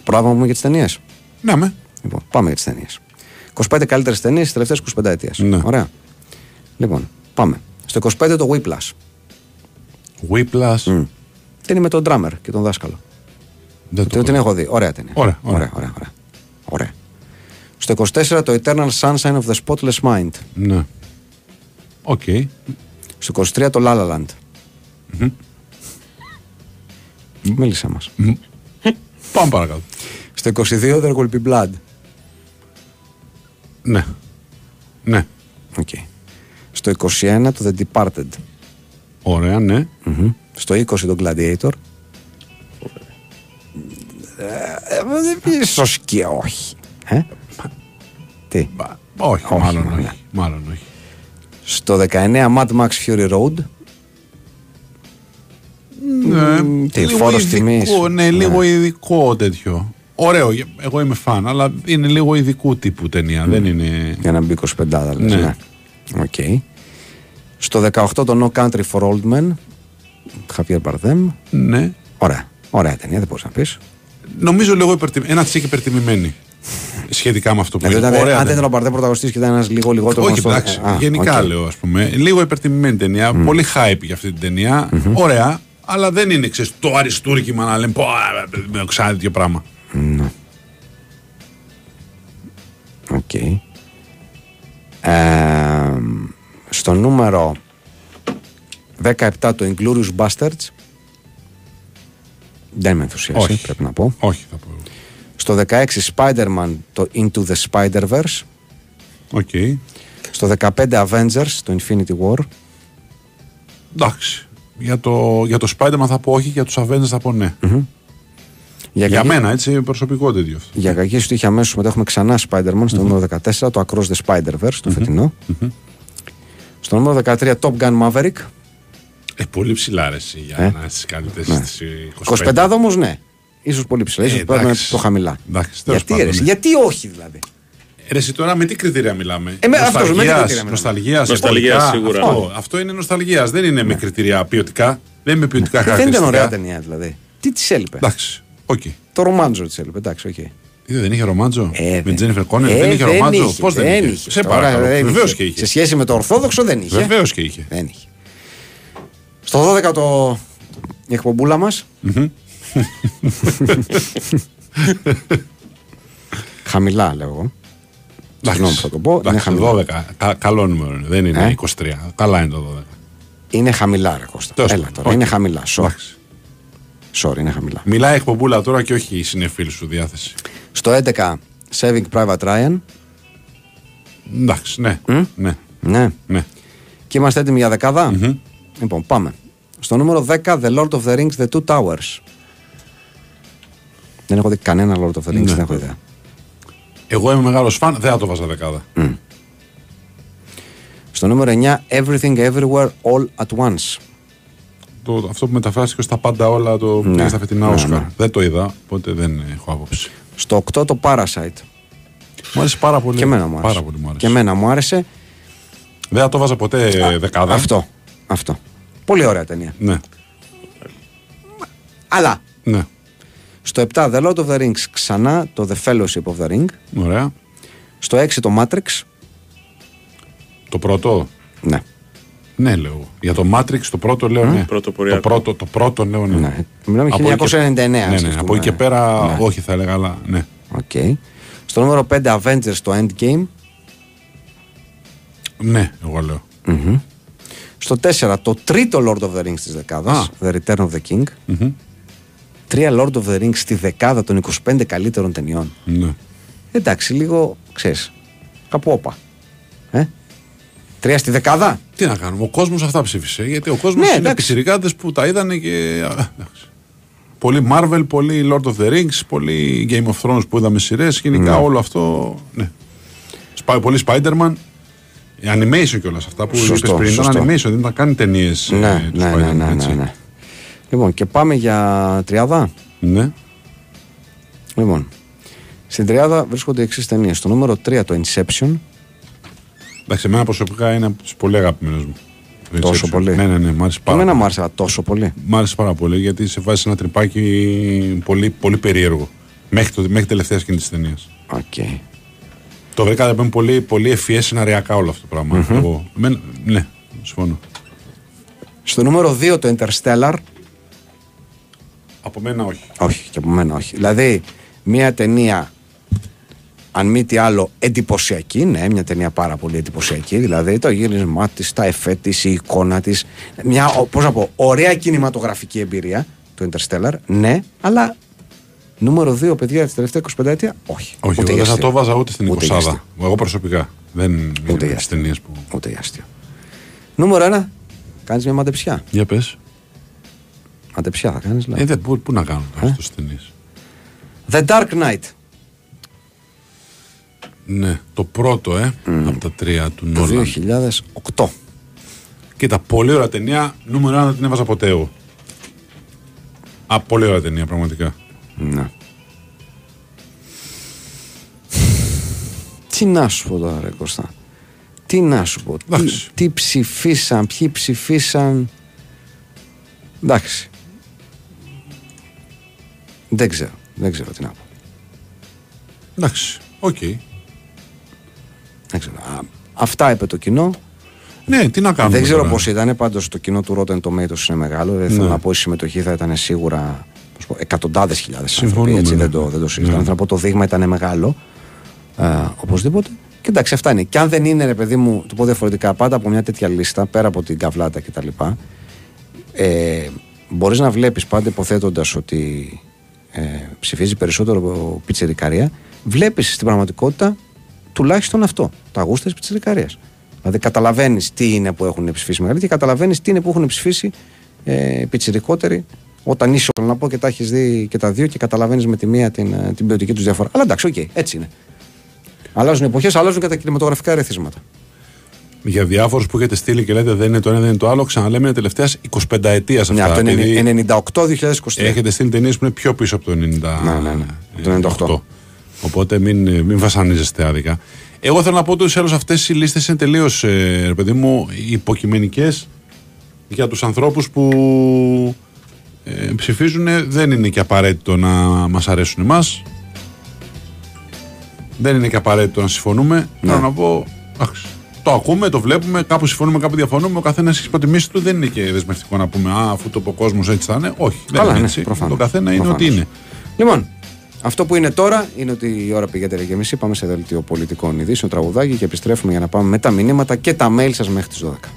Πρόγραμμα πούμε για τις ταινίες. Ναι, με. Λοιπόν, πάμε για τις ταινίες. 25 καλύτερες ταινίες τι τελευταίες 25 ετία. Ναι. Ωραία. Λοιπόν, πάμε. Στο 25 το Whiplash. Whiplash. Mm. Τι είναι με τον drummer και τον δάσκαλο. Δεν Το, την έχω δει. Ωραία ταινία. Ωραία, ωραία. ωραία, ωραία, ωραία. Ωραία. Στο 24 το Eternal Sunshine of the Spotless Mind. Ναι. Οκ. Στο 23 το La La Land. Μίλησέ μας. Πάμε παρακάτω. Στο 22 There Will Be Blood. Ναι. Ναι. Οκ. Στο 21 το The Departed. Ωραία, ναι. Μμμ. Στο 20 το Gladiator. Ε, ε, Ίσως και όχι. Ε; Τι; Μπα, Όχι, Όχι, μάλλον ναι. όχι. Μάλλον όχι. Στο 19 Mad Max Fury Road. Ναι, τι, λίγο φόρος ειδικό, τιμής. Ναι, λίγο Ναι. ειδικό τέτοιο. Ωραίο, εγώ είμαι φαν, αλλά είναι λίγο ειδικού τύπου ταινία. Δεν είναι. Για να μπει 25 λες, Ναι. ναι. Οκ. Στο 18 το No Country for Old Men. Javier Bardem. Ναι. Ωραία. Ωραία ταινία, δεν μπορείς να πεις. Νομίζω λίγο υπερτιμ... ένα τσικ υπερτιμημένη. Σχετικά με αυτό που Δηλαδή, είναι. ήταν, Ωραία αν δεν ήταν ταινία. ο Bardem πρωταγωνιστής και ήταν ένας λίγο λιγότερο Όχι, γνωστός- εντάξει. Α, γενικά οκ. λέω, ας πούμε. Λίγο υπερτιμημένη ταινία. Πολύ hype για αυτή την ταινία Ωραία, αλλά δεν είναι ξέρεις, το αριστούργημα να λέμε πω, α, με ξανά τέτοιο πράγμα. Οκ. Ε, στο νούμερο 17 το Inglourious Bastards. Δεν με ενθουσιάζει, Όχι. πρέπει να πω. Όχι, θα πω. Στο 16 Spider-Man το Into the Spider-Verse. OK. Στο 15 Avengers το Infinity War. Εντάξει. Για το, για το Spider-Man θα πω όχι, για τους Avengers θα πω ναι. Για κακή- μένα, έτσι, προσωπικό τέτοιο αυτό. Για κακή σου τύχη αμέσως μετά έχουμε ξανά Spider-Man στο νούμερο 14, το Across the Spider-Verse, το φετινό. Στο νούμερο 13 Top Gun Maverick. Ε, πολύ ψηλά ρε, εσύ, για Ε. να στις καλύτερες Ναι. στις 25. 25 όμως ναι. Ίσως πολύ ψηλά, ίσως Ε, πρέπει να είναι εντάξει. πιο χαμηλά. Εντάξει, τέλος γιατί, ρε, πάντων, ναι. γιατί όχι δηλαδή; Ε, Ρε, εσύ τώρα με τι κριτήρια μιλάμε; Ε, με- αυτός, με τι Νοσταλγίας, κριτήρια μιλάμε. νοσταλγίας, Νοσταλγίας, εμπορικά. σίγουρα. Αυτό, αυτό είναι νοσταλγίας. Δεν είναι με κριτήρια ποιοτικά. Δεν είναι με ποιοτικά Ε, Δεν χαρακτηριστικά. ήταν ωραία ταινία δηλαδή. Τι της έλειπε; Εντάξει. Οκ. Το ρομάντζο της έλειπε, εντάξει, οκ. Ε, Δεν είχε ρομάντζο. Ε, με δεν- Τζένιφερ Κόνελι Ε, δεν είχε ρομάντζο. είχε, Πώς δεν, είχε; Σε Τώρα παρακαλώ. δεν Βεβαίως είχε. και είχε. Σε σχέση με το Ορθόδοξο δεν είχε. Βεβαίως και είχε. Δεν είχε. Στο 12 το η εκπομπούλα μας. Χαμηλά, λέω εγώ. Συγγνώμη που θα το πω. Είναι Εντάξει, χαμηλά. 12. Κα- καλό νούμερο είναι. Δεν είναι Ε; 23. Καλά είναι το 12. Είναι χαμηλά, ρε Κώστα. Τέλος Έλα πάντων. τώρα. Οκ. Είναι χαμηλά. Sorry. Εντάξει. Sorry, είναι χαμηλά. Μιλάει εκπομπούλα τώρα και όχι η συνεφίλ σου διάθεση. Στο 11 Saving Private Ryan. Εντάξει, ναι. Ναι. Ναι. ναι. Και είμαστε έτοιμοι για δεκάδα. Λοιπόν, πάμε. Στο νούμερο 10 The Lord of the Rings The Two Towers. Δεν έχω δει κανένα Lord of the Rings, Ναι. δεν έχω ιδέα. Εγώ είμαι μεγάλος φαν, δεν θα το βάζα δεκάδα. Στο νούμερο 9 Everything Everywhere All at Once. Το, αυτό που μεταφράστηκε στα πάντα όλα το Ναι. πήγε στα φετινά Ναι, Όσκαρ. ναι. Δεν το είδα, οπότε δεν έχω άποψη. Στο 8 το Parasite. Μου άρεσε πάρα πολύ. Και εμένα μου άρεσε. Πάρα πολύ μου άρεσε. Και εμένα μου άρεσε. Δεν θα το βάζα ποτέ δεκάδα. Αυτό. Αυτό. Πολύ ωραία ταινία. Ναι. Αλλά ναι. Στο 7 The Lord of the Rings ξανά το The Fellowship of the Ring. Ωραία. Στο 6 το Matrix. Το πρώτο; Ναι. Ναι, λέω. Για το Matrix το πρώτο λέω ναι. Πρώτο το, πορειακό. πρώτο, το πρώτο λέω ναι. ναι. Μιλάμε Από εκεί και- 1999. Ναι, ναι, σκεφτούμε. Από εκεί και πέρα Ναι. όχι θα έλεγα, αλλά ναι. Οκ. Στο νούμερο 5 Avengers το Endgame. Ναι, εγώ λέω. Στο 4 το τρίτο Lord of the Rings της δεκάδας. Α. The Return of the King. Τρία Lord of the Rings στη δεκάδα των 25 καλύτερων ταινιών. Ναι. Εντάξει, λίγο ξέρεις. Κάπου όπα. Ε; Τρία στη δεκάδα; Τι να κάνουμε, ο κόσμος αυτά ψήφισε. Γιατί ο κόσμος Ναι, είναι εντάξει. πιτσιρικάδε που τα είδανε και. α, εντάξει. Πολύ Marvel, πολύ Lord of the Rings, πολύ Game of Thrones που είδαμε σειρές. Γενικά όλο αυτό. Ναι. Σπάει πολύ Spider-Man. Ε, Animation και όλα αυτά που Σωστό, είπε πριν. Ήταν σωστό. animation, δεν ήταν καν ταινίες. Ναι, ναι, ναι, ναι, ναι, ναι. Λοιπόν, και πάμε για τριάδα. ναι. Λοιπόν, στην τριάδα βρίσκονται οι εξής ταινίες. Στο νούμερο 3 το Inception. Εντάξει, εμένα προσωπικά είναι από τους πολύ αγαπημένους μου. Το Τόσο Inception. πολύ. Ναι, ναι, ναι, μ' άρεσε Και πάρα εμένα πολύ. μου άρεσε αλλά τόσο πολύ. Μ' άρεσε πάρα πολύ γιατί σε βάζει σε ένα τρυπάκι πολύ, πολύ περίεργο. Μέχρι, το, μέχρι τελευταία σκηνή της ταινίας. Οκ. Το βρήκα να πούμε πολύ, πολύ ευφυές σεναριακά όλο αυτό το πράγμα Εγώ, εμένα- ναι, συμφωνώ. Στο νούμερο 2 το Interstellar. Από μένα όχι. Όχι, και από μένα όχι. Δηλαδή, μια ταινία, αν μη τι άλλο, εντυπωσιακή. Ναι, μια ταινία πάρα πολύ εντυπωσιακή. Δηλαδή, το γύρισμά της, τα εφέ της, η εικόνα της. Μια, πώς να πω, ωραία κινηματογραφική εμπειρία. Το Interstellar, ναι, αλλά Νούμερο 2, παιδιά, της τελευταία 25 ετία, όχι. Όχι, Ούτε εγώ δεν θα αστείο. το βάζα ούτε στην Ούτε 20 αστείο. Εγώ προσωπικά. Δεν είναι Ούτε με για τις ταινίες που. Ούτε για αστείο. Νούμερο 1, κάνεις μια μαντεψιά. Για πες. Μαντεψιά θα κάνεις. Ε, δεν, πού, πού να κάνω τώρα Ε; αυτές τις ταινίες. The Dark Knight. Ναι, το πρώτο, ε, από τα τρία του Το Νόλαν. 2008. Κοίτα, πολύ ωραία ταινία. Νούμερο ένα δεν την έβαζα ποτέ εγώ. Α, πολύ ωραία ταινία, πραγματικά. Ναι. Τι να σου πω τώρα, ρε Κώστα. Τι να σου πω. Τι, Εντάξει. τι ψηφίσαν, ποιοι ψηφίσαν. Εντάξει. Δεν ξέρω. Δεν ξέρω τι να πω. Εντάξει, οκ. Δεν ξέρω. Α, αυτά είπε το κοινό. Ναι, τι να κάνουμε. δεν ξέρω τώρα. πώς ήταν. Πάντως το κοινό του Rotten Tomatoes είναι μεγάλο. Δεν θέλω Ναι. να πω η συμμετοχή θα ήταν σίγουρα εκατοντάδες χιλιάδες άνθρωποι. Συμφωνούμε, Έτσι, ναι. δεν το, δεν το συζητάμε. Ναι. Θέλω να πω το δείγμα ήταν μεγάλο. Ε, οπωσδήποτε. Και εντάξει, αυτά είναι. Και αν δεν είναι, ρε παιδί μου, το πω διαφορετικά, πάντα από μια τέτοια λίστα, πέρα από την καβλάτα κτλ., ε, μπορείς να βλέπεις πάντα υποθέτοντας ότι ε, ψηφίζει περισσότερο πιτσερικαρία, βλέπεις στην πραγματικότητα τουλάχιστον αυτό. Τα γούστα της πιτσερικαρία. Δηλαδή καταλαβαίνεις τι είναι που έχουν ψηφίσει μεγαλύτεροι και καταλαβαίνεις τι είναι που έχουν ψηφίσει ε, πιτσιρικότεροι όταν είσαι, θέλω να πω, και τα έχεις δει και τα δύο και καταλαβαίνεις με τη μία την, ε, την ποιοτική τους διαφορά. Αλλά εντάξει, οκ, έτσι είναι. Αλλάζουν εποχές, αλλάζουν και τα κινηματογραφικά ερεθίσματα. Για διάφορους που έχετε στείλει και λέτε δεν είναι το ένα, δεν είναι το άλλο, ξαναλέμε είναι τελευταίας 25 ετία αυτά. Ναι, από το επειδή 98-2023. Έχετε στείλει ταινίες που είναι πιο πίσω από το 90. Ναι, ναι, ναι. Το 98. Οπότε μην, μην βασανίζεστε άδικα. Εγώ θέλω να πω ότι σε αυτές οι λίστες είναι τελείως, ε, ρε παιδί μου, υποκειμενικές για τους ανθρώπους που ε, ψηφίζουν. Δεν είναι και απαραίτητο να μας αρέσουν εμάς. Δεν είναι και απαραίτητο να συμφωνούμε. Ναι. Θέλω να πω. εντάξει, Το ακούμε, το βλέπουμε, κάπου συμφωνούμε, κάπου διαφωνούμε. Ο καθένας έχει προτιμήσεις του. Δεν είναι και δεσμευτικό να πούμε Α, αφού το πω κόσμος έτσι θα είναι. Όχι, δεν Καλά, είναι ναι, έτσι. προφανώς. Το καθένα είναι Προφανώς. ό,τι είναι. Λοιπόν, αυτό που είναι τώρα είναι ότι η ώρα πηγαίνει και μισή. Πάμε σε δελτίο πολιτικών ειδήσεων, τραγουδάκι και επιστρέφουμε για να πάμε με τα μηνύματα και τα mail σας μέχρι τις 12.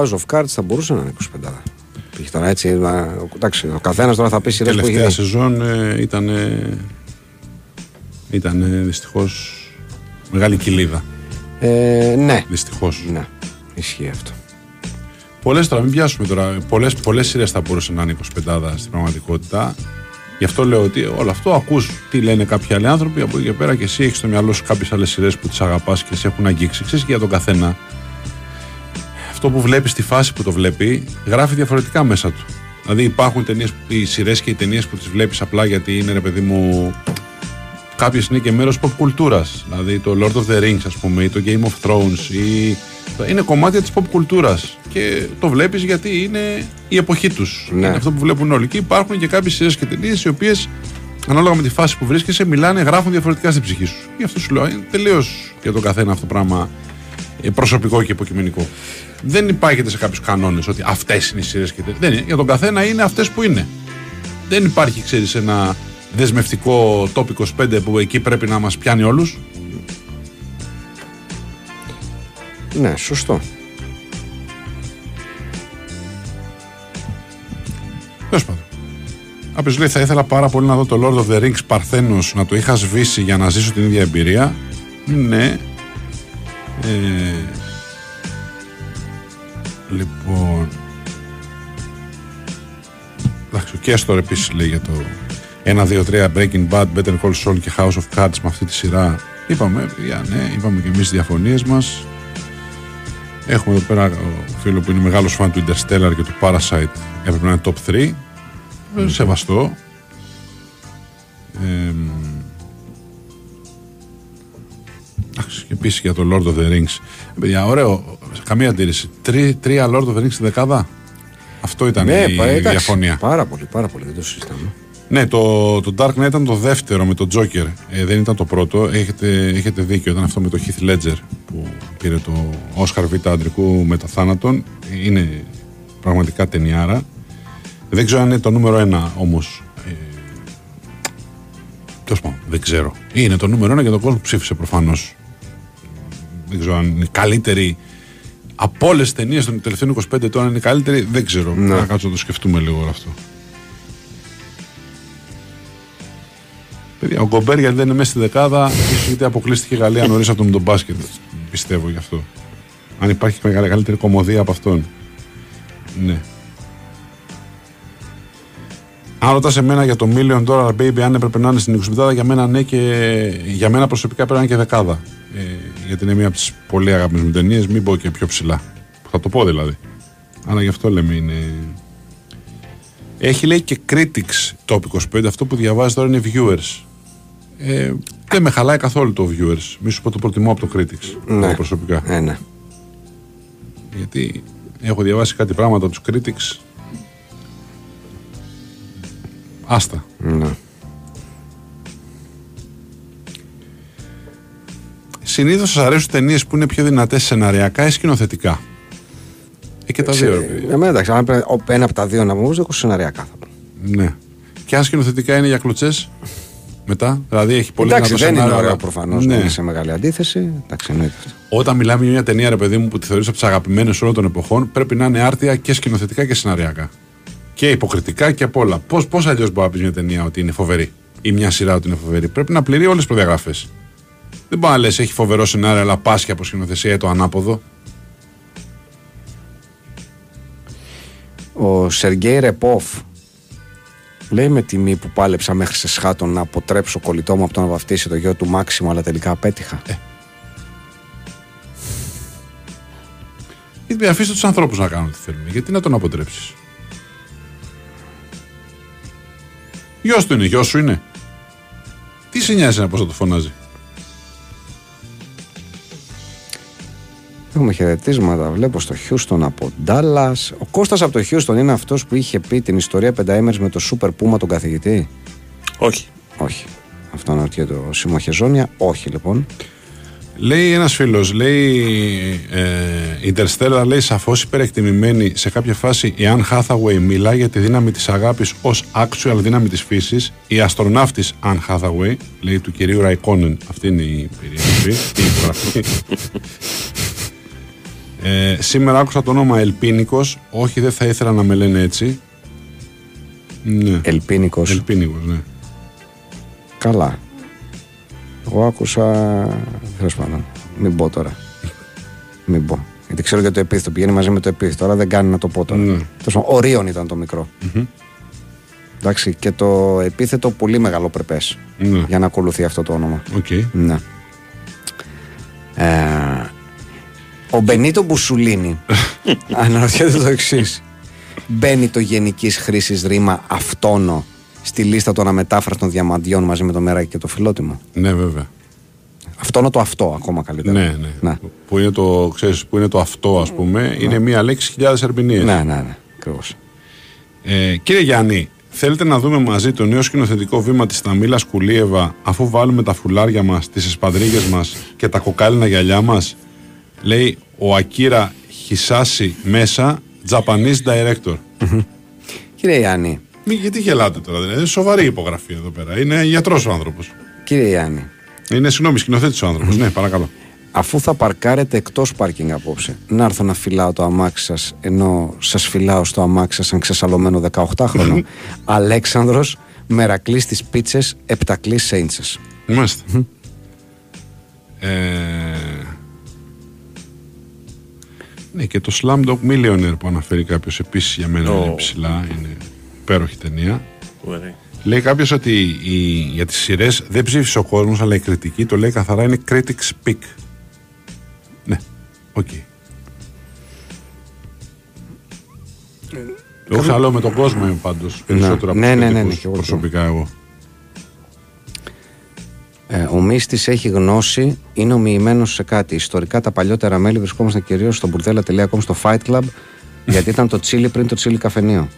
House of Cards θα μπορούσε να είναι 25. Πήγε τώρα έτσι. Να, εντάξει, ο καθένας τώρα θα πει σειρές που έχει Τελευταία δει. σεζόν ε, ήταν. Ήταν δυστυχώς μεγάλη κοιλίδα. Ε, ναι, Δυστυχώς. ναι, ισχύει αυτό. Πολλές τώρα, μην πιάσουμε τώρα. Πολλές πολλές σειρές θα μπορούσαν να είναι 25 στην πραγματικότητα. Γι' αυτό λέω ότι όλο αυτό ακούς τι λένε κάποιοι άλλοι άνθρωποι. Από εκεί και πέρα και εσύ έχεις στο μυαλό σου κάποιες άλλες σειρές που τις αγαπάς και σε έχουν αγγίξει. Ξέρεις και για τον καθένα. Αυτό που βλέπει στη φάση που το βλέπει γράφει διαφορετικά μέσα του. Δηλαδή υπάρχουν ταινίες, οι σειρές και οι ταινίες που τις βλέπεις απλά γιατί είναι ρε παιδί μου. Κάποιες είναι και μέρος pop κουλτούρας. Δηλαδή το Lord of the Rings, ας πούμε, ή το Game of Thrones. Ή... Είναι κομμάτια της pop κουλτούρας. Και το βλέπεις γιατί είναι η εποχή τους. Ναι. Είναι αυτό που βλέπουν όλοι. Και υπάρχουν και κάποιες σειρές και ταινίες οι οποίες ανάλογα με τη φάση που βρίσκεσαι, μιλάνε, γράφουν διαφορετικά στην ψυχή σου. Γι' αυτό σου λέω, είναι τελείως για τον καθένα αυτό το πράγμα ε, προσωπικό και υποκειμενικό. Δεν υπάρχει σε κάποιους κανόνες ότι αυτές είναι οι σειρές και τέτοια. Δεν είναι. Για τον καθένα είναι αυτές που είναι. Δεν υπάρχει, ξέρεις, ένα δεσμευτικό top 25 που εκεί πρέπει να μας πιάνει όλους. Ναι, σωστό. Τέλος πάντων. Κάποιος λέει: Θα ήθελα πάρα πολύ να δω το Lord of the Rings Παρθένος να το είχα σβήσει για να ζήσω την ίδια εμπειρία. Ναι. Ε, λοιπόν. Εντάξει, ο Κέστορ επίσης λέει για το 1, 2, 3 Breaking Bad, Better Call Saul και House of Cards με αυτή τη σειρά. Είπαμε, παιδιά, ναι, είπαμε και εμείς τι διαφωνίες μας. Έχουμε εδώ πέρα ο φίλο που είναι μεγάλος φαν του Interstellar και του Parasite. Έπρεπε να είναι top 3. Ε, Σεβαστό. Επίση για το Lord of the Rings. Ε, Παιδιά, ωραίο. Καμία αντίρρηση. Τρι, τρία Lord of the Rings στη δεκάδα. Αυτό ήταν Ναι, η πα- εντάξει, διαφωνία. Πάρα πολύ, πάρα πολύ, δεν το συζητάμε. Ναι, το, το Dark Knight ήταν το δεύτερο με το Joker. Ε, δεν ήταν το πρώτο. Έχετε, έχετε δίκιο. Ήταν αυτό με το Heath Ledger που πήρε το Oscar Β' αντρικού μεταθάνατον. Είναι πραγματικά ταινιάρα. Δεν ξέρω αν είναι το νούμερο ένα όμως. Ε, Τέλος πάντων, δεν ξέρω. Είναι το νούμερο ένα για τον κόσμο που ψήφισε προφανώς. Δεν ξέρω αν είναι καλύτερη από όλες τις ταινίες των τελευταίων 25 ετών. Αν είναι καλύτερη, δεν ξέρω. Ναι. Να κάτσω να το σκεφτούμε λίγο όλο αυτό. Παιδιά, ο Γκομπέρ γιατί δεν είναι μέσα στη δεκάδα, ίσω γιατί αποκλείστηκε η Γαλλία νωρίς από τον, τον μπάσκετ. Πιστεύω γι' αυτό. Αν υπάρχει μεγαλύτερη καλύτερη κομμωδία από αυτόν. Ναι. Αν ρωτάς εμένα για το Million Dollar Baby, αν έπρεπε να είναι στην 25 για μένα ναι και για μένα προσωπικά πρέπει να είναι και δεκάδα. Ε, γιατί είναι μία από τις πολύ αγαπημένες μου ταινίες, μην πω και πιο ψηλά. Θα το πω δηλαδή. Αλλά γι' αυτό λέμε είναι. Έχει λέει και critics top 25, αυτό που διαβάζει τώρα είναι viewers. Ε, δεν με χαλάει καθόλου το viewers. Μη σου πω το προτιμώ από το critics. Ναι. εγώ προσωπικά. Ε, ναι. Γιατί έχω διαβάσει κάτι πράγματα από τους critics. Άστα. ναι. Συνήθως σας αρέσουν ταινίες που είναι πιο δυνατές σεναριακά ή σκηνοθετικά. Ε, και τα δύο. ρε παιδί. Εμένα εντάξει, αν πρέπει ο- ένα από τα δύο να μου έχω σεναριακά θα πω. Ναι. Και αν σκηνοθετικά είναι για κλωτσές. Μετά. Δηλαδή έχει πολύ εντάξει, δυνατό δεν είναι σενάριο, ωραίο αλλά- προφανώς Ναι. να είναι σε μεγάλη αντίθεση. Εντάξει, εννοείται αυτό. Όταν μιλάμε για μια ταινία, ρε παιδί μου, που τη θεωρείς από τις αγαπημένες όλων των εποχών, πρέπει να είναι άρτια και σκηνοθετικά και σεναριακά. Και υποκριτικά και απ' όλα. Πώς πώς αλλιώς μπορεί να πεις μια ταινία ότι είναι φοβερή; Ή μια σειρά ότι είναι φοβερή; Πρέπει να πληρεί όλες τις προδιαγραφές. Δεν μπορεί να λες: Έχει φοβερό σενάριο, αλλά πάσχει από σκηνοθεσία ή το ανάποδο. Ο Σεργέη Ρεπόφ λέει με τιμή που πάλεψα μέχρι σε σχάτων να αποτρέψω κολλητό μου από το να βαφτίσει το γιο του Μάξιμο, αλλά τελικά απέτυχα. Γιατί αφήστε τους ανθρώπους να κάνουν τι θέλουν. Γιατί να τον αποτρέψεις; Γιος του είναι, γιος σου είναι. Τι σε νοιάζει να πώ θα το φωνάζει; Έχουμε χαιρετίσματα. Βλέπω στο Χιούστον από Ντάλλα. Ο Κώστας από το Χιούστον είναι αυτός που είχε πει την ιστορία πενταήμερη με το Σούπερ Πούμα τον καθηγητή; Όχι. Όχι. Αυτό αναρωτιέται ο Σίμω Χεζόνια. Όχι λοιπόν. Λέει ένας φίλος, λέει ε, Interstellar λέει σαφώς υπερεκτιμημένη σε κάποια φάση η Anne Hathaway μιλάει για τη δύναμη της αγάπης ως actual δύναμη της φύσης. Η αστροναύτης Anne Hathaway, λέει του κυρίου Ραϊκόνεν, αυτή είναι η περιγραφή. η υπογραφή. ε, σήμερα άκουσα το όνομα Ελπίνικος. Όχι, δεν θα ήθελα να με λένε έτσι. Ναι. Ελπίνικος. Ελπίνικος, ναι. Καλά. Εγώ άκουσα. Τέλος πάντων. Μην πω τώρα. Μην πω. Γιατί ξέρω για το επίθετο. Πηγαίνει μαζί με το επίθετο. Τώρα δεν κάνει να το πω τώρα. Ναι. Τέλος πάντων, Ορίων ήταν το μικρό. Εντάξει. Και το επίθετο πολύ μεγάλο πρέπει. Ναι. Για να ακολουθεί αυτό το όνομα. Οκ. Ναι. Ε, ο Μπενίτο Μπουσουλίνη αναρωτιέται το εξής. Μπαίνει το γενικής χρήσης ρήμα αυτώνω στη λίστα των αμετάφραστων διαμαντιών μαζί με το μεράκι και το φιλότιμο; Ναι, βέβαια. Αυτόνο το αυτό, ακόμα καλύτερα. Ναι, ναι. Που, είναι το, ξέρεις, που είναι το αυτό, ας πούμε, είναι μία λέξη χιλιάδες ερμηνείες. Ναι, ναι, ναι. Ακριβώς. Ε, κύριε Γιάννη, θέλετε να δούμε μαζί το νέο σκηνοθετικό βήμα της Ταμίλας Κουλίεβα αφού βάλουμε τα φουλάρια μας, τις εσπαντρίγες μας και τα κοκάλινα γυαλιά μας; Λέει ο Ακύρα Χισάση μέσα, Japanese director. Κύριε Ιάννη, Μη, γιατί γελάτε τώρα, δηλαδή, είναι σοβαρή υπογραφή εδώ πέρα. Είναι γιατρός ο άνθρωπος. κύριε Ιάννη, Είναι, συγγνώμη, σκηνοθέτης ο άνθρωπος. ναι, παρακαλώ. αφού θα παρκάρετε εκτός πάρκινγκ απόψε, να έρθω να φυλάω το αμάξι σας, ενώ σας φυλάω στο αμάξι σας σαν ξεσαλωμένο 18χρονο. Αλέξανδρος, μερακλής στι πίτσες, επτακλής Σέιντσες. Μάλιστα. ε, ναι, και το Slumdog Millionaire που αναφέρει κάποιος επίσης για μένα είναι ψηλά. Είναι Υπέροχη ταινία. Ωραία. Λέει κάποιος ότι η, για τις σειρές δεν ψήφισε ο κόσμος, αλλά η κριτική το λέει καθαρά είναι critics pick. Ναι, οκ. Εγώ θα λέω με τον κόσμο είμαι πάντως. Περισσότερο από Ναι, τους ναι, ναι, ναι, κριτικούς, και εγώ το- προσωπικά εγώ. Ε, ο Μύστης έχει γνώση, είναι μυημένος σε κάτι. Ιστορικά τα παλιότερα μέλη βρισκόμασταν κυρίως στο μπουρδέλα.com στο Fight Club, γιατί ήταν το τσίλι πριν το τσίλι καφενείο.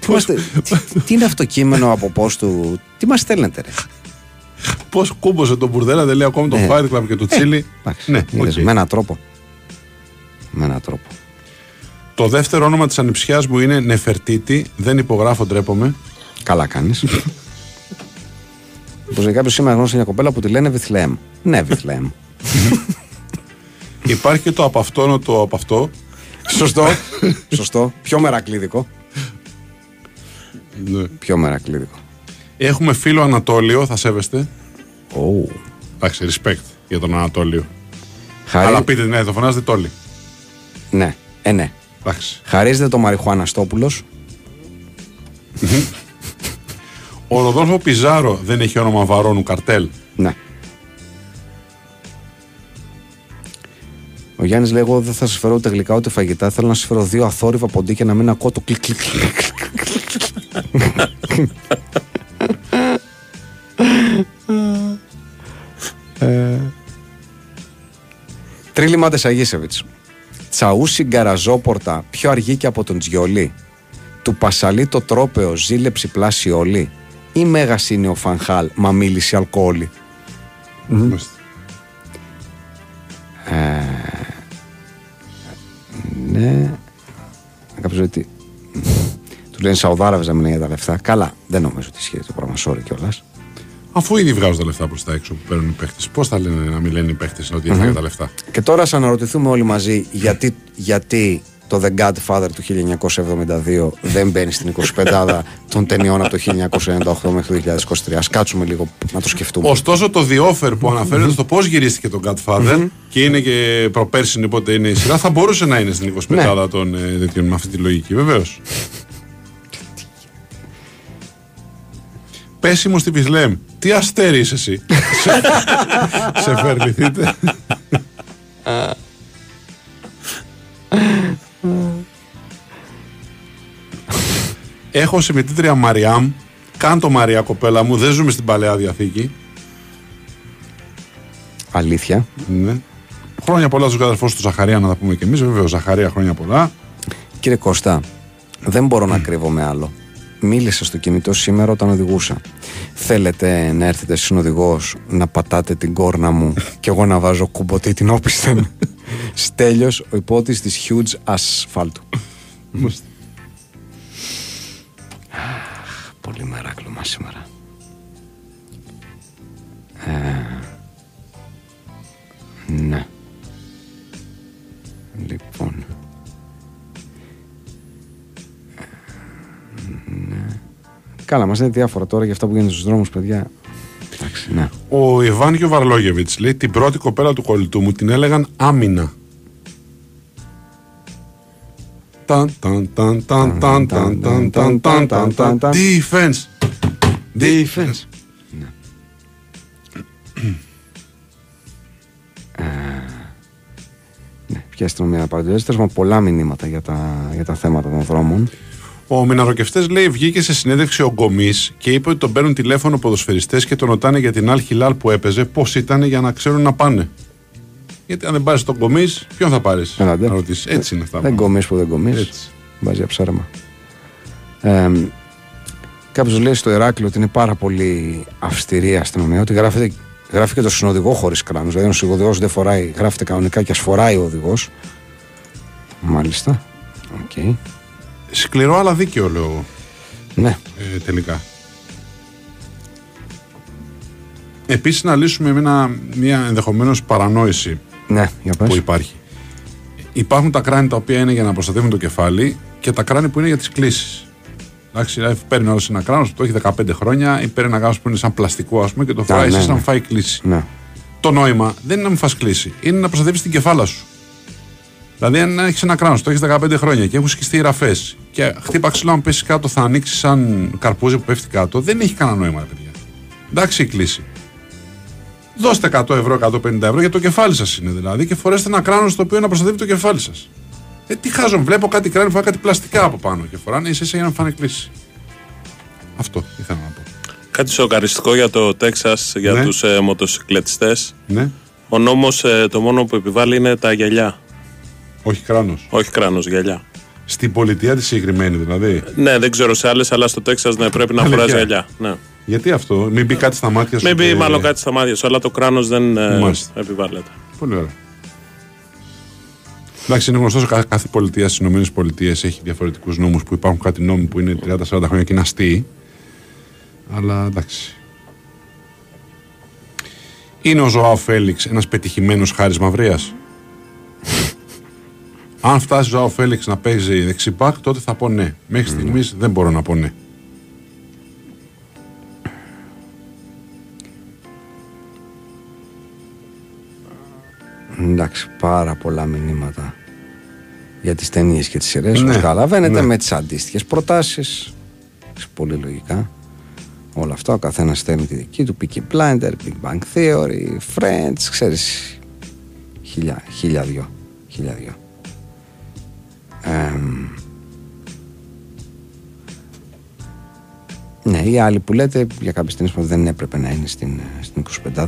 τι, είμαστε- τι, τι είναι αυτό το κείμενο από πώς του. Τι μας στέλνετε, ρε; Πώς κούμπωσε τον μπουρδέλα, δεν λέει ακόμα το Ναι. Fight Club και το Τσίλι. Εντάξει, ναι, είδες, οκ. με έναν τρόπο. Με έναν τρόπο. Το δεύτερο όνομα της ανιψιάς μου είναι Νεφερτίτη. Δεν υπογράφω, ντρέπομαι. Καλά κάνεις. Όπως λέει κάποιος σήμερα γνώρισε μια κοπέλα που τη λένε Βιθλέμ. Ναι, Βιθλέμ. Υπάρχει και το από αυτόν το από αυτό. Σωστό. Σωστό. Πιο μερακλείδικο. Ναι. Πιο μερακλείδικο. Έχουμε φίλο Ανατόλιο, θα σέβεστε. Oh. Εντάξει, respect για τον Ανατόλιο. Χαρί... Αλλά πείτε, ναι, το φωνάζετε τόλι. Ναι, ε, ναι. Εντάξει. Χαρίζεται το Μαριχουάναστόπουλος. Ο Ροδόλφο Πιζάρο δεν έχει όνομα Βαρόνου καρτέλ. Ναι. Ο Γιάννης λέει: Εγώ δεν θα σας φέρω ούτε γλυκά ούτε φαγητά. Θέλω να σας φέρω δύο αθόρυβα ποντίκια να μην ακούω το κλικ κλικ κλικ. Ε, Τρίλημα Τεσαγίσεβιτ. Τσαούσι γκαραζόπορτα πιο αργή και από τον Τζιολί. Του Πασαλί το τρόπεο ζήλεψη πλάση όλη. Ή μέγας είναι ο Φανχάλ, μα μίλησε αλκοόλη. Μάλιστα. Ναι. Κάποιος λέει ότι. Του λένε Σαουδάραβε να μιλάει για τα λεφτά. Καλά, δεν νομίζω ότι ισχύει το πράγμα. Sorry κιόλας. Αφού ήδη βγάζουν τα λεφτά προς τα έξω που παίρνουν οι παίχτες, πώς θα λένε να μην λένε οι παίχτες ότι έφυγαν τα λεφτά; Και τώρα ας αναρωτηθούμε όλοι μαζί γιατί, γιατί το The Godfather του 1972 δεν μπαίνει στην 25 των ταινιών από το 1998 μέχρι το 2023. Ας κάτσουμε λίγο να το σκεφτούμε. Ωστόσο, το The Offer που αναφέρεται στο πώ γυρίστηκε το Godfather και είναι και προπέρσινη πότε είναι η σειρά, θα μπορούσε να είναι στην 25 Ναι. των ε, τέτοιων με αυτή τη λογική, βεβαίω. Πέσει μου στη Βιθλέμ. Τι αστέρι είσαι εσύ. σε, σε φερνηθείτε. Έχω συμμετήτρια Μαριάμ. Κάντο Μαρία κοπέλα μου. Δεν ζούμε στην παλαιά διαθήκη. Αλήθεια. Ναι. Χρόνια πολλά στους αδερφούς του Ζαχαρία, να τα πούμε και εμείς. Βέβαια, Ζαχαρία, χρόνια πολλά. Κύριε Κώστα, δεν μπορώ να κρύβομαι άλλο. Μίλησα στο κινητό σήμερα όταν οδηγούσα. Θέλετε να έρθετε συνοδηγός να πατάτε την κόρνα μου και εγώ να βάζω κουμποτή την όπισθεν. Στέλιος, ο υπότης της huge ασφάλτου. Αχ, Πολύ μεράκλωμα σήμερα. Ε, ναι. Λοιπόν. Ναι. Καλά, μας είναι διάφορα τώρα για αυτά που γίνονται στους δρόμους, παιδιά. Εντάξει, ναι. Ο Ιβάνιο Βαρλόγεβιτ λέει την πρώτη κοπέλα του κολλητού μου την έλεγαν Άμυνα. Defense. Defense. Ναι, ποια αστυνομία να πάρει. Τέλος πάντων, πολλά μηνύματα για τα, για τα θέματα των δρόμων. Ο Μιναροκευτέ λέει βγήκε σε συνέντευξη ο Γκομή και είπε ότι τον παίρνουν τηλέφωνο ποδοσφαιριστέ και τον ρωτάνε για την Αλ Χιλάλ που έπαιζε πώ ήταν για να ξέρουν να πάνε. Γιατί αν δεν πάρεις τον Γκομή, ποιον θα πάρεις; Έλα, ντε. Να ρωτήσεις. Έτσι είναι αυτά. Δεν κομείς που δεν κομείς. Έτσι. Βάζει ψάρεμα. Ε, Κάποιος λέει στο Ηράκλειο ότι είναι πάρα πολύ αυστηρή η αστυνομία, ότι γράφεται, γράφει και το συνοδηγό χωρίς κράνος. Δηλαδή, ο συνοδηγός δεν φοράει, γράφεται κανονικά και ας φοράει ο οδηγός. Μάλιστα. Οκ. Σκληρό αλλά δίκαιο λέω εγώ. Ναι. ε, τελικά. Επίσης να λύσουμε μια, μια ενδεχομένως παρανόηση Ναι, για πες. που υπάρχει. Υπάρχουν τα κράνη τα οποία είναι για να προστατεύουν το κεφάλι και τα κράνη που είναι για τις κλήσεις. Εντάξει, δηλαδή παίρνει όλο ένα κράνος που το έχει 15 χρόνια ή παίρνει ένα κράνος που είναι σαν πλαστικό, ας πούμε, και το φοράει ναι, εσύ ναι. να φάει κλίση. Ναι. Το νόημα δεν είναι να μην φας κλίση, είναι να προστατεύεις την κεφάλα σου. Δηλαδή, αν έχεις ένα κράνος, το έχεις 15 χρόνια και έχουν σκιστεί οι ραφές και χτύπα ξύλο, αν πέσει κάτω, θα ανοίξει σαν καρπούζι που πέφτει κάτω, δεν έχει κανένα νόημα, ρε παιδιά. Εντάξει η κλίση. Δώστε 100 ευρώ, 150 ευρώ για το κεφάλι σας είναι δηλαδή και φορέστε ένα κράνο στο οποίο να προστατεύει το κεφάλι σας. Ε, τι χάζω, βλέπω κάτι κράνο, φορά κάτι πλαστικά από πάνω και φοράνε ίσα ίσα για να φάνε κλίση. Αυτό ήθελα να πω. Κάτι σοκαριστικό για το Τέξας για Ναι. τους ε, μοτοσυκλετιστές. Ναι, Ο νόμος ε, το μόνο που επιβάλλει είναι τα γυαλιά. όχι κράνος. Όχι κράνος, γυαλιά. Στην πολιτεία τη συγκεκριμένη δηλαδή. Ναι, δεν ξέρω σε άλλες, αλλά στο Τέξας ναι, πρέπει να Αλήθεια. φοράς γυαλιά. Ναι. Γιατί αυτό, μην μπει κάτι στα μάτια σου. Μην και- μπει μάλλον κάτι στα μάτια σου, αλλά το κράνος δεν ε, Μάλιστα. επιβάλλεται. Πολύ ωραία. Εντάξει, είναι γνωστός κα- κάθε πολιτεία στις ΗΠΑ έχει διαφορετικούς νόμους που υπάρχουν κάτι νόμοι που είναι 30-40 χρόνια και είναι αστείοι. Αλλά εντάξει. Είναι ο Ζωάο Φέληξ ένας πετυχημένος χάρης Μαυρίας; Αν φτάσει ο Ζωάο Φέληξ να παίζει δεξιπάκ, τότε θα πω ναι. Μέχρι στιγμής δεν μπορώ να πω ναι. Εντάξει, πάρα πολλά μηνύματα για τις ταινίες και τις σειρές. Ναι, Όπως καταλαβαίνετε ναι. με τις αντίστοιχες προτάσεις. Πολύ λογικά. Όλο αυτό, ο καθένας στέλνει τη δική του. Peaky Blinder, Big Bang Theory, Friends, ξέρεις. Χίλια, χίλια δυο. Χίλια δυο. Εμ, ναι, οι άλλοι που λέτε για κάποιες ταινίες που δεν έπρεπε να είναι στην, στην 25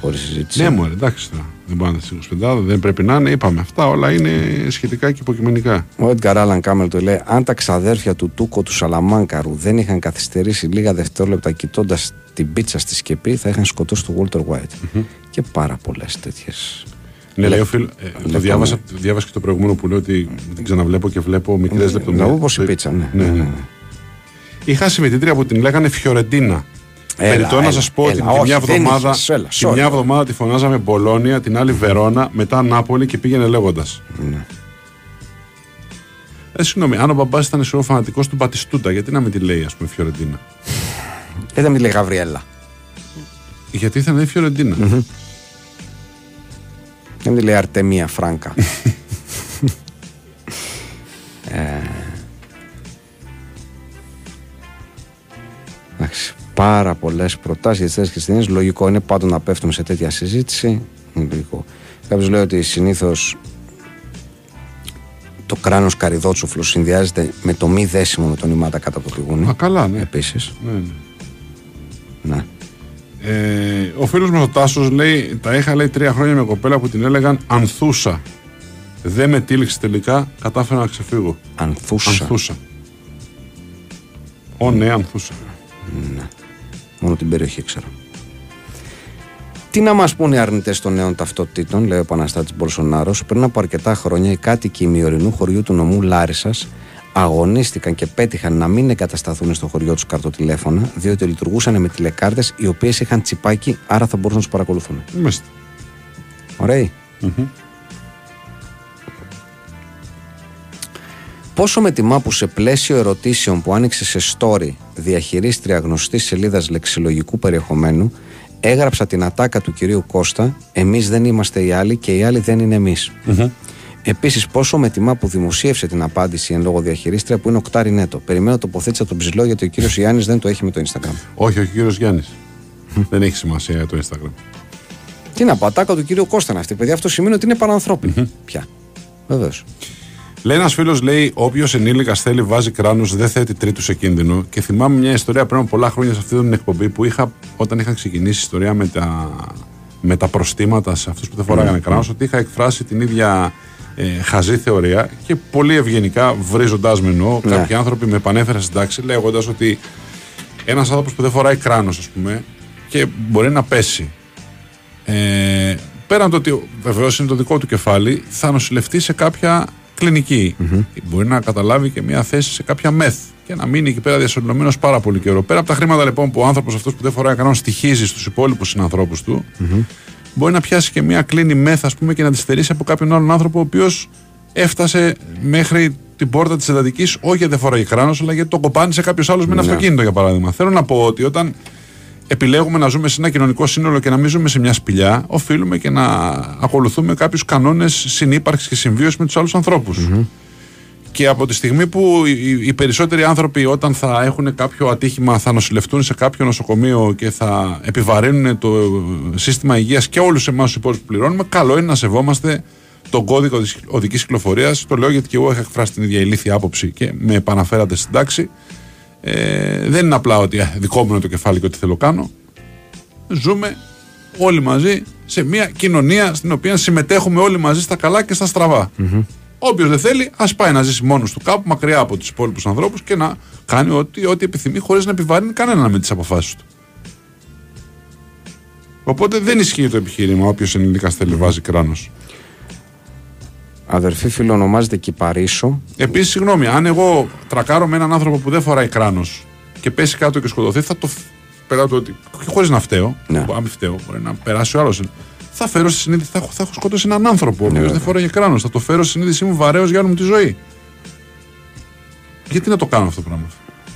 χωρίς συζήτηση. Ναι, μου εντάξει τώρα. Δεν πάνε στι 25, δεν πρέπει να είναι. Είπαμε αυτά όλα είναι σχετικά και υποκειμενικά. Ο Έντγκαρ Άλαν Κάμελ το λέει: Αν τα ξαδέρφια του Τούκο του Σαλαμάνκαρου δεν είχαν καθυστερήσει λίγα δευτερόλεπτα κοιτώντας την πίτσα στη σκεπή, θα είχαν σκοτώσει τον Walter White. Και πάρα πολλές τέτοιες. Ναι, Λε- λέει ο φίλο. Ε, το λεπτό, διάβασα, ναι. το διάβασα και το προηγούμενο που λέει ότι την ξαναβλέπω και βλέπω μικρές Ναι, λεπτομέρειες. όπως η πίτσα, ναι. ναι, ναι. Ναι, ναι. Είχα συμμετήτρια που την λέγανε Φιωρεντίνα. Έλα, Περιττό να έλα, σας πω ότι έλα, τη όχι, μια δεν εβδομάδα, είχες, έλα, τη sorry. μια εβδομάδα τη φωνάζαμε Μπολόνια, την άλλη Βερόνα, μετά Νάπολη και πήγαινε λέγοντας. Ναι. Ε, συγγνώμη, αν ο μπαμπάς ήταν ισορρό φανατικός του Μπατιστούτα, γιατί να μην τη λέει, ας πούμε, Φιωρεντίνα; Και δεν μιλάει Γαβριέλα. Γιατί ήθελε να λέει Φιωρεντίνα; Δεν μιλάει Αρτεμία Φράγκα. Ε, Εντάξει, πάρα πολλές προτάσεις για τις θέσεις και ταινίες. Λογικό είναι πάντων να πέφτουμε σε τέτοια συζήτηση. Είναι λογικό. Κάποιος λέει ότι συνήθως το κράνος καριδότσοφλο συνδυάζεται με το μη δέσιμο με τον ημάτα κάτω από το πηγούνι. Α, καλά, ναι. Επίσης. ναι, ναι. Ναι. Ε, ο φίλος μας ο Τάσος λέει: Τα είχα λέει τρία χρόνια με κοπέλα που την έλεγαν Ανθούσα. Δεν με τύλιξε τελικά, κατάφερα να ξεφύγω. Ανθούσα. Ανθούσα. Ω, ναι, Ανθούσα. Μόνο την περιοχή ξέρω. Τι να μας πούνε οι αρνητές των νέων ταυτοτήτων, λέει ο Παναστάτη Μπολσονάρος, πριν από αρκετά χρόνια οι κάτοικοι ημιορεινού χωριού του νομού Λάρισας αγωνίστηκαν και πέτυχαν να μην εγκατασταθούν στο χωριό τους καρτοτηλέφωνα, διότι λειτουργούσαν με τηλεκάρτες οι οποίες είχαν τσιπάκι, άρα θα μπορούσαν να τους παρακολουθούν. Μάλιστα. Ωραίοι. Πόσο με τιμά που σε πλαίσιο ερωτήσεων που άνοιξε σε story διαχειρίστρια γνωστή σελίδας λεξιλογικού περιεχομένου, έγραψα την ατάκα του κυρίου Κώστα Εμείς δεν είμαστε οι άλλοι και οι άλλοι δεν είναι εμείς». Επίσης, πόσο με τιμά που δημοσίευσε την απάντηση εν λόγω διαχειρίστρια που είναι οκτάρι νέτο. Περιμένω τοποθέτησα τον ψηλό γιατί ο κύριος Γιάννης δεν το έχει με το Instagram. Όχι, όχι, ο κύριος Γιάννης. Δεν έχει σημασία για το Instagram. Τι να πω, ατάκα του κυρίου Κώστα είναι αυτή, παιδιά. Αυτό σημαίνει ότι είναι παρανθρώπινη. Πια. Βεβαίως. Λέει ένας φίλος, λέει: Όποιος ενήλικας θέλει βάζει κράνου, δεν θέτει τρίτου σε κίνδυνο. Και θυμάμαι μια ιστορία πριν από πολλά χρόνια σε αυτή την εκπομπή που είχα, όταν είχα ξεκινήσει η ιστορία με τα, με τα προστήματα σε αυτούς που δεν φοράγανε κράνος, ότι είχα εκφράσει την ίδια ε, χαζή θεωρία και πολύ ευγενικά βρίζοντάς με εννοώ. Ναι. Κάποιοι άνθρωποι με επανέφεραν στην τάξη λέγοντας ότι ένας άνθρωπος που δεν φοράει κράνος, ας πούμε, και μπορεί να πέσει. Ε, πέραν το ότι βεβαίως είναι το δικό του κεφάλι, θα νοσηλευτεί σε κάποια κλινική. Μπορεί να καταλάβει και μια θέση σε κάποια μεθ και να μείνει εκεί πέρα διασωληνωμένο πάρα πολύ καιρό. Πέρα από τα χρήματα λοιπόν που ο άνθρωπος αυτός που δεν φοράει κανένα στοιχίζει στους υπόλοιπους συνανθρώπους του, μπορεί να πιάσει και μια κλίνη μεθ, ας πούμε, και να τη στερήσει από κάποιον άλλον άνθρωπο ο οποίος έφτασε μέχρι την πόρτα της εντατικής, όχι γιατί δεν φοράει κράνος, αλλά γιατί το κοπάνισε κάποιος άλλος με ένα Ναι. αυτοκίνητο για παράδειγμα. Θέλω να πω ότι όταν επιλέγουμε να ζούμε σε ένα κοινωνικό σύνολο και να μην ζούμε σε μια σπηλιά, οφείλουμε και να ακολουθούμε κάποιους κανόνες συνύπαρξης και συμβίωσης με τους άλλους ανθρώπους. Και από τη στιγμή που οι, οι περισσότεροι άνθρωποι όταν θα έχουν κάποιο ατύχημα θα νοσηλευτούν σε κάποιο νοσοκομείο και θα επιβαρύνουν το σύστημα υγείας και όλους εμάς τους υπόλοιπους που πληρώνουμε, καλό είναι να σεβόμαστε τον κώδικο της οδικής κυκλοφορίας. Το λέω γιατί και εγώ είχα εκφράσει την ίδια ηλίθια άποψη και με επαναφέρατε στην τάξη. Ε, δεν είναι απλά ότι «Α, δικό μου είναι το κεφάλι και ό,τι θέλω κάνω. Ζούμε όλοι μαζί σε μια κοινωνία στην οποία συμμετέχουμε όλοι μαζί στα καλά και στα στραβά. Όποιος δεν θέλει, ας πάει να ζήσει μόνος του κάπου μακριά από τους υπόλοιπους ανθρώπους και να κάνει ό,τι, ό,τι επιθυμεί χωρίς να επιβαρύνει κανέναν με τις αποφάσεις του. Οπότε δεν ισχύει το επιχείρημα. Όποιος ενήλικα θέλει, βάζει κράνος. Αδερφή φίλο ονομάζεται Κυπαρίσο. Επίσης, συγγνώμη, αν εγώ τρακάρω με έναν άνθρωπο που δεν φοράει κράνος και πέσει κάτω και σκοτωθεί, θα το φ- πέρα το ότι. χωρίς να φταίω. Ναι. Αν μην φταίω, μπορεί να περάσει ο άλλος. Θα φέρω στη συνείδηση, θα έχω, θα έχω σκοτώσει έναν άνθρωπο ο οποίος Ναι, βέβαια. δεν φοράει κράνος. Θα το φέρω στη συνείδησή μου βαρέως για όλη μου τη ζωή. Γιατί να το κάνω αυτό το πράγμα;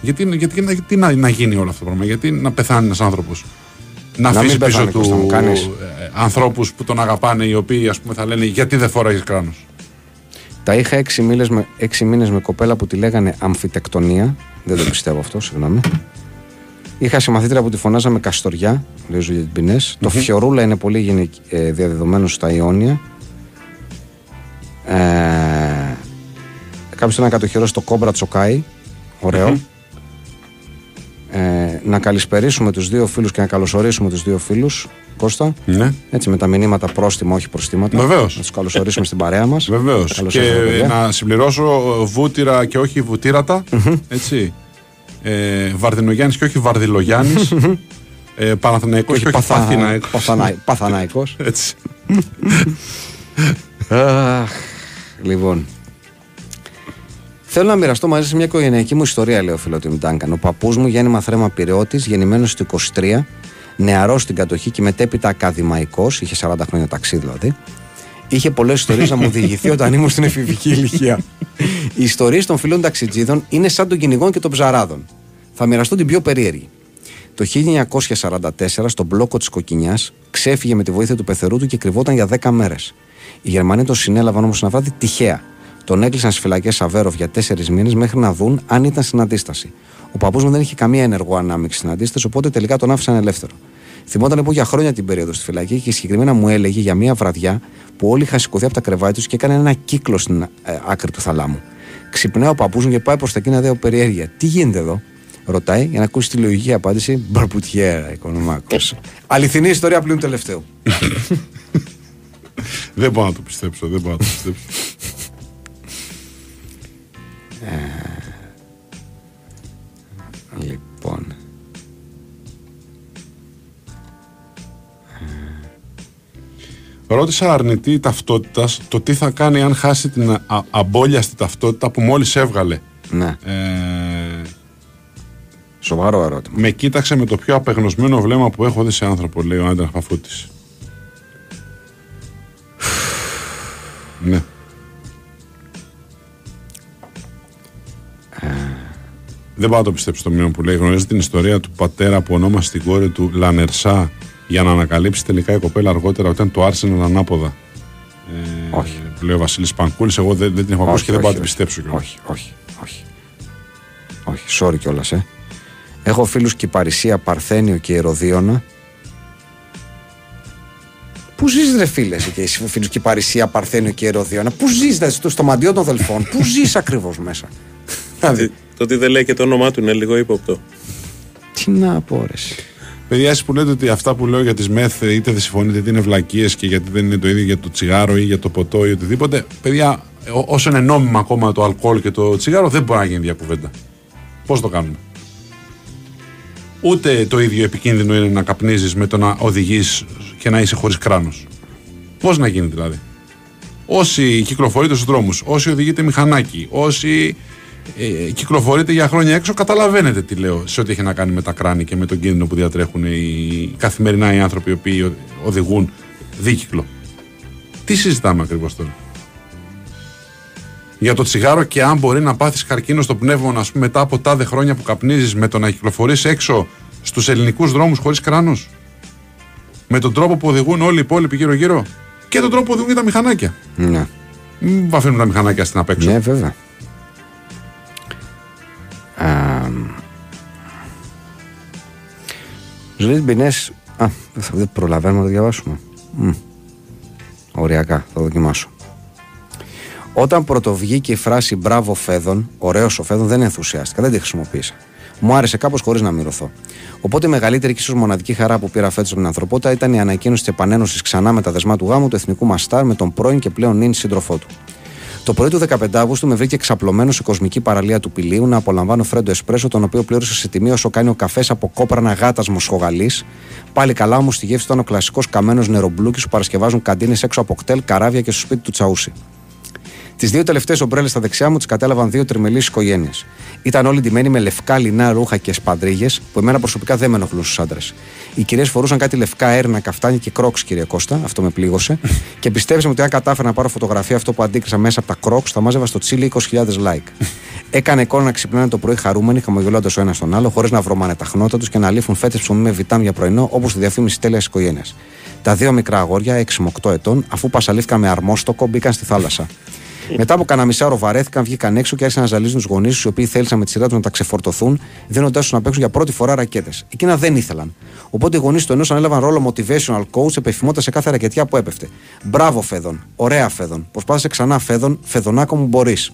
Γιατί, γιατί, γιατί, γιατί να, να γίνει όλο αυτό το πράγμα; Γιατί να πεθάνει ένας άνθρωπος; Να, Να αφήσει μην πίσω πεθάνει, Κώστα μου, του κάνεις. ε, ανθρώπους που τον αγαπάνε, οι οποίοι ας πούμε, θα λένε Γιατί δεν φοράει κράνος; Τα είχα έξι μήνες, με, έξι μήνες με κοπέλα που τη λέγανε αμφιτεκτονία. Δεν το πιστεύω αυτό, συγγνώμη. Είχα συμμαθήτρια που τη φωνάζαμε Καστοριά, λέει ο Ζουλιέτ Μπινές. Το Φιωρούλα είναι πολύ γυναικ- ε, διαδεδομένο στα Ιόνια. Ε, Κάποιος θέλει να κατοχυρώσει το κόμπρα τσοκάι. Ωραίο. Ε, να καλησπερίσουμε τους δύο φίλους και να καλωσορίσουμε τους δύο φίλους. Κώστα. Ναι. Έτσι με τα μηνύματα πρόστιμα, όχι προστήματα. Βεβαίως. Να τους καλωσορίσουμε στην παρέα μας. Βεβαίως. Και να συμπληρώσω ε, βούτυρα και όχι βουτύρατα. έτσι. Ε, Βαρδινογιάννης και όχι Βαρδιλογιάννης. ε, Παναθηναϊκός και όχι Παθηναϊκός. Παθαναϊκός. Έτσι. λοιπόν. Θέλω να μοιραστώ μαζί σε μια οικογενειακή μου ιστορία, λέει ο φιλότιμο Ντάγκαν. Ο παππούς μου, Γιάννη Μαθρέμα Πυριώτη, γεννημένος στο 23, νεαρός στην κατοχή και μετέπειτα ακαδημαϊκός, είχε 40 χρόνια ταξί δηλαδή. Είχε πολλές ιστορίες να μου διηγηθεί όταν ήμουν στην εφηβική ηλικία. Οι ιστορίες των φιλών ταξιτζίδων είναι σαν των κυνηγών και των ψαράδων. Θα μοιραστώ την πιο περίεργη. Το 1944, στον μπλόκο της Κοκκινιάς, ξέφυγε με τη βοήθεια του πεθερού του και κρυβόταν για 10 μέρες. Οι Γερμανοί τον συνέλαβαν όμως ένα βράδυ τυχαία. Τον έκλεισαν στις φυλακές Αβέροφ για 4 μήνες μέχρι να δουν αν ήταν στην αντίσταση. Ο παππούς μου δεν είχε καμία ενεργό ανάμειξη στην αντίσταση, οπότε τελικά τον άφησαν ελεύθερο. Θυμόταν λοιπόν για χρόνια την περίοδο στη φυλακή και συγκεκριμένα μου έλεγε για μια βραδιά που όλοι είχαν σηκωθεί από τα κρεβάτια τους και έκανε ένα κύκλο στην ε, άκρη του θαλάμου. Ξυπνάει ο παππούς μου και πάει προς τα εκεί να δει από περιέργεια. Τι γίνεται εδώ, ρωτάει για να ακούσει τη λογική απάντηση. Μπαρπουτιέρα, οικονομάκος. Αληθινή ιστορία πλην τελευταίου. Δεν μπορώ να το πιστέψω. Δεν μπορώ να το πιστέψω. Λοιπόν. Ρώτησα αρνητή ταυτότητας το τι θα κάνει αν χάσει την α, αμπόλιαστη ταυτότητα που μόλις έβγαλε. Ναι, Ε, σοβαρό ερώτημα. με κοίταξε με το πιο απεγνωσμένο βλέμμα που έχω δει σε άνθρωπο, λέει ο Άντρα Χαφούτη. ναι. Δεν πάω να το πιστέψω το μήνυμα που λέει. Γνωρίζετε την ιστορία του πατέρα που ονόμασε την κόρη του Λανερσά για να ανακαλύψει τελικά η κοπέλα αργότερα ότι ήταν το Arsenal ανάποδα. Ε, Όχι. Που λέει ο Βασίλης Πανκούλης. Εγώ δεν, δεν την έχω ακούσει και δεν πάω να την πιστέψω κιόλας. Όχι, όχι, όχι. Όχι, sorry κιόλας, ε. Έχω φίλους Κυπαρισία, Παρθένιο και Ηρωδίωνα. Πού ζεις, ρε φίλε, εσύ και εσύ φίλους Κυπαρισία, Παρθένιο και Ηρωδίωνα. Πού ζεις, δηλαδή, στο, στο μαντιό των Δελφών. Πού ζεις ακριβώς μέσα. Δηλαδή, Το ότι δεν λέει και το όνομά του είναι λίγο ύποπτο. τι να πω, ρε. εσύ. Παιδιά, εσείς που λέτε ότι αυτά που λέω για τις μεθ είτε δεν συμφωνείτε είτε είναι βλακίες και γιατί δεν είναι το ίδιο για το τσιγάρο ή για το ποτό ή οτιδήποτε. Παιδιά, ό- όσο είναι νόμιμα ακόμα το αλκοόλ και το τσιγάρο, δεν μπορεί να γίνει διακουβέντα. Πώς το κάνουμε; Ούτε το ίδιο επικίνδυνο είναι να καπνίζεις με το να οδηγείς και να είσαι χωρίς κράνος. Πώς να γίνει δηλαδή; Όσοι κυκλοφορείτε στους δρόμους, όσοι οδηγείτε μηχανάκι, όσοι ε, κυκλοφορείτε για χρόνια έξω, καταλαβαίνετε τι λέω σε ό,τι έχει να κάνει με τα κράνη και με τον κίνδυνο που διατρέχουν οι καθημερινά οι άνθρωποι οι οποίοι ο- οδηγούν δίκυκλο. Τι συζητάμε ακριβώς τώρα; Για το τσιγάρο και αν μπορεί να πάθεις καρκίνο στο πνεύμα, ας πούμε, μετά από τάδε χρόνια που καπνίζεις με το να κυκλοφορείς έξω στους ελληνικούς δρόμους χωρίς κράνος; Με τον τρόπο που οδηγούν όλοι οι υπόλοιποι γύρω-γύρω; Και τον τρόπο που οδηγούν και τα μηχανάκια; Ναι. Μην βαφαίνουν τα μηχανάκια στην απέξω. Ναι, βέβαια. Ζωή Μπινές. Α, δεν θα- δεν προλαβαίνουμε να το διαβάσουμε. Μμ. Οριακά, θα το δοκιμάσω. Όταν πρωτοβγήκε η φράση Μπράβο Φέδων, ωραίος ο Φέδων, δεν ενθουσιάστηκα, δεν τη χρησιμοποίησα. Μου άρεσε κάπως χωρίς να μυρωθώ. Οπότε η μεγαλύτερη και ίσως μοναδική χαρά που πήρα φέτος από την ανθρωπότητα ήταν η ανακοίνωση της επανένωσης ξανά με τα δεσμά του γάμου του εθνικού μα στάρ με τον πρώην και πλέον νυν σύντροφό του. Το πρωί του 15 Αύγουστου με βρήκε ξαπλωμένο σε κοσμική παραλία του Πηλίου να απολαμβάνω φρέντο εσπρέσο, τον οποίο πλήρωσα σε τιμή όσο κάνει ο καφές από κόπρανα γάτας μοσχογαλής. Πάλι καλά όμως στη γεύση ήταν ο κλασικός καμένος νερομπλούκι που παρασκευάζουν καντίνες έξω από κτέλ, καράβια και στο σπίτι του Τσαούσι. Τις δύο τελευταίες ομπρέλες στα δεξιά μου τις κατέλαβαν δύο τριμελείς οικογένειες. Ήταν όλοι ντυμένοι με λευκά λινά ρούχα και σπαντρίγε, που εμένα προσωπικά δεν με ενοχλούν στου άντρες. Οι κυρίες φορούσαν κάτι λευκά έρνα, καφτάνια και κρόξ, κύριε Κώστα. Αυτό με πλήγωσε. και πιστέψτε μου ότι αν κατάφερα να πάρω φωτογραφία αυτό που αντίκρισα μέσα από τα κρόξ, θα μάζευα στο τσίλι 20.000 like. Έκανε εικόνα να ξυπνάνε το πρωί χαρούμενοι, χαμογελώντας ο ένας τον άλλο, χωρίς να βρωμάνε τα χνότα του και να λύφουν φέτες ψωμί με βιτάμ για πρωινό, όπως τη διαφήμιση τέλειας οικογένειας. Τα δύο μικρά αγόρια, 6 με 8 ετών, αφού πασαλήφθηκαν με αρμόστοκο, μπήκαν στη θάλασσα. Μετά από κανένα μισάωρο βαρέθηκαν, βγήκαν έξω και άρχισαν να ζαλίζουν τους γονείς τους, οι οποίοι θέλησαν με τη σειρά τους να τα ξεφορτωθούν, δίνοντάς τους να παίξουν για πρώτη φορά ρακέτες. Εκείνα δεν ήθελαν. Οπότε οι γονείς του ενός ανέλαβαν ρόλο motivational coach, επεφημώντας σε κάθε ρακετιά που έπεφτε. Μπράβο, Φέδων. Ωραία, Φέδων. Προσπάθησε ξανά, Φέδων. Φεδονάκο μου μπορείς.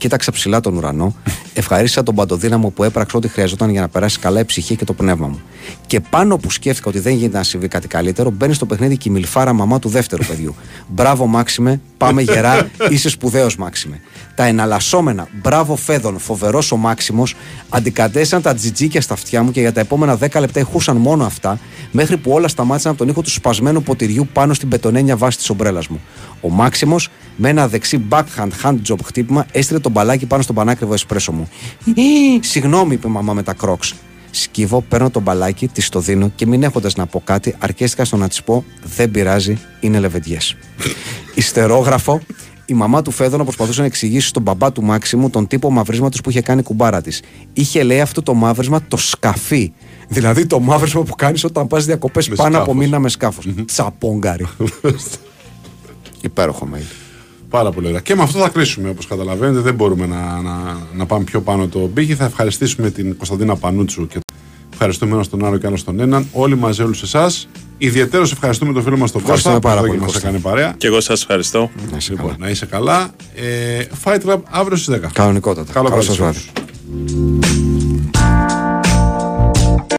Κοίταξα ψηλά τον ουρανό, ευχαρίστησα τον παντοδύναμο που έπραξε ό,τι χρειαζόταν για να περάσει καλά η ψυχή και το πνεύμα μου. Και πάνω που σκέφτηκα ότι δεν γίνεται να συμβεί κάτι καλύτερο, μπαίνει στο παιχνίδι και η μιλφάρα μαμά του δεύτερου παιδιού. Μπράβο, Μάξιμε, πάμε γερά, είσαι σπουδαίος, Μάξιμε. Τα εναλλασσόμενα, μπράβο, Φέδων, φοβερός ο Μάξιμος, αντικατέστησαν τα τζιτζίκια στα αυτιά μου και για τα επόμενα 10 λεπτά ηχούσαν μόνο αυτά, μέχρι που όλα σταμάτησαν από τον ήχο του σπασμένου ποτηριού πάνω στην πετονένια βάση της ομπρέλας μου. Ο Μάξιμος, με ένα δεξί backhand hand job χτύπημα, έστειλε τον μπαλάκι πάνω στον πανάκριβο εσπρέσο μου. «Ι, Συγγνώμη, είπε η μαμά με τα κρόξ. Σκύβω, παίρνω τον μπαλάκι, της το δίνω και μην έχοντας να πω κάτι, αρκέστηκα στο να της πω: Δεν πειράζει, είναι λεβεντιές. Ιστερόγραφο, η μαμά του Φέδωνα προσπαθούσε να εξηγήσει στον μπαμπά του Μάξιμου τον τύπο μαυρίσματος που είχε κάνει η κουμπάρα της. Είχε λέει αυτό το μαύρισμα το σκαφί. Δηλαδή το μαύρισμα που κάνεις όταν πας διακοπές Με πάνω από σκάφος. μήνα με σκάφος. Τσαπόγκαρι. Υπέροχο mail. Πάρα πολύ ωραία. Και με αυτό θα κλείσουμε όπως καταλαβαίνετε. Δεν μπορούμε να, να, να πάμε πιο πάνω το μπήκε. Θα ευχαριστήσουμε την Κωνσταντίνα Πανούτσου και ευχαριστούμε ένα τον άλλο και άλλο τον έναν. Όλοι μαζί, όλους εσάς. Ιδιαίτερως ευχαριστούμε τον φίλο μας τον Κώστα Ευχαριστούμε που πάρα εδώ πολύ, και μας Κώστα. έκανε παρέα. Και εγώ σας ευχαριστώ. Να είσαι Λοιπόν, καλά. να είσαι καλά. Ε, Fight Club αύριο στις 10. Κανονικότατα. Καλό Καλό βράδυ